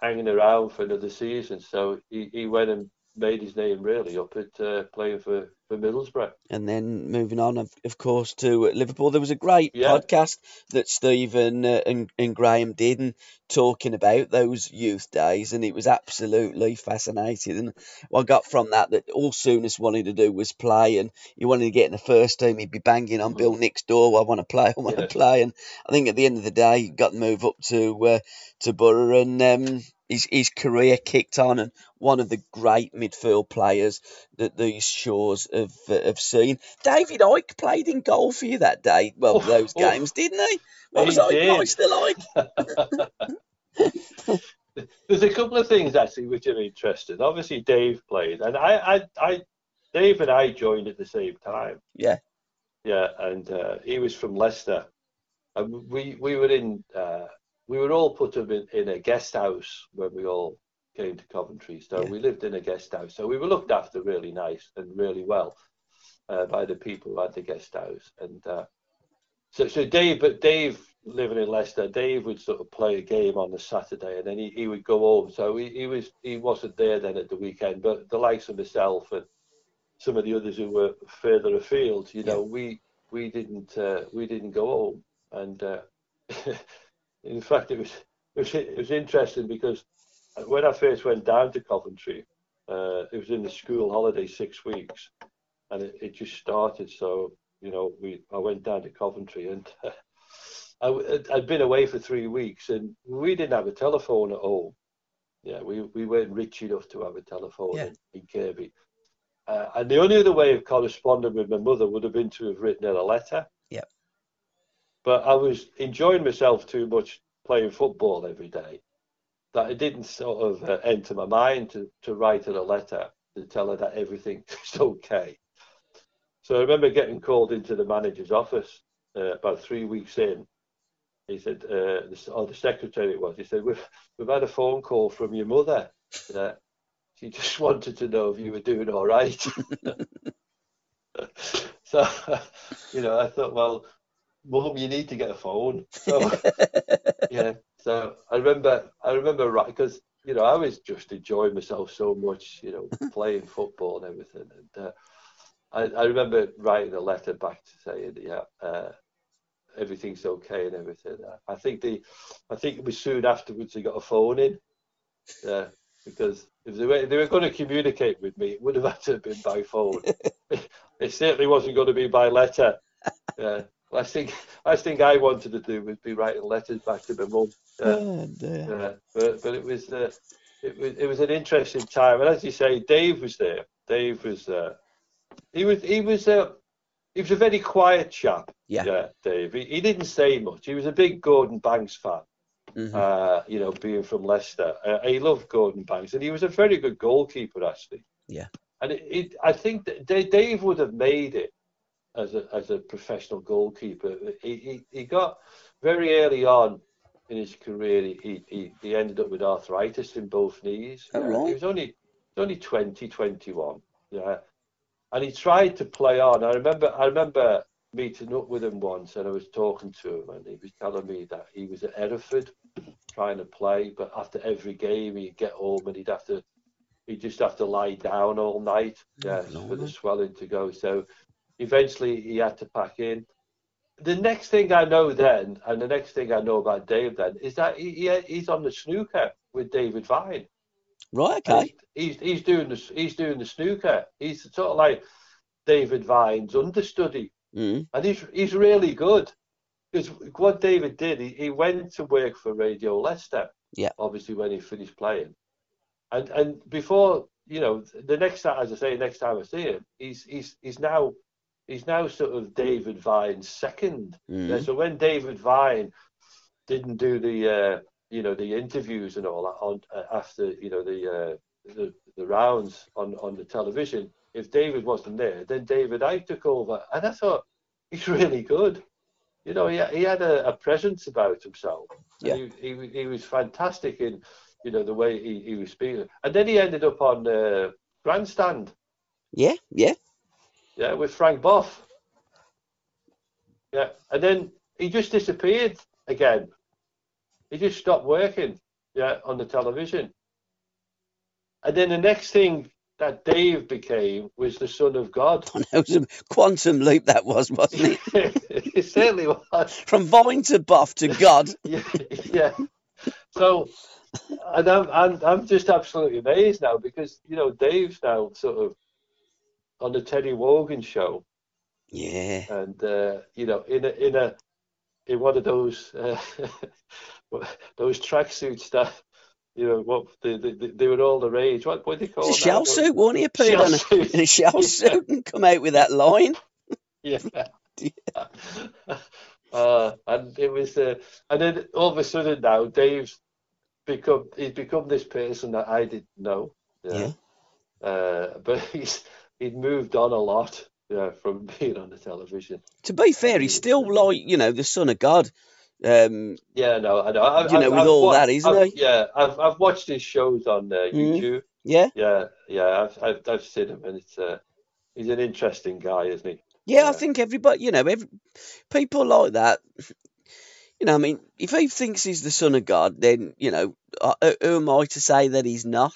hanging around for another season. So he, he went and made his name really up at uh, playing for for Middlesbrough. And then moving on, of, of course, to Liverpool. There was a great Yeah. podcast that Stephen and, uh, and and Graham did, and talking about those youth days, and it was absolutely fascinating. And what I got from that that all Souness wanted to do was play, and he wanted to get in the first team. He'd be banging on Bill Nick's door. I want to play. I want to Yeah. play. And I think at the end of the day, he got the move up to uh, to Borough, and um, his his career kicked on, and one of the great midfield players that these shores have uh, have seen. David Icke played in goal for you that day. Well, Oh, those oh. games, didn't he? What was He did. like still *laughs* like? There's a couple of things actually which are interesting. Obviously, Dave played, and I, I, I Dave and I joined at the same time. Yeah. Yeah, and uh, he was from Leicester, and we we were in uh, we were all put up in, in a guest house when we all came to Coventry. So Yeah. we lived in a guest house. So we were looked after really nice and really well uh, by the people who had the guest house. And uh, so so Dave, but Dave living in Leicester, Dave would sort of play a game on the Saturday, and then he, he would go home. So he, he was he wasn't there then at the weekend. But the likes of myself and some of the others who were further afield, you know, we we didn't uh, we didn't go home, and uh, *laughs* in fact, it was it was it was interesting because when I first went down to Coventry, uh, it was in the school holiday six weeks, and it, it just started. So you know, we I went down to Coventry and. *laughs* I, I'd been away for three weeks and we didn't have a telephone at home. Yeah, we, we weren't rich enough to have a telephone Yeah. in, in Kirkby. Uh, and the only other way of corresponding with my mother would have been to have written her a letter. But I was enjoying myself too much playing football every day that it didn't sort of uh, enter my mind to, to write her a letter to tell her that everything *laughs* was okay. So I remember getting called into the manager's office uh, about three weeks in. He said, uh, the, or the secretary it was, he said, we've, we've had a phone call from your mother. Uh, she *laughs* just wanted to know if you were doing all right. *laughs* so, you know, I thought, well, mum, you need to get a phone. *laughs* So, yeah. So I remember, I remember right because you know I was just enjoying myself so much, you know, *laughs* playing football and everything. And uh, I, I remember writing a letter back to saying, yeah, uh, everything's okay and everything. I think the, I think it was soon afterwards they got a phone in. Yeah, because if they were, if they were going to communicate with me, it would have had to have been by phone. *laughs* it certainly wasn't going to be by letter. Yeah. Last thing, last thing I wanted to do was be writing letters back to my mum. Yeah. Dear. Yeah, but but it was uh, it was it was an interesting time, and as you say, Dave was there. Dave was uh, he was he was uh, he was a very quiet chap. Yeah. Dave. He, he didn't say much. He was a big Gordon Banks fan. Mhm. Uh, you know, being from Leicester, uh, he loved Gordon Banks, and he was a very good goalkeeper actually. Yeah. And it, it, I think that Dave would have made it as a as a professional goalkeeper. He he, he got very early on in his career. He, he he ended up with arthritis in both knees. Oh, Yeah, right. He was only he was only 20, 21. Yeah, and he tried to play on. I remember I remember meeting up with him once, and I was talking to him, and he was telling me that he was at Hereford trying to play, but after every game he'd get home and he'd have to he'd just have to lie down all night, yeah, for the swelling to go. So eventually he had to pack in. the next thing I know then, and the next thing I know about Dave then, is that he, he he's on the snooker with David Vine. Right. Okay. He's, he's he's doing the he's doing the snooker. He's sort of like David Vine's understudy, Mm. and he's he's really good. Because what David did, he, he went to work for Radio Leicester. Yeah. Obviously, when he finished playing, and and before you know, the next time, as I say, next time I see him, he's he's he's now he's now sort of David Vine's second. Mm. Yeah, so when David Vine didn't do the uh, you know the interviews and all that on uh, after you know the, uh, the the rounds on on the television, if David wasn't there, then David Icke took over, and I thought he's really good. You know, he he had a, a presence about himself. Yeah. He, he he was fantastic in you know the way he, he was speaking, and then he ended up on uh, grandstand. Yeah. Yeah. Yeah, with Frank Bough. Yeah, and then he just disappeared again. He just stopped working. Yeah, on the television. And then the next thing that Dave became was the son of God. Oh, *laughs* That was a quantum leap. That was, wasn't it? *laughs* it certainly was. From Vine to Bough to God. *laughs* Yeah, yeah. So, and I'm, I'm I'm just absolutely amazed now because you know Dave's now sort of on the Terry Wogan show. Yeah. and uh, you know, in a in a in one of those uh, *laughs* those tracksuits that you know what they, they, they were all the rage. What what do they call them? shell suit, won't he? Appeared Shell on a, suit. in a shell *laughs* Yeah. suit and come out with that line. Yeah. *laughs* uh, and it was, uh, and then all of a sudden now, Dave's become he's become this person that I didn't know. Yeah. Uh, but he's he'd moved on a lot. Yeah, from *laughs* being on the television. To be fair, he's still like, you know, the son of God. Um, Yeah, no, I know. I've, You know, with all wa- that, isn't I've- he? Yeah, I've I've watched his shows on uh, Mhm. YouTube. yeah. Yeah, yeah, I've, I've I've seen him, and it's uh, he's an interesting guy, isn't he? Yeah, I think everybody, you know, every, people like that. You know, I mean, if he thinks he's the son of God, then you know, uh, who am I to say that he's not?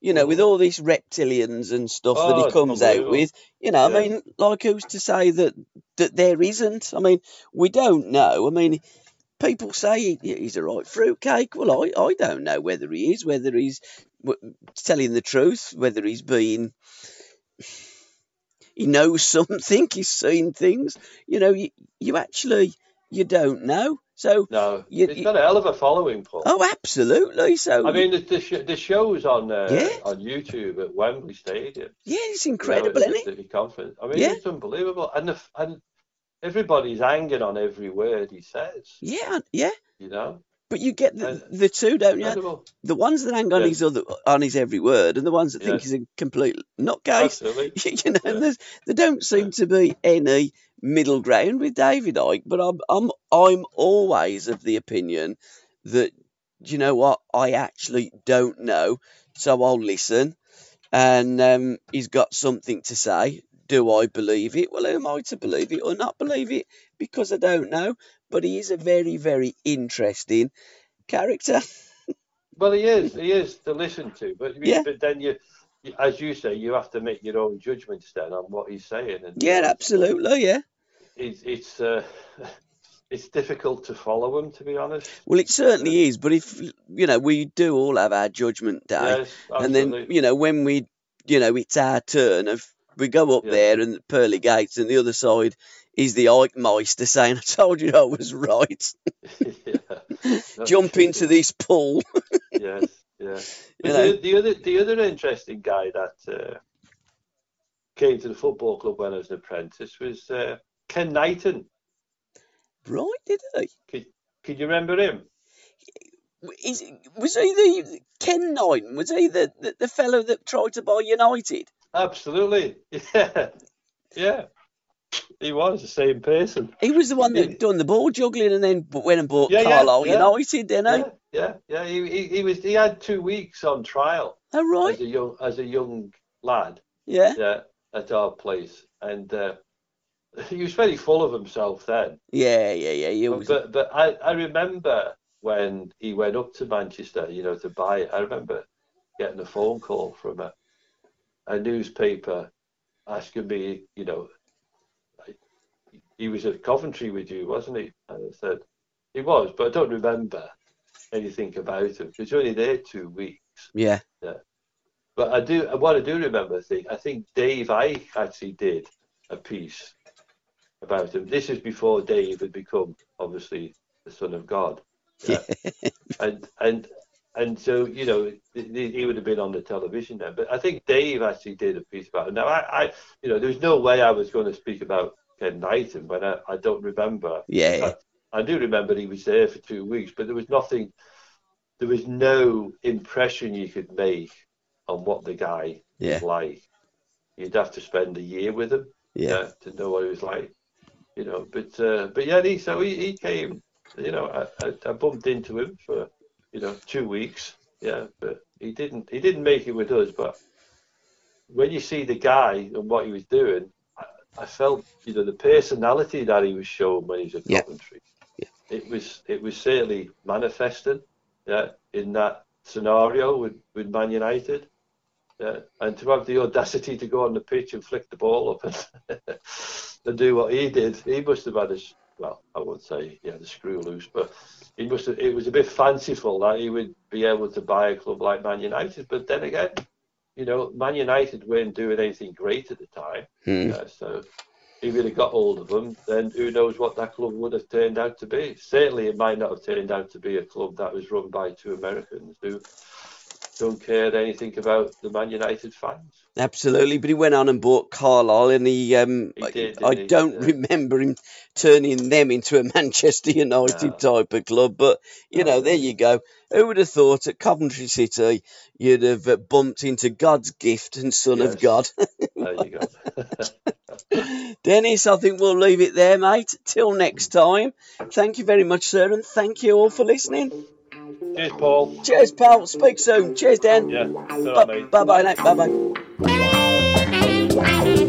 You know, with all these reptilians and stuff that Oh, he comes out with, you know, I mean, like who's to say that that there isn't? I mean, we don't know. I mean, people say he, he's a right fruitcake. Well, I, I don't know whether he is, whether he's telling the truth, whether he's being he knows *laughs* something, he's seen things. You know, you, you actually you don't know. So, no, You- he's you- got a hell of a following, Paul. oh, absolutely. So, I mean, the the, sh- the shows on uh, Yeah. on YouTube at Wembley Stadium. yeah, it's you know, incredible, isn't it? conference. I mean, Yeah. it's unbelievable, and the, and everybody's hanging on every word he says. Yeah, yeah. You know, But you get the, And- the two, don't you? incredible. The ones that hang on Yeah. his other on his every word, and the ones that think he's a complete nutcase. Absolutely. *laughs* you know, there don't seem to be any middle ground with David Icke. But I'm I'm I'm always of the opinion that you know what I actually don't know, so I'll listen. And um, he's got something to say. Do I believe it? Well, who am I to believe it or not believe it? Because I don't know. But he is a very, very interesting character. *laughs* Well, he is. He is to listen to, but Yeah. but then you, as you say, you have to make your own judgments then on what he's saying. And Yeah, absolutely. Yeah. It's it's uh, *laughs* it's difficult to follow him, to be honest. Well, it certainly is. But if you know, we do all have our judgment day. Yes, and then you know when we you know it's our turn of we go up Yeah. there and the pearly gates and the other side is the Icke Meister saying I told you I was right *laughs* *laughs* yeah. jump into this pool yes, yeah. You But know. the, the other the other interesting guy that uh, came to the football club when I was an apprentice was uh, Ken Knighton. right did he Can, can you remember him? is, was he the Ken Knighton was he the, the, the fellow that tried to buy United Absolutely. *laughs* Yeah. Yeah. He was the same person. he was the one that Yeah. done the ball juggling and then went and bought Yeah, yeah, Carlisle yeah. United didn't he Yeah, yeah, yeah. He, he, he was he had two weeks on trial oh right as a young as a young lad. yeah Yeah, at our place, and uh, he was very full of himself then. yeah yeah yeah he was But but I, I remember when he went up to Manchester, you know, to buy it. I remember getting a phone call from a a newspaper asking me, you know, he was at Coventry with you, wasn't he? And I said, he was, but I don't remember anything about him. He was only there two weeks. Yeah. Yeah. But I do, what I do remember, I think, I think Dave Icke actually did a piece about him. This is before Dave had become, obviously, the son of God. Yeah. *laughs* and, and, and so, you know, he would have been on the television then. But I think Dave actually did a piece about him. Now, I, I you know, there's no way I was going to speak about Ken Knighton, but I, I don't remember. Yeah. I, I do remember he was there for two weeks, but there was nothing, there was no impression you could make on what the guy Yeah. was like. You'd have to spend a year with him Yeah. Uh, to know what he was like. You know, but uh, but yeah, he, so he, he came. You know, I, I, I bumped into him for you know two weeks. Yeah, but he didn't he didn't make it with us. But when you see the guy and what he was doing, I, I felt you know the personality that he was showing when he was at Yeah. Coventry. Yeah. It was it was certainly manifested. Yeah, in that scenario with with Man United. Yeah, and to have the audacity to go on the pitch and flick the ball up and, *laughs* and do what he did, he must have had a s- well, I won't say he had a screw loose, but he must have. It was a bit fanciful that he would be able to buy a club like Man United. But then again, you know, Man United weren't doing anything great at the time. Hmm. Yeah, so if he'd have got hold of them, then who knows what that club would have turned out to be. Certainly, it might not have turned out to be a club that was run by two Americans who don't care anything about the Man United fans. Absolutely, but he went on and bought Carlisle, and he, um, He did, I, he? don't Yeah. remember him turning them into a *laughs* Manchester United No. type of club. But you know, there you go. Who would have thought at Coventry City you'd have uh, bumped into God's gift and Son of God? There you go. *laughs* Dennis, I think we'll leave it there, mate. Till next time. Thank you very much, sir, and thank you all for listening. Cheers, Paul. Cheers, pal. Speak soon. Cheers, Dan. Yeah, mate. Bye bye, mate. Bye bye.